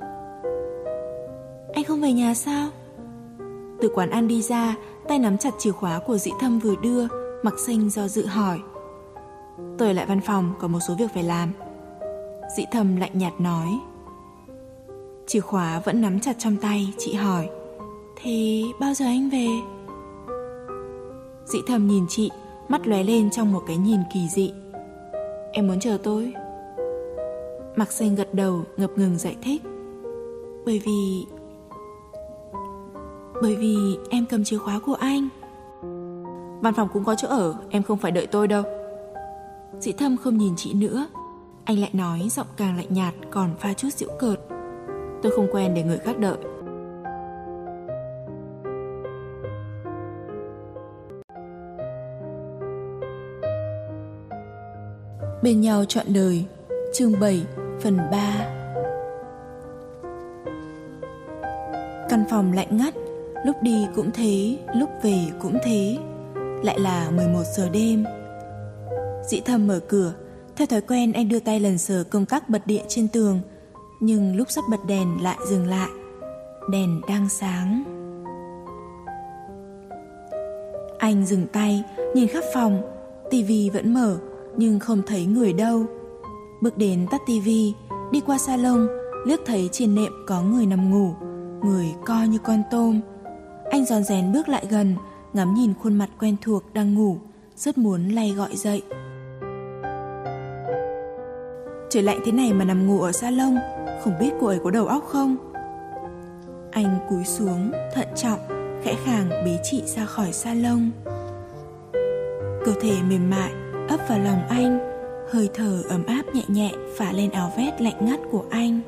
Anh không về nhà sao? Từ quán ăn đi ra, tay nắm chặt chìa khóa của dĩ thâm vừa đưa, mặc xanh do dự hỏi. Tôi lại văn phòng, có một số việc phải làm. Dĩ thâm lạnh nhạt nói. Chìa khóa vẫn nắm chặt trong tay, chị hỏi. Thế bao giờ anh về? Dĩ thầm nhìn chị, mắt lóe lên trong một cái nhìn kỳ dị. Em muốn chờ tôi. Mặc xanh gật đầu, ngập ngừng giải thích. Bởi vì... Bởi vì em cầm chìa khóa của anh. Văn phòng cũng có chỗ ở, em không phải đợi tôi đâu. Dĩ thâm không nhìn chị nữa. Anh lại nói giọng càng lạnh nhạt còn pha chút giễu cợt. Tôi không quen để người khác đợi. Bên nhau trọn đời, Chương 7 phần 3 Căn phòng lạnh ngắt, Lúc đi cũng thế, Lúc về cũng thế, Lại là 11 giờ đêm Dĩ thầm mở cửa, Theo thói quen anh đưa tay lần sờ công tắc bật điện trên tường nhưng lúc sắp bật đèn lại dừng lại Đèn đang sáng Anh dừng tay Nhìn khắp phòng tivi vẫn mở nhưng không thấy người đâu. Bước đến tắt tivi, đi qua salon, liếc thấy trên nệm có người nằm ngủ, người co như con tôm. Anh giòn rén bước lại gần, ngắm nhìn khuôn mặt quen thuộc đang ngủ, rất muốn lay gọi dậy. Trời lạnh thế này mà nằm ngủ ở salon, không biết cô ấy có đầu óc không? Anh cúi xuống, thận trọng, khẽ khàng bế chị ra khỏi salon. Cơ thể mềm mại, ấp vào lòng anh hơi thở ấm áp nhẹ nhẹ phả lên áo vest lạnh ngắt của anh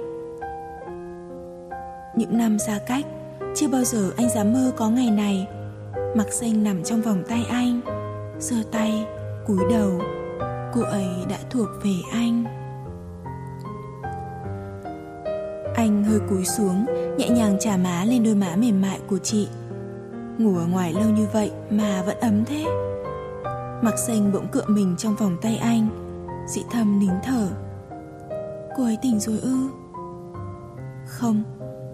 những năm xa cách chưa bao giờ anh dám mơ có ngày này mặc xanh nằm trong vòng tay anh giơ tay cúi đầu cô ấy đã thuộc về anh anh hơi cúi xuống, nhẹ nhàng trả má lên đôi má mềm mại của chị. Ngủ ở ngoài lâu như vậy mà vẫn ấm thế. Mặc xanh bỗng cựa mình trong vòng tay anh. Dị thầm nín thở. Cô ấy tỉnh rồi ư? Không,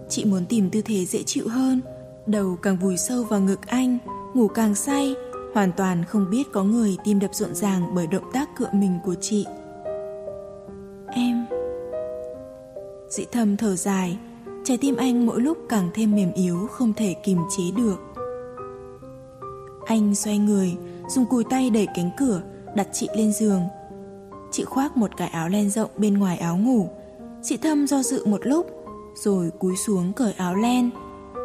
Chị muốn tìm tư thế dễ chịu hơn. Đầu càng vùi sâu vào ngực anh, Ngủ càng say. Hoàn toàn không biết có người tim đập rộn ràng Bởi động tác cựa mình của chị. Dị thầm thở dài Trái tim anh mỗi lúc càng thêm mềm yếu Không thể kìm chế được Anh xoay người dùng cùi tay đẩy cánh cửa, đặt chị lên giường. Chị khoác một cái áo len rộng bên ngoài áo ngủ. Chị thâm do dự một lúc, rồi cúi xuống cởi áo len.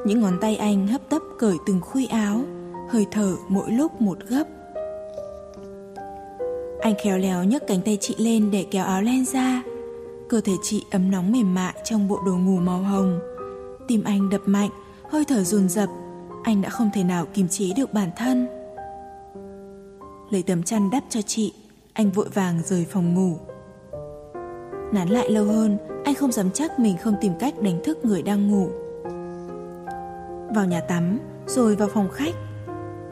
Những ngón tay anh hấp tấp cởi từng khuy áo, hơi thở mỗi lúc một gấp. Anh khéo léo nhấc cánh tay chị lên để kéo áo len ra. Cơ thể chị ấm nóng mềm mại trong bộ đồ ngủ màu hồng. Tim anh đập mạnh, hơi thở dồn dập. Anh đã không thể nào kiềm chế được bản thân lấy tấm chăn đắp cho chị, anh vội vàng rời phòng ngủ. Nán lại lâu hơn, anh không dám chắc mình không tìm cách đánh thức người đang ngủ. Vào nhà tắm, rồi vào phòng khách.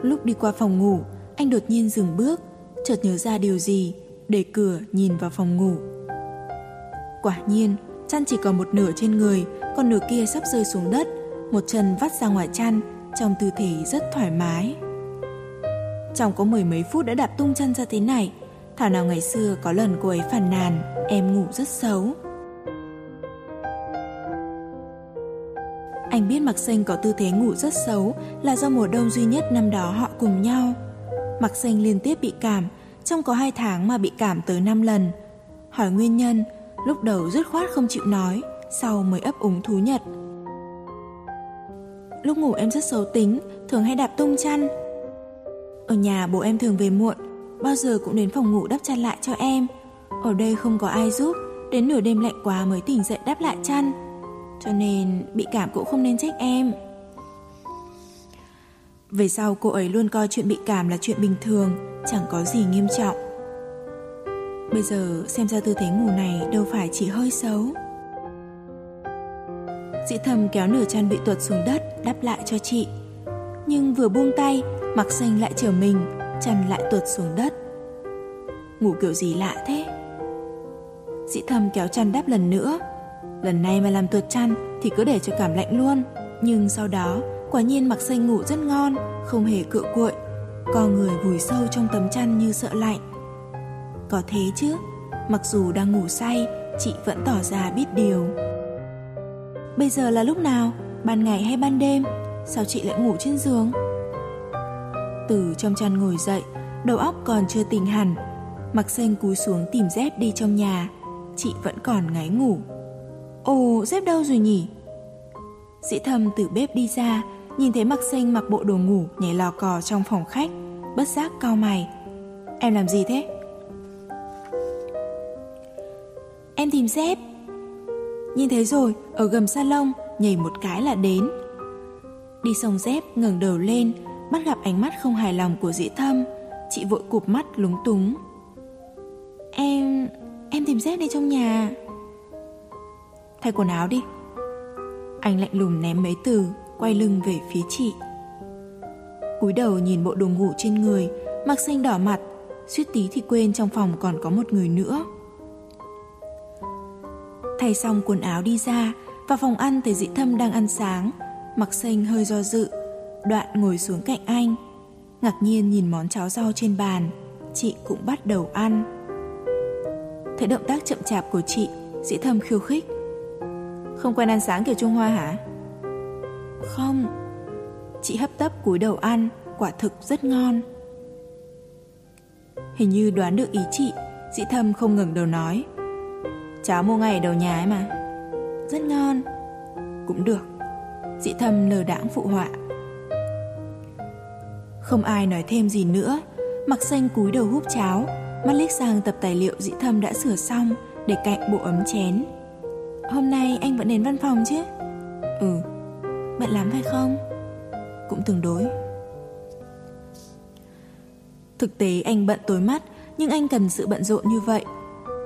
Lúc đi qua phòng ngủ, anh đột nhiên dừng bước, chợt nhớ ra điều gì, để cửa nhìn vào phòng ngủ. Quả nhiên, chăn chỉ còn một nửa trên người, còn nửa kia sắp rơi xuống đất, một chân vắt ra ngoài chăn, trong tư thế rất thoải mái. Trong có mười mấy phút đã đạp tung chân ra thế này, Thảo nào ngày xưa có lần cô ấy phàn nàn, em ngủ rất xấu. Anh biết Mạc Xanh có tư thế ngủ rất xấu là do mùa đông duy nhất năm đó họ cùng nhau. Mạc Xanh liên tiếp bị cảm, trong có hai tháng mà bị cảm tới 5 lần. Hỏi nguyên nhân, lúc đầu dứt khoát không chịu nói, sau mới ấp úng thú nhật. Lúc ngủ em rất xấu tính, thường hay đạp tung chăn. Ở nhà bố em thường về muộn, bao giờ cũng đến phòng ngủ đắp chăn lại cho em. Ở đây không có ai giúp, đến nửa đêm lạnh quá mới tỉnh dậy đắp lại chăn. Cho nên bị cảm cũng không nên trách em. Về sau cô ấy luôn coi chuyện bị cảm là chuyện bình thường, chẳng có gì nghiêm trọng. Bây giờ xem ra tư thế ngủ này đâu phải chỉ hơi xấu. Dĩ thầm kéo nửa chăn bị tuột xuống đất đắp lại cho chị. Nhưng vừa buông tay, mặc xanh lại trở mình, chăn lại tuột xuống đất. Ngủ kiểu gì lạ thế? Dĩ thầm kéo chăn đắp lần nữa. Lần này mà làm tuột chăn thì cứ để cho cảm lạnh luôn. Nhưng sau đó, quả nhiên mặc xanh ngủ rất ngon, không hề cựa cuội. Co người vùi sâu trong tấm chăn như sợ lạnh. Có thế chứ, mặc dù đang ngủ say, chị vẫn tỏ ra biết điều. Bây giờ là lúc nào? Ban ngày hay ban đêm? Sao chị lại ngủ trên giường? Từ trong chăn ngồi dậy, đầu óc còn chưa tỉnh hẳn. Mặc xanh cúi xuống tìm dép đi trong nhà. Chị vẫn còn ngáy ngủ. Ồ, dép đâu rồi nhỉ? Dĩ thầm từ bếp đi ra, nhìn thấy mặc xanh mặc bộ đồ ngủ nhảy lò cò trong phòng khách, bất giác cau mày. Em làm gì thế? Em tìm dép. Nhìn thấy rồi, ở gầm salon, nhảy một cái là đến. Đi xong dép, ngẩng đầu lên, bắt gặp ánh mắt không hài lòng của dĩ thâm. Chị vội cụp mắt lúng túng. Em... em tìm dép đi trong nhà. Thay quần áo đi. Anh lạnh lùng ném mấy từ, quay lưng về phía chị. cúi đầu nhìn bộ đồ ngủ trên người, mặc xanh đỏ mặt, suýt tí thì quên trong phòng còn có một người nữa. Thay xong quần áo đi ra, vào phòng ăn thấy dị thâm đang ăn sáng, mặc xanh hơi do dự, đoạn ngồi xuống cạnh anh. Ngạc nhiên nhìn món cháo rau trên bàn, chị cũng bắt đầu ăn. Thấy động tác chậm chạp của chị, dĩ thâm khiêu khích. Không quen ăn sáng kiểu Trung Hoa hả? Không. Chị hấp tấp cúi đầu ăn, quả thực rất ngon. Hình như đoán được ý chị, dĩ thâm không ngừng đầu nói. Cháu mua ngay ở đầu nhà ấy mà. Rất ngon. Cũng được. Dị thâm lờ đãng phụ họa. Không ai nói thêm gì nữa. Mặc xanh cúi đầu húp cháo. Mắt liếc sang tập tài liệu dị thâm đã sửa xong Để cạnh bộ ấm chén. Hôm nay anh vẫn đến văn phòng chứ? Ừ. Bận lắm phải không? Cũng tương đối. Thực tế anh bận tối mắt, Nhưng anh cần sự bận rộn như vậy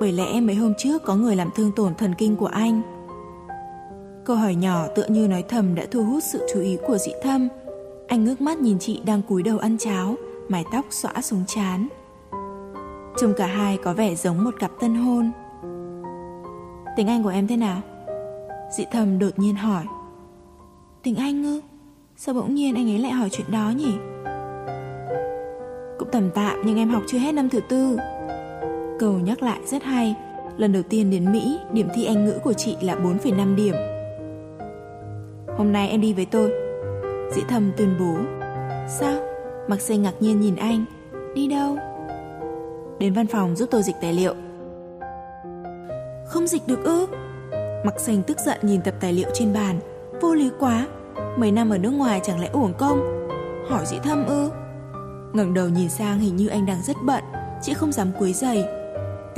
bởi lẽ mấy hôm trước có người làm thương tổn thần kinh của anh. Câu hỏi nhỏ tựa như nói thầm đã thu hút sự chú ý của dị thâm. Anh ngước mắt nhìn chị đang cúi đầu ăn cháo, mái tóc xõa xuống chán. Trông cả hai có vẻ giống một cặp tân hôn. Tiếng Anh của em thế nào? Dị thầm đột nhiên hỏi. Tiếng Anh ư? Sao bỗng nhiên anh ấy lại hỏi chuyện đó nhỉ? Cũng tầm tạm nhưng em học chưa hết năm thứ tư. Câu nhắc lại rất hay. Lần đầu tiên đến Mỹ, điểm thi Anh ngữ của chị là 4,5 điểm. Hôm nay em đi với tôi. Dĩ thầm tuyên bố. Sao? Mặc xanh ngạc nhiên nhìn anh. Đi đâu? Đến văn phòng giúp tôi dịch tài liệu. Không dịch được ư? Mặc xanh tức giận nhìn tập tài liệu trên bàn. Vô lý quá. Mấy năm ở nước ngoài chẳng lẽ uổng công? Hỏi dĩ thâm ư? ngẩng đầu nhìn sang hình như anh đang rất bận. Chị không dám quấy giày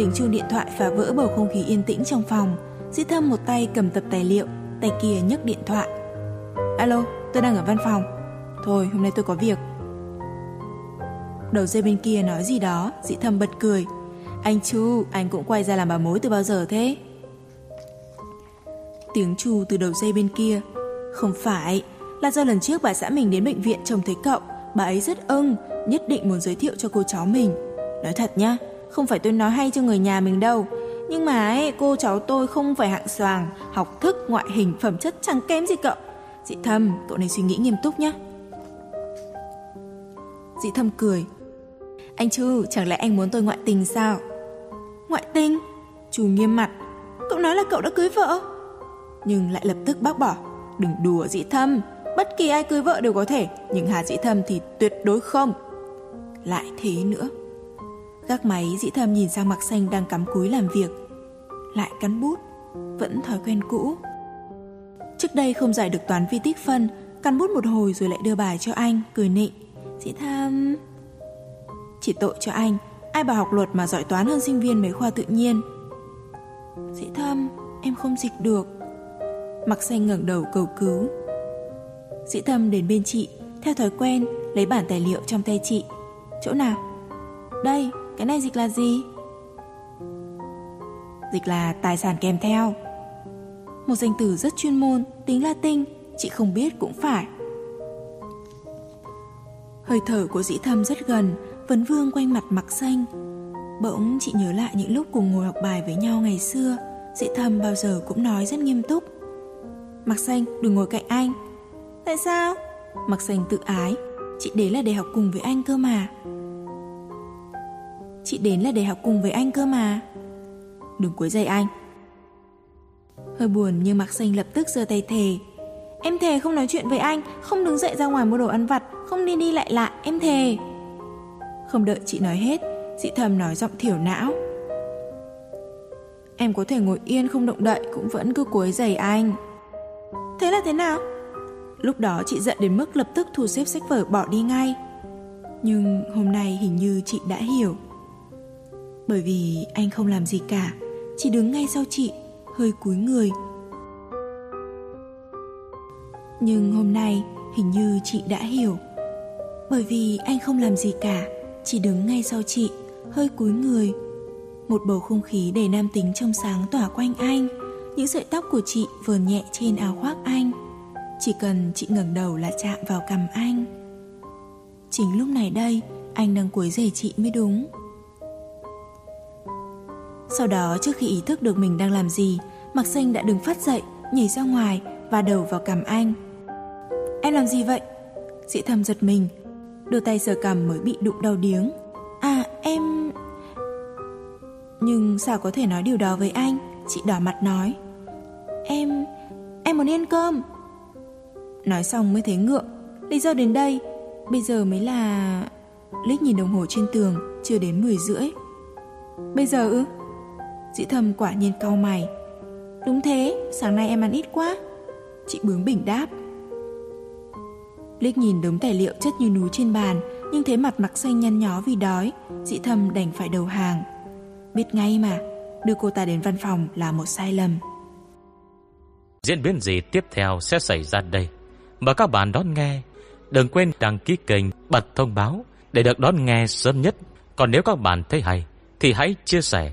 Tiếng chuông điện thoại phá vỡ bầu không khí yên tĩnh trong phòng. Dĩ thâm một tay cầm tập tài liệu, tay kia nhấc điện thoại. Alo, tôi đang ở văn phòng. Thôi, hôm nay tôi có việc. Đầu dây bên kia nói gì đó, dĩ thâm bật cười. Anh Chu, anh cũng quay ra làm bà mối từ bao giờ thế? Tiếng Chu từ đầu dây bên kia. Không phải, là do lần trước bà xã mình đến bệnh viện trông thấy cậu, bà ấy rất ưng, nhất định muốn giới thiệu cho cô cháu mình. Nói thật nhá, không phải tôi nói hay cho người nhà mình đâu. Nhưng mà ấy, cô cháu tôi không phải hạng soàng Học thức, ngoại hình, phẩm chất chẳng kém gì cậu. Dị thâm, cậu nên suy nghĩ nghiêm túc nhé. Dị thâm cười. Anh trư chẳng lẽ anh muốn tôi ngoại tình sao? Ngoại tình? Chu nghiêm mặt. Cậu nói là cậu đã cưới vợ. Nhưng lại lập tức bác bỏ. Đừng đùa dị thâm. Bất kỳ ai cưới vợ đều có thể Nhưng Hà dị thâm thì tuyệt đối không. Lại thế nữa. Gác máy dĩ thâm nhìn sang mặc xanh đang cắm cúi làm việc. Lại cắn bút, Vẫn thói quen cũ. Trước đây không giải được toán vi tích phân, Cắn bút một hồi rồi lại đưa bài cho anh, Cười nịnh. Dĩ thâm Chỉ tội cho anh, Ai bảo học luật mà giỏi toán hơn sinh viên mấy khoa tự nhiên. Dĩ thâm Em không dịch được. Mặc xanh ngẩng đầu cầu cứu. Dĩ thâm đến bên chị, Theo thói quen, lấy bản tài liệu trong tay chị. Chỗ nào? Đây cái này dịch là gì? Dịch là tài sản kèm theo. Một danh từ rất chuyên môn, Tính Latin, Chị không biết cũng phải. Hơi thở của dĩ thâm rất gần, Vấn vương quanh mặt mặc xanh. Bỗng chị nhớ lại những lúc cùng ngồi học bài với nhau ngày xưa, Dĩ thâm bao giờ cũng nói rất nghiêm túc. Mặc xanh, đừng ngồi cạnh anh. Tại sao? Mặc xanh tự ái. Chị đến là để học cùng với anh cơ mà. Chị đến là để học cùng với anh cơ mà. Đừng quấy rầy anh. Hơi buồn nhưng Mạc Xanh lập tức giơ tay thề. Em thề không nói chuyện với anh, Không đứng dậy ra ngoài mua đồ ăn vặt, Không đi đi lại lại, em thề. Không đợi chị nói hết Dị thầm nói giọng thiểu não. Em có thể ngồi yên không động đậy Cũng vẫn cứ cuối giày anh. Thế là thế nào? Lúc đó chị giận đến mức lập tức thu xếp sách vở bỏ đi ngay. Nhưng hôm nay hình như chị đã hiểu bởi vì anh không làm gì cả, Chỉ đứng ngay sau chị, Hơi cúi người. Nhưng hôm nay, Hình như chị đã hiểu. Bởi vì anh không làm gì cả, Chỉ đứng ngay sau chị, Hơi cúi người. Một bầu không khí đầy nam tính trong sáng tỏa quanh anh, Những sợi tóc của chị vờn nhẹ trên áo khoác anh. Chỉ cần chị ngẩng đầu là chạm vào cằm anh. Chính lúc này đây, Anh đang cúi rể chị mới đúng sau đó trước khi ý thức được mình đang làm gì, Mạc Xanh đã đứng phát dậy, nhảy ra ngoài và đầu vào cằm anh. Em làm gì vậy? Dĩ thầm giật mình, đưa tay sờ cằm mới bị đụng đau điếng. À em... Nhưng sao có thể nói điều đó với anh? Chị đỏ mặt nói. Em... em muốn ăn cơm. Nói xong mới thấy ngượng. Lý do đến đây, bây giờ mới là... Lít nhìn đồng hồ trên tường, chưa đến 10 rưỡi. Bây giờ ư? Dĩ thầm quả nhiên cau mày. Đúng thế, sáng nay em ăn ít quá. Chị bướng bỉnh đáp. Liếc nhìn đống tài liệu chất như núi trên bàn Nhưng thấy mặt mặc xanh nhăn nhó vì đói Dĩ thầm đành phải đầu hàng. Biết ngay mà Đưa cô ta đến văn phòng là một sai lầm. Diễn biến gì tiếp theo sẽ xảy ra đây? Mời các bạn đón nghe. Đừng quên đăng ký kênh Bật thông báo Để được đón nghe sớm nhất. Còn nếu các bạn thấy hay Thì hãy chia sẻ